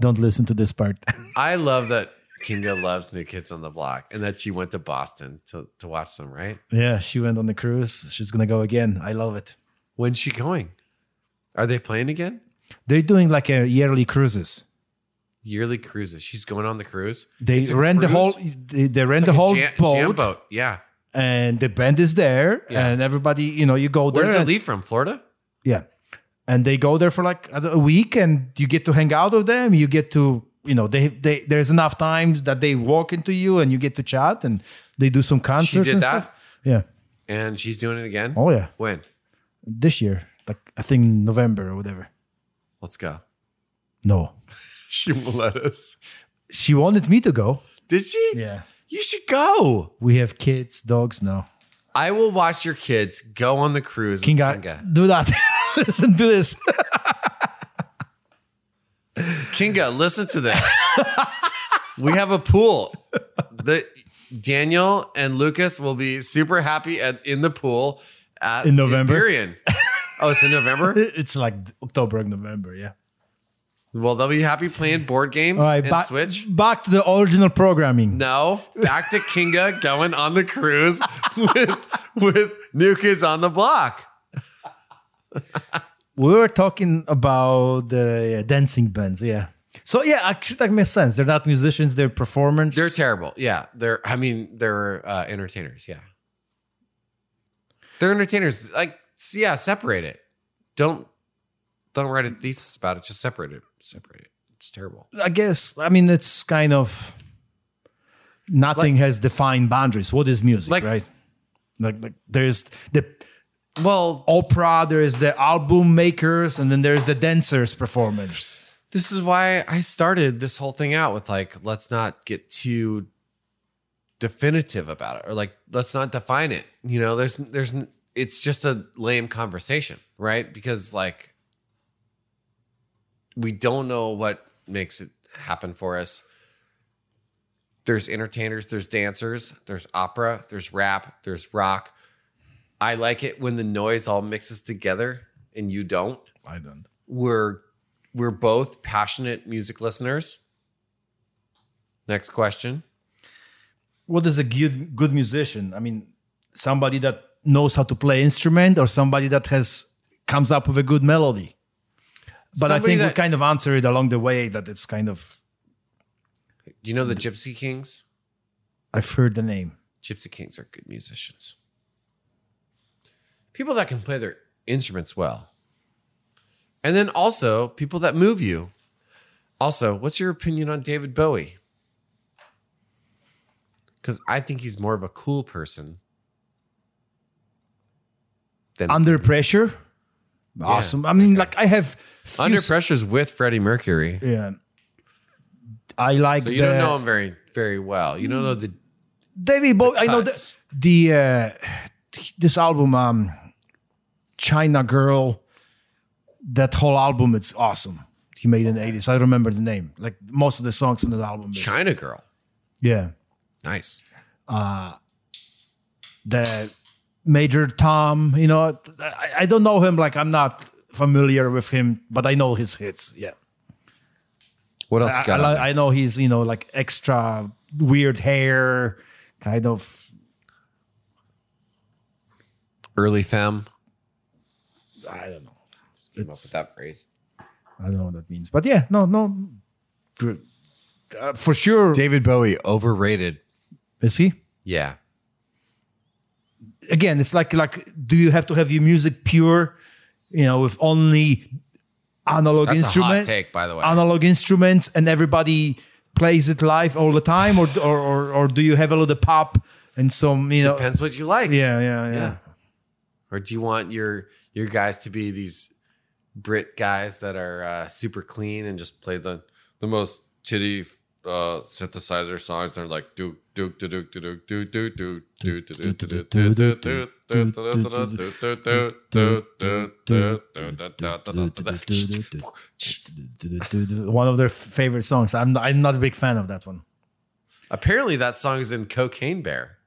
B: Don't listen to this part.
C: I love that Kinga loves New Kids on the Block and that she went to Boston to, to watch them, right?
B: yeah, she went on the cruise. She's gonna go again. I love it.
C: When's she going? Are they playing again?
B: They're doing like a yearly cruises.
C: Yearly cruises. She's going on the cruise.
B: They
C: It's a
B: rent the
C: cruise?
B: whole. They, they rent
C: It's
B: the
C: like a
B: whole
C: jam,
B: boat,
C: jam boat. Yeah.
B: and the band is there,
C: Yeah.
B: and everybody, you know, you go there.
C: Where does it
B: and-
C: leave from? Florida?
B: Yeah. And they go there for like a week and you get to hang out with them. You get to, you know, they, they there's enough time that they walk into you and you get to chat and they do some concerts
C: did
B: and
C: that?
B: stuff. Yeah.
C: And she's doing it again?
B: Oh yeah.
C: When?
B: This year. Like I think November or whatever.
C: Let's go.
B: No.
C: She won't let us.
B: She wanted me to go.
C: Did she?
B: Yeah.
C: You should go.
B: We have kids, dogs now.
C: I will watch your kids go on the cruise. with
B: Kinga, do that. Listen to this.
C: Kinga, listen to this. we have a pool. The Daniel and Lucas will be super happy at in the pool at
B: In November?
C: Empyrean. Oh, it's in November.
B: it's like October and November, yeah.
C: Well, they'll be happy playing board games
B: All right,
C: and
B: back,
C: Switch.
B: back to the original programming.
C: No, back to Kinga going on the cruise with with New Kids on the Block.
B: We were talking about the dancing bands, yeah. So yeah, actually that makes sense. They're not musicians; they're performers.
C: They're terrible. Yeah, they're. I mean, they're uh, entertainers. Yeah, they're entertainers. Like, yeah, separate it. Don't don't write a thesis about it. Just separate it. Separate it. It's terrible.
B: I guess. I mean, it's kind of nothing has defined boundaries. What is music,
C: Like-
B: right? Like, like there's the
C: Well,
B: opera, there's the album makers, and then there's the dancers, performers.
C: this is why I started this whole thing out with like, let's not get too definitive about it, or like, let's not define it. You know, there's there's it's just a lame conversation, right? Because like, we don't know what makes it happen for us. There's entertainers, there's dancers, there's opera, there's rap, there's rock. I like it when the noise all mixes together and you don't
B: I don't.
C: we're we're both passionate music listeners. Next question.
B: What is a good good musician? I mean, somebody that knows how to play instrument, or somebody that has comes up with a good melody. But I
C: Somebody
B: think we kind of answer it along the way that it's kind of.
C: Do you know the Gypsy Kings?
B: I've heard the name.
C: Gypsy Kings are good musicians. People that can play their instruments well. And then also people that move you. Also, what's your opinion on David Bowie? Because I think he's more of a cool person than
B: Under pressure, awesome. I mean, like I have few
C: Under
B: s-
C: Pressure's with Freddie Mercury.
B: Yeah, I like
C: So you
B: the
C: don't know him very, very well. You don't know the
B: David Bowie. I know the
C: cuts.
B: the uh, this album, um, China Girl. That whole album, it's awesome. He made in the eighties. I remember the name. Like most of the songs in that album. Is,
C: China Girl.
B: Yeah,
C: Nice.
B: the Major Tom. You know, I, I don't know him. Like I'm not familiar with him, but I know his hits. Yeah.
C: What else
B: I,
C: got?
B: I, I know he's you know like extra weird hair, kind of.
C: Early femme.
B: I don't know.
C: Came up with that phrase.
B: I don't know what that means, but yeah, no, no, Uh, for sure.
C: David Bowie overrated.
B: Is he?
C: Yeah.
B: Again, it's like like, do you have to have your music pure, you know, with only analog instruments?
C: That's a take, by the way.
B: analog instruments, and everybody plays it live all the time, or or or, or do you have a little pop and some, you know?
C: Depends what you like.
B: Yeah, yeah, yeah.
C: Yeah. Or do you want your your guys to be these Brit guys that are uh, super clean and just play the the most titty uh, synthesizer songs? They're like do do do do do do do do do do do do do do do do
B: One of their favorite songs. I'm I'm not a big fan of that one.
C: Apparently, that song is in Cocaine Bear.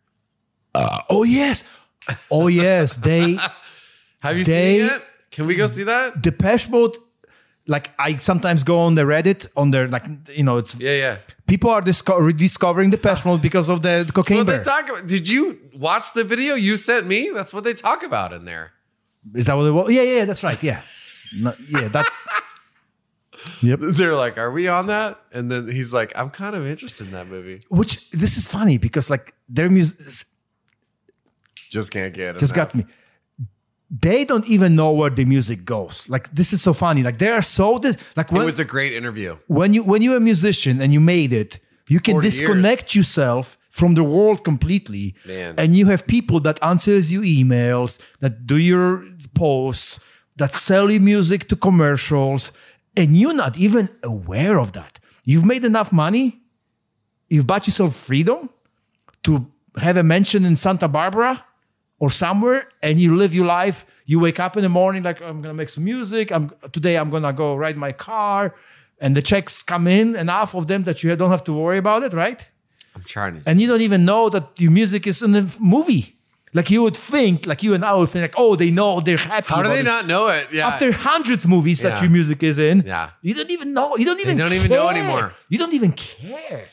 B: Oh yes, oh yes. They
C: Have you
B: They-
C: seen it? Can we go see that?
B: Depeche Mode. Like I sometimes go on the Reddit on their like you know it's
C: Yeah, yeah.
B: people are disco- rediscovering the Depeche Mode because of the cocaine
C: What they talk about? Did you watch the video you sent me? That's what they talk about in there.
B: Is that what it was? Yeah, yeah, that's right. Yeah, No, yeah, that. yep.
C: They're like, "Are we on that?" And then he's like, "I'm kind of interested in that movie.
B: Which this is funny because like their music
C: Just can't get it.
B: just got me. They don't even know where the music goes. Like this is so funny. Like they are so this like
C: It was a great interview.
B: when you when you're a musician and you made it, you can
C: 40 years.
B: disconnect yourself from the world completely.
C: Man.
B: And you have people that answers you emails, that do your posts, that sell you music to commercials, and you're not even aware of that. You've made enough money, you've bought yourself freedom to have a mansion in Santa Barbara or somewhere and you live your life you wake up in the morning like i'm gonna make some music i'm today i'm gonna go ride my car and the checks come in enough of them that you don't have to worry about it right
C: I'm trying to.
B: and you don't even know that your music is in the movie Like you would think, like you and I would think, like, oh, they know they're happy.
C: How do they
B: it.
C: not know it? Yeah.
B: After hundred movies that
C: Yeah.
B: your music is in,
C: Yeah.
B: you don't even know. You don't even.
C: don't even know anymore.
B: You don't even care.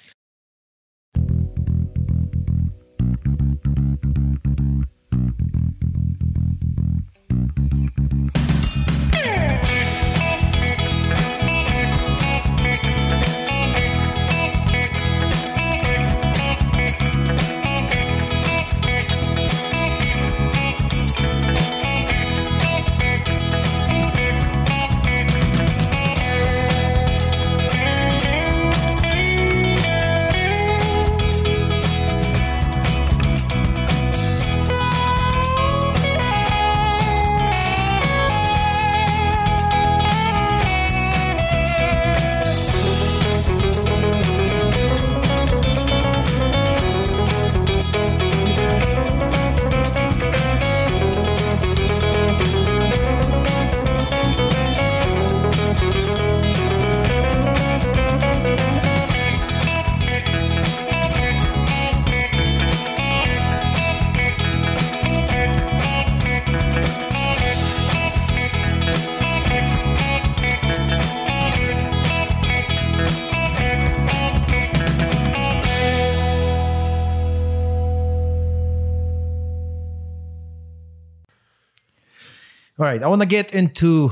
B: Right, I want to get into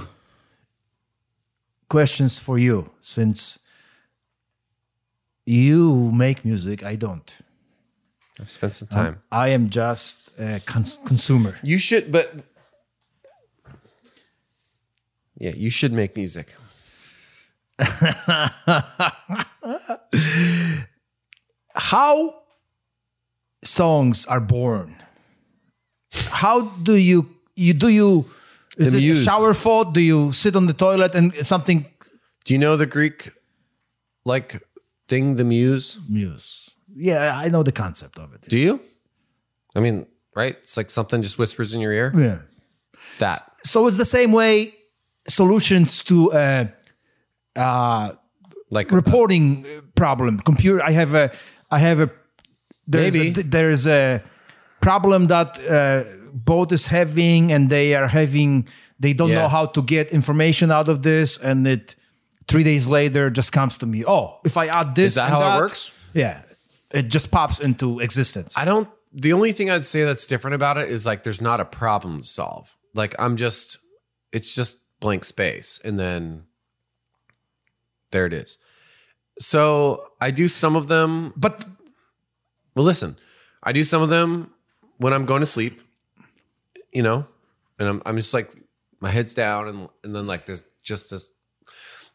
B: questions for you since you make music. I don't.
C: I've spent some time.
B: Um, I am just a cons- consumer.
C: you should, but yeah, you should make music.
B: How songs are born? How do you you do you is
C: The
B: it a shower thought? Do you sit on the toilet and something
C: Do you know the Greek like thing, the muse?
B: muse? Yeah, I know the concept of it.
C: Do you? I mean, right? It's like something just whispers in your ear.
B: Yeah.
C: That.
B: So it's the same way solutions to uh, uh,
C: Like
B: reporting problem. Computer. I have a. I have a. There's
C: Maybe.
B: A, there's a problem that uh, boat is having, and they are having. They don't
C: Yeah.
B: know how to get information out of this, and it three days later just comes to me. Oh, if I add this,
C: Is that how it works?
B: Yeah, it just pops into existence.
C: I don't. The only thing I'd say that's different about it is like there's not a problem to solve. Like I'm just, it's just blank space, and then there it is. So I do some of them.
B: but
C: Well, listen, I do some of them when I'm going to sleep. You know, and I'm I'm just like my head's down, and and then like there's just this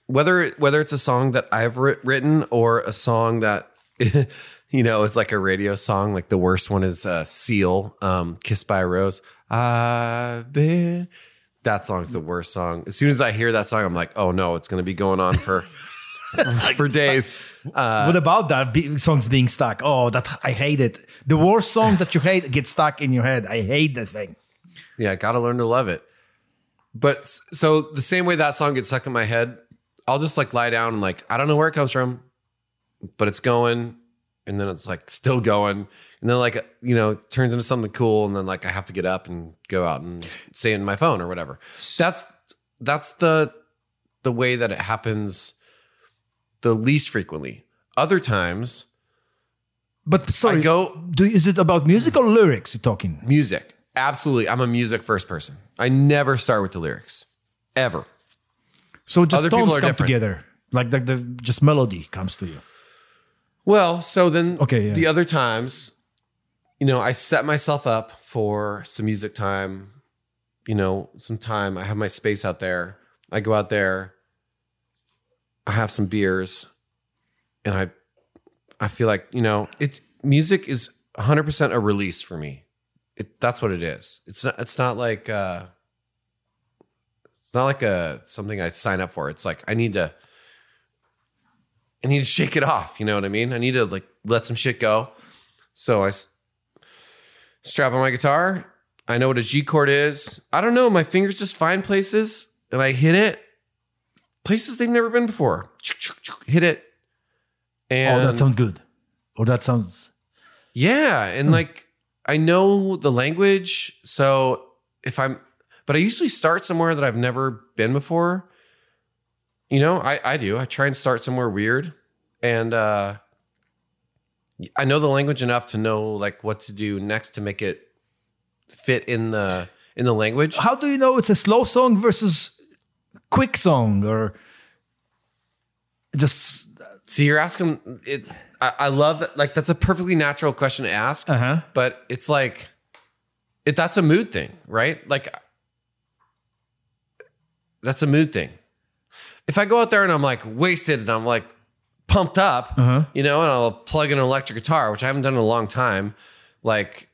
C: whether whether it's a song that I've writ- written or a song that you know it's like a radio song. Like the worst one is uh, Seal, um, "Kissed by a Rose." I've been. That song's the worst song. As soon as I hear that song, I'm like, oh no, it's gonna be going on for for days. Uh,
B: what about that be- songs being stuck? Oh, that I hate it. The worst song that you hate gets stuck in your head. I hate that thing.
C: Yeah, got to learn to love it. But so the same way that song gets stuck in my head, I'll just like lie down and like I don't know where it comes from, but it's going, and then it's like still going, and then like you know turns into something cool, and then like I have to get up and go out and say it in my phone or whatever. That's that's the the way that it happens the least frequently. Other times,
B: But sorry,
C: I go-
B: Do is it about music or lyrics? You're talking.
C: music. Absolutely, I'm a music first person. I never start with the lyrics, ever.
B: So just
C: Other
B: tones come
C: different.
B: together, like the, the just melody comes to you.
C: Well, so then
B: Okay, yeah.
C: the other times, you know, I set myself up for some music time, you know, some time. I have my space out there. I go out there, I have some beers, and I I feel like, you know, it music is 100% a release for me. It that's what it is. It's not it's not like uh it's not like a something I sign up for. It's like I need to I need to shake it off. You know what I mean? I need to like let some shit go. So I s- strap on my guitar. I know what a G chord is. I don't know. My fingers just find places and I hit it. Places they've never been before. Hit it. And
B: oh, that sounds good. Or that sounds.
C: yeah. And like I know the language, so if I'm, but I usually start somewhere that I've never been before. You know, I I do. I try and start somewhere weird, and uh, I know the language enough to know like what to do next to make it fit in the in the language.
B: How do you know it's a slow song versus quick song or just
C: See, you're asking it. I, I love that. Like that's a perfectly natural question to ask.
B: Uh-huh.
C: But it's like, it that's a mood thing, right? Like, that's a mood thing. If I go out there and I'm like wasted and I'm like pumped up,
B: Uh-huh.
C: you know, and I'll plug in an electric guitar, which I haven't done in a long time, like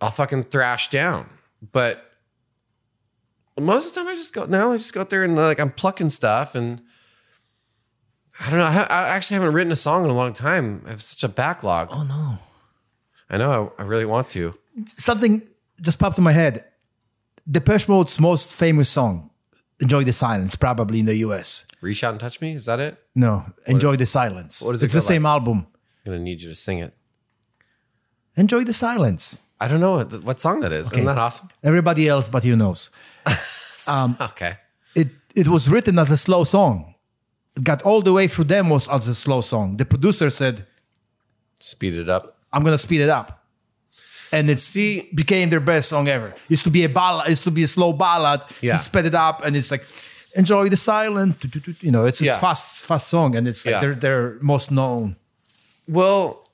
C: I'll fucking thrash down. But most of the time, I just go now. I just go out there and like I'm plucking stuff and. I don't know. I, ha- I actually haven't written a song in a long time. I have such a backlog.
B: oh no.
C: I know. I, I really want to.
B: Something just popped in my head. Depeche Mode's most famous song, Enjoy the Silence, probably in the US.
C: Reach out and touch me. Is that it?
B: No, Enjoy the Silence.
C: What is it
B: it's the
C: go
B: same album.
C: I'm gonna need you to sing it.
B: Enjoy the Silence.
C: I don't know what, what song that is. Isn't that awesome?
B: Everybody else but you knows.
C: Um, okay.
B: It it was written as a slow song. Got all the way through demos as a slow song. The producer said,
C: Speed it up.
B: I'm gonna speed it up. And it
C: See-
B: became their best song ever. Used to be a ballad, used to be a slow ballad.
C: Yeah.
B: He sped it up and it's like enjoy the silence. You know, it's a
C: Yeah.
B: fast, fast song, and it's like
C: Yeah.
B: they're they're most known.
C: Well,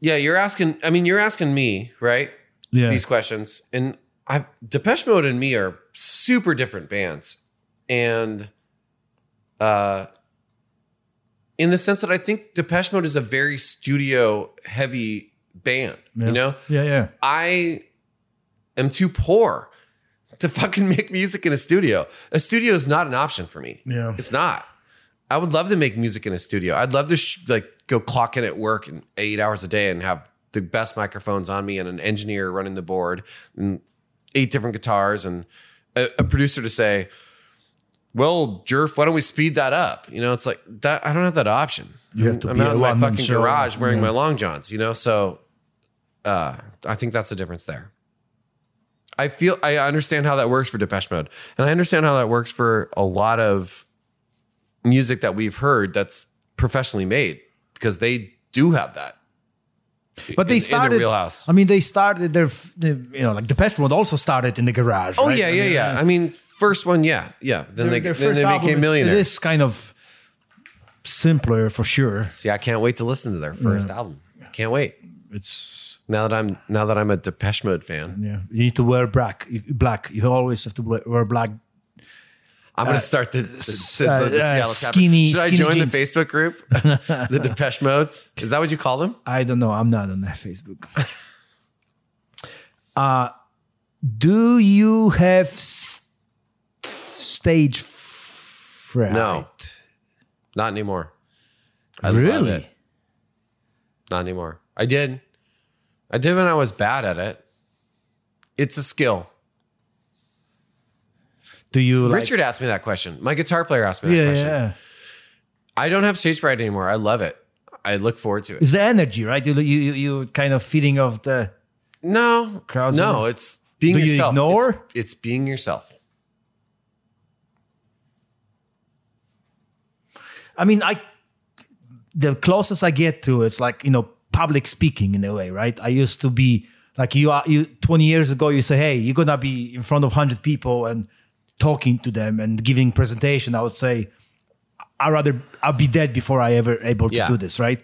C: yeah, you're asking. I mean, you're asking me, right?
B: Yeah.
C: These questions, and I Depeche Mode and me are super different bands, and uh, in the sense that I think Depeche Mode is a very studio heavy band. You know,
B: Yeah, yeah.
C: I am too poor to fucking make music in a studio. A studio is not an option for me.
B: Yeah.
C: It's not. I would love to make music in a studio. I'd love to sh- like go clock in at work and eight hours a day and have the best microphones on me and an engineer running the board and eight different guitars and a, a producer to say, well, Jerf, why don't we speed that up? You know, it's like that. I don't have that option.
B: You have to
C: I'm
B: be
C: out in my fucking
B: show.
C: garage wearing
B: Yeah.
C: my long johns, you know? So uh, I think that's the difference there. I feel I understand how that works for Depeche Mode, and I understand how that works for a lot of music that we've heard that's professionally made because they do have that.
B: But they
C: in- in the
B: started.
C: wheelhouse.
B: I mean, they started their, you know, like the Depeche Mode also started in the garage.
C: Oh
B: right?
C: yeah,
B: I
C: yeah,
B: mean,
C: yeah. I mean, first one, yeah, yeah. Then
B: their-
C: they
B: their
C: then
B: first
C: they became millionaires.
B: It is kind of simpler for sure.
C: See, I can't wait to listen to their first album. Can't wait.
B: It's
C: Now that I'm now that I'm a Depeche Mode fan,
B: yeah. You need to wear black. Black. You always have to wear- black.
C: I'm gonna start the, the, the, the
B: uh,
C: chapter.
B: skinny-
C: Should I join
B: jeans.
C: the Facebook group, the Depeche Modes? Is that what you call them?
B: I don't know. I'm not on that Facebook. uh, do you have s- stage fright?
C: No. Not anymore. I
B: Really?
C: Not anymore. I did. I did when I was bad at it. It's a skill.
B: Do you like?
C: Richard asked me that question. My guitar player asked me that
B: yeah,
C: question.
B: yeah.
C: I don't have stage fright anymore. I love it. I look forward to it.
B: It's the energy, right? You you you, you kind of feeding off the.
C: No,
B: Crowds
C: no, it's being
B: Do you ignore?
C: It's, it's being yourself.
B: I mean, I the closest I get to it's like you know public speaking in a way, right? I used to be like you are you 20 years ago. You say, hey, you're gonna be in front of 100 people and talking to them and giving presentation. I would say, I rather I'll be dead before I ever able to
C: Yeah.
B: do this, right?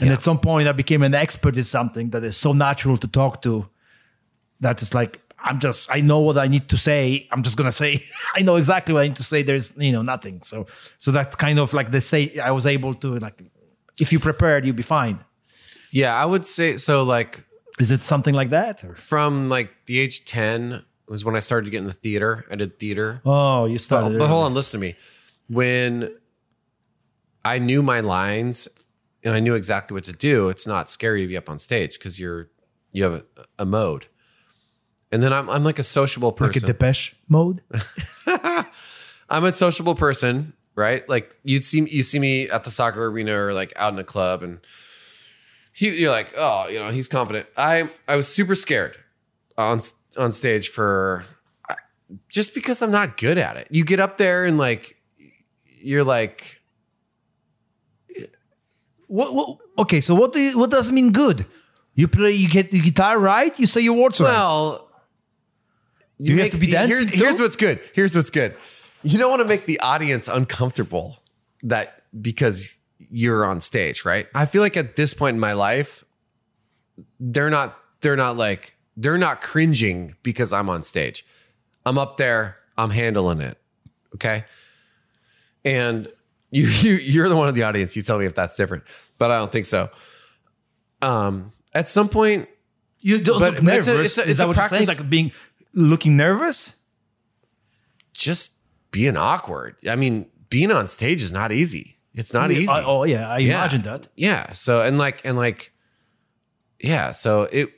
B: And at some point, I became an expert in something that is so natural to talk to that it's like I'm just I know what I need to say. I'm just gonna say I know exactly what I need to say. There's you know nothing. So so that's kind of like the state I was able to like if you prepared, you'd be fine.
C: Yeah, I would say so. Like
B: Is it something like that? Or?
C: from like the age ten was when I started to get in the theater. I did theater.
B: Oh, you
C: But,
B: started.
C: but hold on, listen to me. When I knew my lines and I knew exactly what to do, it's not scary to be up on stage because you're you have a, a mode. And then I'm I'm like a sociable
B: like a
C: person.
B: Depeche mode.
C: I'm a sociable person, right? Like you'd see you see me at the soccer arena or like out in a club and he, you're like, oh, you know, he's confident. I I was super scared on on stage for just because I'm not good at it. You get up there and like you're like
B: What, what, okay, so what do you, what does it mean good? You play, you get the guitar right, you say your words right.
C: well
B: you have to be dancing
C: Here's, here's what's good. Here's what's good. You don't want to make the audience uncomfortable that because you're on stage, right? I feel like at this point in my life, they're not they're not like they're not cringing because I'm on stage. I'm up there, I'm handling it. Okay. And you, you you're the one in the audience. You tell me if that's different, but I don't think so. Um, at some point,
B: You don't
C: But-
B: look
C: but it's a- it's a-
B: Is that what you're saying?
C: practice-
B: Like being looking nervous?
C: just being awkward. I mean, being on stage is not easy. It's not easy.
B: I- oh yeah, I
C: Yeah.
B: imagine that.
C: Yeah. So and like and like, yeah. So it,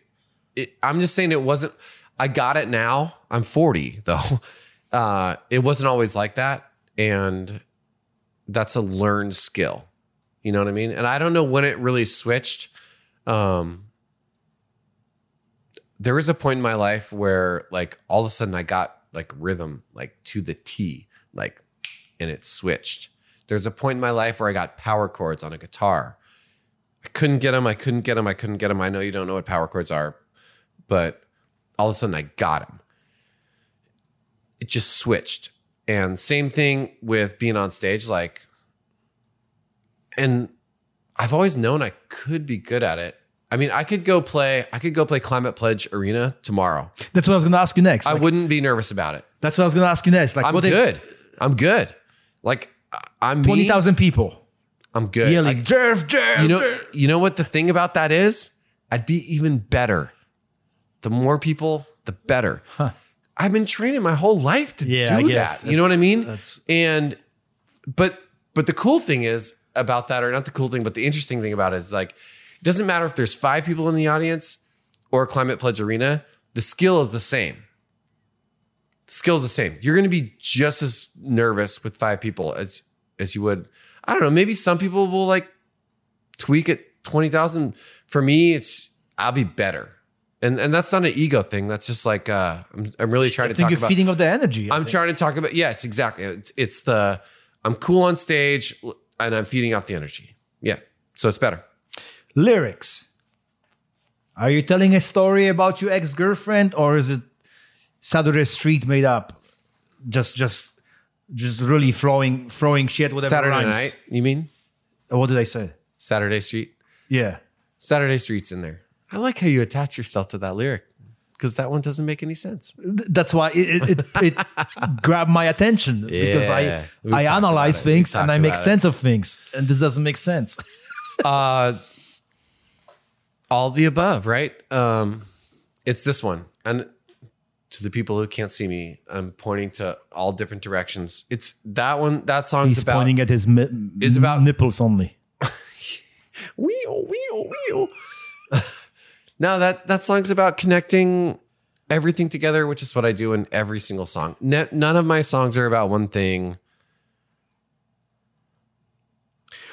C: it. I'm just saying it wasn't. I got it now. I'm 40 though. Uh, it wasn't always like that, and that's a learned skill. You know what I mean? And I don't know when it really switched. Um, there was a point in my life where like all of a sudden I got like rhythm like to the T, like, and it switched. There's a point in my life where I got power chords on a guitar. I couldn't get them. I couldn't get them. I couldn't get them. I know you don't know what power chords are, but all of a sudden I got them. It just switched. And same thing with being on stage. Like, and I've always known I could be good at it. I mean, I could go play. I could go play Climate Pledge Arena tomorrow.
B: That's what I was going to ask you next.
C: I wouldn't be nervous about it.
B: that's what I was going to ask you next. Like,
C: I'm
B: what if
C: good. I'm good. Like I'm
B: twenty thousand people
C: I'm good.
B: yelling,
C: I-
B: "Jerv, Jerv"?
C: you know,
B: Jerv."
C: you know what the thing about that is? I'd be even better. The more people, the better. I've been training my whole life to
B: Yeah,
C: do that. You know what I mean?
B: That's-
C: and but but the cool thing is about that, or not the cool thing, but the interesting thing about it is like it doesn't matter if there's five people in the audience or Climate Pledge Arena, the skill is the same. The skill is the same. You're gonna be just as nervous with five people as as you would. I don't know, maybe some people will like tweak it 20,000. For me, it's I'll be better. And and that's not an ego thing. That's just like uh I'm, I'm really trying
B: I
C: to
B: think
C: talk
B: you're
C: about
B: feeding off the energy. I
C: I'm
B: think.
C: trying to talk about yes, exactly. It's, it's the I'm cool on stage and I'm feeding off the energy. Yeah. So it's better.
B: Lyrics. Are you telling a story about your ex girlfriend, or is it Saturday Street made up? Just, just, just really throwing, throwing shit. Whatever
C: Saturday
B: rhymes.
C: night, you mean?
B: What did I say?
C: Saturday Street.
B: Yeah.
C: Saturday Street's in there. I like how you attach yourself to that lyric because that one doesn't make any sense.
B: That's why it, it, it, it grabbed my attention because
C: Yeah.
B: I
C: We've
B: I analyze
C: about it. We've
B: things and I make sense of things, and this doesn't make sense.
C: Uh all the above, right? Um it's this one. And to the people who can't see me, I'm pointing to all different directions. It's that one, that song's
B: He's
C: about
B: pointing at his mi-
C: Is about-
B: nipples only.
C: wheel, wheel, wheel. no, that that song's about connecting everything together, which is what I do in every single song. Ne- none of my songs are about one thing.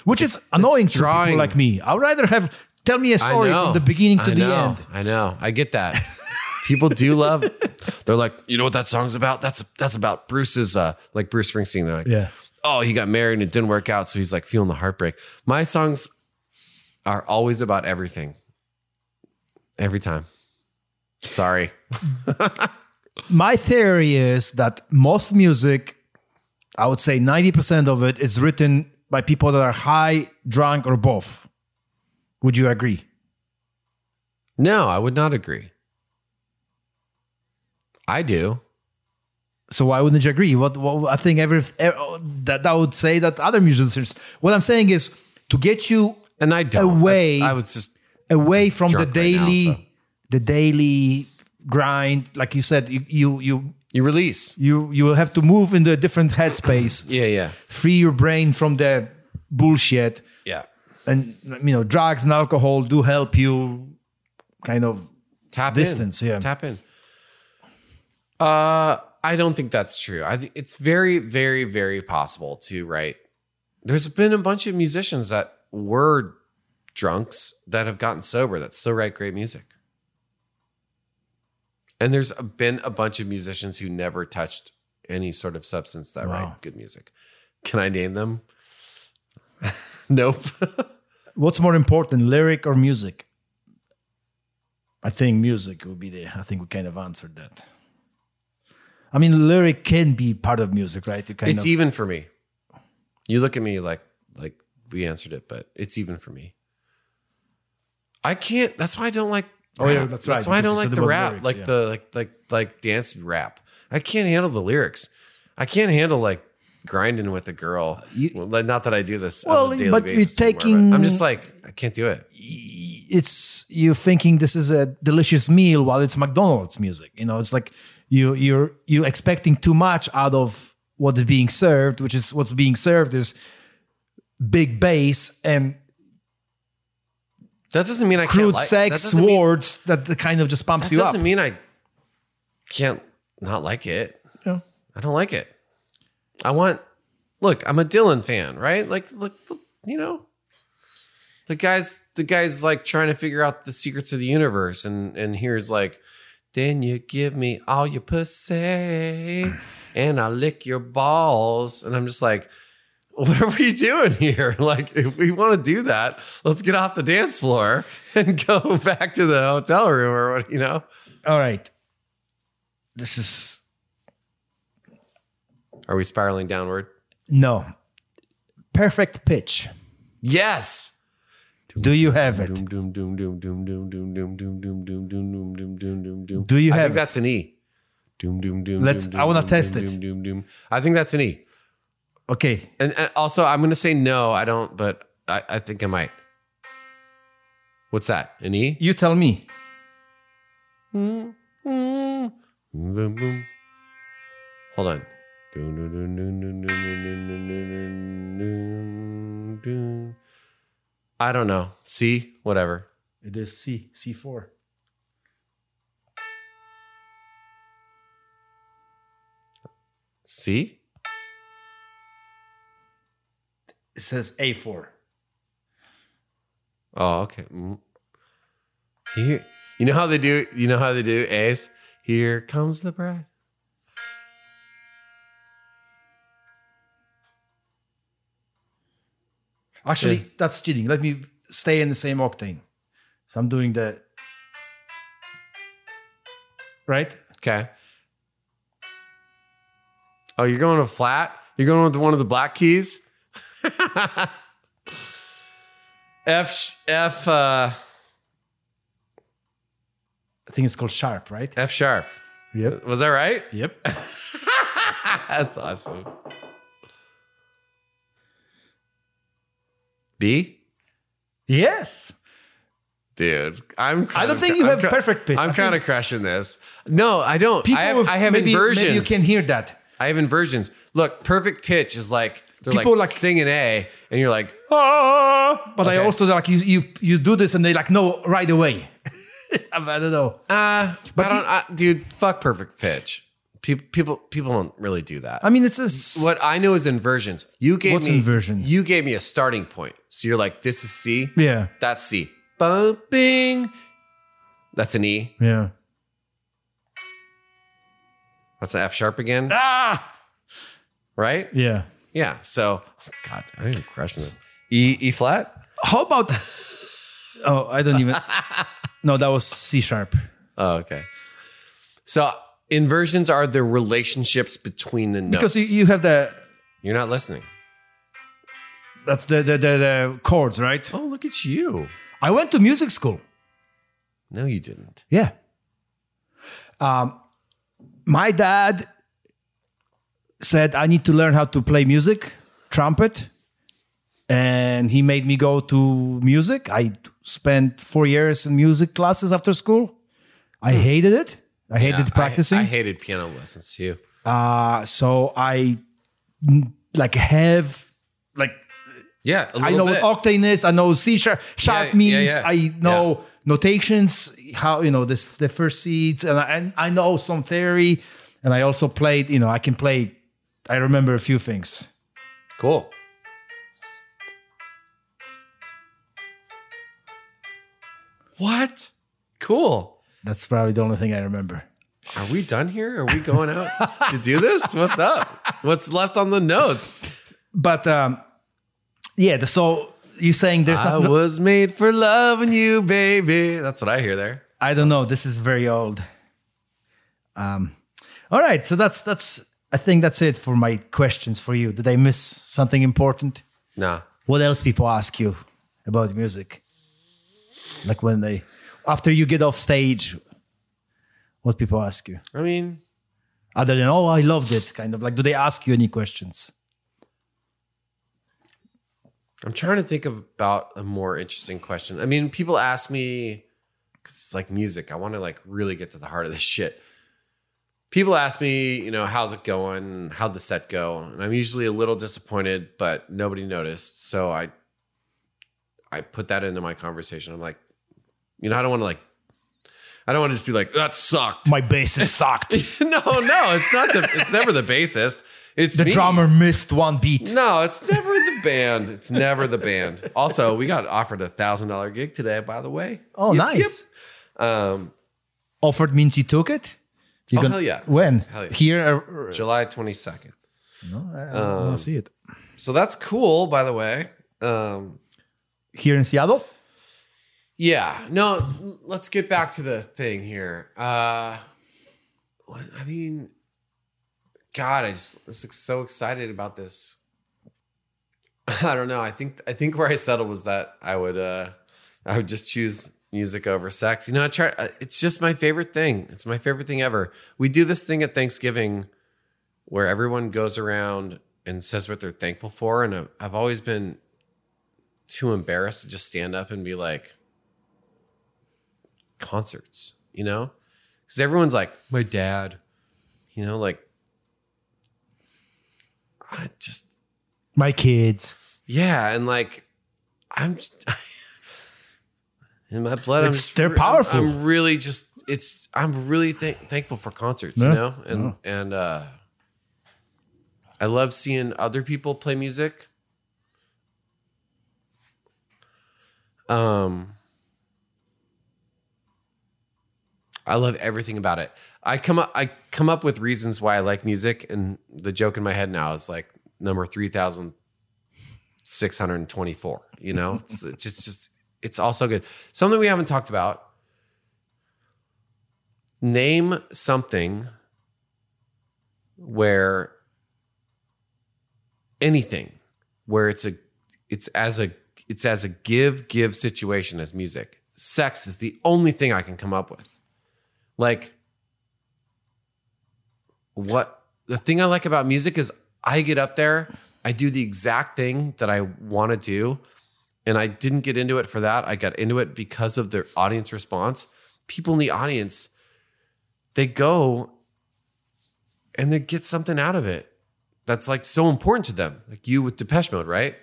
B: which is annoying to
C: drawing.
B: people like me. I'd rather have tell me a story from the beginning to
C: I
B: the
C: know,
B: end.
C: I know. I get that. People do love. They're like, you know what that song's about? That's that's about Bruce's, uh, like Bruce Springsteen. They're like,
B: Yeah.
C: oh, he got married and it didn't work out, so he's like feeling the heartbreak. My songs are always about everything, every time. Sorry.
B: My theory is that most music, I would say 90% of it is written by people that are high, drunk, or both. Would you agree?
C: No, I would not agree. I do.
B: So why wouldn't you agree? What, what I think every eh, that that would say that other musicians. What I'm saying is to get you
C: And I don't.
B: Away.
C: That's- I was just
B: away from the
C: Drunk right now,
B: daily,
C: so.
B: the daily grind. Like you said, you you you
C: you release.
B: you you will have to move into a different headspace.
C: Yeah, yeah.
B: Free your brain from the bullshit.
C: Yeah.
B: And you know drugs and alcohol do help you kind of
C: Tap
B: Distance,
C: in.
B: yeah.
C: Tap in. Uh I don't think that's true. I think it's very, very, very possible to write. There's been a bunch of musicians that were drunks that have gotten sober that still write great music. And there's been a bunch of musicians who never touched any sort of substance that
B: Wow.
C: write good music. Can I name them? nope.
B: What's more important, lyric or music? I think music would be the. I think we kind of answered that. I mean, lyric can be part of music, right? Kind
C: it's
B: of,
C: even for me. You look at me like like we answered it, but it's even for me. I can't. That's why I don't like.
B: Oh, yeah, that's right,
C: That's why I don't like the rap,
B: lyrics,
C: like
B: yeah.
C: the like like like dance rap. I can't handle the lyrics. I can't handle like grinding with a girl.
B: You-
C: well, not that I do this.
B: Well,
C: on a daily
B: but you're
C: basis anymore,
B: taking-
C: I'm just like I can't do it.
B: it's you thinking this is a delicious meal while it's McDonald's music. You know, it's like you you're you expecting too much out of what is being served, which is what's being served is big bass and
C: That doesn't mean I
B: crude
C: can't like,
B: sex
C: that doesn't mean-
B: words that the kind of just pumps
C: That
B: you up.
C: doesn't mean I can't not like it.
B: Yeah.
C: I don't like it. I want look, I'm a Dylan fan, right? Like look, you know. The guy's the guy's like trying to figure out the secrets of the universe and and here's like then you give me all your pussy and I lick your balls and I'm just like what are we doing here? Like, if we want to do that, let's get off the dance floor and go back to the hotel room or what, you know?
B: All right. This is
C: are we spiraling downward?
B: No. Perfect pitch.
C: Yes.
B: Do you have it? Do you have I
C: think
B: it?
C: that's an E. Doom, doom, doom.
B: Let's. I want
C: to
B: test it.
C: Doom, doom. I think that's an E.
B: Okay.
C: And, also, I'm going to say no. I don't, but I think I might. What's that? An E?
B: You tell me.
C: Hold on. I don't know. C, whatever.
B: It is C, C4.
C: C?
B: It says A4.
C: Oh, okay. Mm. Here, you know how they do, you know how they do A's? Here comes the bride.
B: Actually,
C: Yeah.
B: that's cheating. Let me stay in the same octane. So I'm doing the right.
C: Okay. Oh, you're going to flat. You're going with one of the black keys. F F uh,
B: I think it's called sharp, right?
C: F sharp.
B: Yep.
C: Was that right?
B: Yep.
C: That's awesome. B?
B: yes.
C: Dude, I'm.
B: I don't
C: kinda-
B: think you
C: I'm
B: have
C: cru-
B: perfect pitch.
C: I'm kind of crushing this. No, I don't.
B: People
C: I have,
B: with
C: I have
B: maybe,
C: inversions.
B: maybe you can hear that.
C: I have inversions. Look, perfect pitch is like they're
B: People
C: like,
B: like-
C: singing A, and you're like, ah.
B: But I also like you you you do this and they like no right away. I don't know.
C: Uh,
B: But
C: I don't, I, dude. Fuck perfect pitch. People, people, people don't really do that.
B: I mean, it's a s-
C: what I know is inversions. You gave
B: What's
C: me
B: inversion?
C: You gave me a starting point. So you're like, this is C.
B: yeah
C: That's C. Bumping. That's an E.
B: yeah.
C: That's an F sharp again.
B: Ah
C: Right?
B: yeah.
C: Yeah. So, God, I am crushing this. E E flat.
B: How about? oh, I don't even. No, that was C sharp.
C: Oh, okay. So inversions are the relationships between the notes.
B: Because you, you have the
C: You're not listening.
B: that's the, the the the chords, right?
C: Oh, look at you.
B: I went to music school.
C: No, you didn't.
B: Yeah. Um, my dad said I need to learn how to play music, trumpet, and he made me go to music. I spent four years in music classes after school. I hated it. I hated
C: Yeah, I-
B: practicing.
C: I, hated piano lessons too.
B: uh, so I like have like
C: Yeah, a
B: I know
C: bit.
B: what octane is. I know C sharp, sharp
C: yeah,
B: means.
C: yeah.
B: I know notations, how you know this the first seeds, and I, and I know some theory. And I also played. You know, I can play. I remember a few things.
C: Cool. What? Cool.
B: That's probably the only thing I remember.
C: Are we done here? Are we going out to do this? What's up? What's left on the notes?
B: But um, yeah, the, so you're saying there's
C: I
B: not.
C: was made for loving you, baby. That's what I hear there.
B: I don't know. This is very old. Um, all right, so that's that's. I think that's it for my questions for you. Did I miss something important?
C: Nah.
B: What else people ask you about music? Like when they, after you get off stage, what people ask you?
C: I mean,
B: Other than oh, I loved it, kind of like. Do they ask you any questions?
C: I'm trying to think of about a more interesting question. I mean, people ask me because it's like music. I want to like really get to the heart of this shit. People ask me, you know, how's it going? How'd the set go? And I'm usually a little disappointed, but nobody noticed. So I I put that into my conversation. I'm like, you know, I don't want to like I don't want to just be like, that sucked.
B: My bassist sucked.
C: no, no, it's not the it's never the bassist. It's
B: the
C: me.
B: drummer missed one beat.
C: No, it's never the band. It's never the band. Also, we got offered a thousand dollar gig today, by the way.
B: Oh,
C: Yep,
B: nice.
C: yep. Um,
B: Offered means you took it. You
C: Oh,
B: gonna-
C: hell yeah.
B: When?
C: Hell yeah.
B: Here,
C: July twenty second.
B: No, I
C: Um,
B: want see it.
C: So that's cool, by the way. Um,
B: Here in Seattle.
C: Yeah. No, let's get back to the thing here. Uh, I mean, God, I just was so excited about this. I don't know. I think I think where I settled was that I would uh, I would just choose music over sex. You know, I try. uh, It's just my favorite thing. It's my favorite thing ever. We do this thing at Thanksgiving where everyone goes around and says what they're thankful for, and I've, I've always been too embarrassed to just stand up and be like, concerts. You know, because everyone's like, my dad. You know, like. I just
B: My kids.
C: yeah, and like I'm just, in my blood. I'm just,
B: they're
C: I'm-
B: powerful.
C: I'm, really just it's I'm really thank thankful for concerts,
B: Yeah,
C: you know, and and uh, I love seeing other people play music. Um, I love everything about it. I come up I come up with reasons why I like music, and the joke in my head now is like number three thousand six hundred and twenty four. You know, it's, it's just just it's also good. Something we haven't talked about. Name something where anything where it's a it's as a it's as a give give situation as music. Sex is the only thing I can come up with. Like what the thing I like about music is I get up there, I do the exact thing that I want to do, and I didn't get into it for that. I got into it because of the audience response. People in the audience, they go and they get something out of it that's like so important to them. Like you with Depeche Mode, right?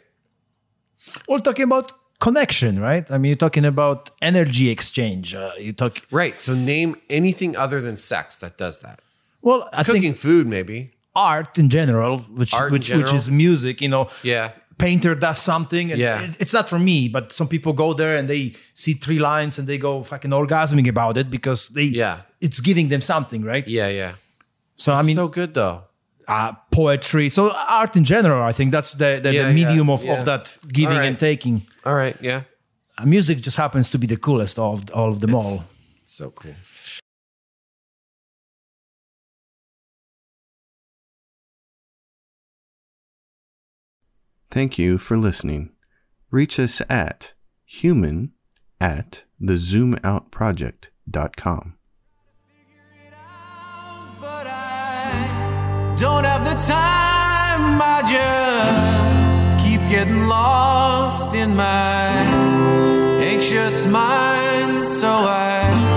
B: We're talking about connection, right? I mean, you're talking about energy exchange. Uh, you talk.
C: Right. So name anything other than sex that does that.
B: Well, I
C: Cooking
B: think
C: food, maybe.
B: art in general, which
C: Art
B: which which is music. You know,
C: Yeah.
B: painter does something. And
C: Yeah.
B: it- it's not for me, but some people go there and they see three lines and they go fucking orgasming about it because they
C: Yeah.
B: it's giving them something, right?
C: Yeah, yeah.
B: So I mean,
C: so good though.
B: Uh, poetry. So art in general, I think that's the the,
C: Yeah,
B: the medium
C: yeah,
B: of,
C: yeah.
B: of that giving
C: All right.
B: and taking.
C: All right. Yeah.
B: Uh, music just happens to be the coolest of all of them all.
C: So cool.
A: Thank you for listening. Reach us at human at thezoomoutproject.com.
E: don't have the time. I just keep getting lost in my anxious mind. So I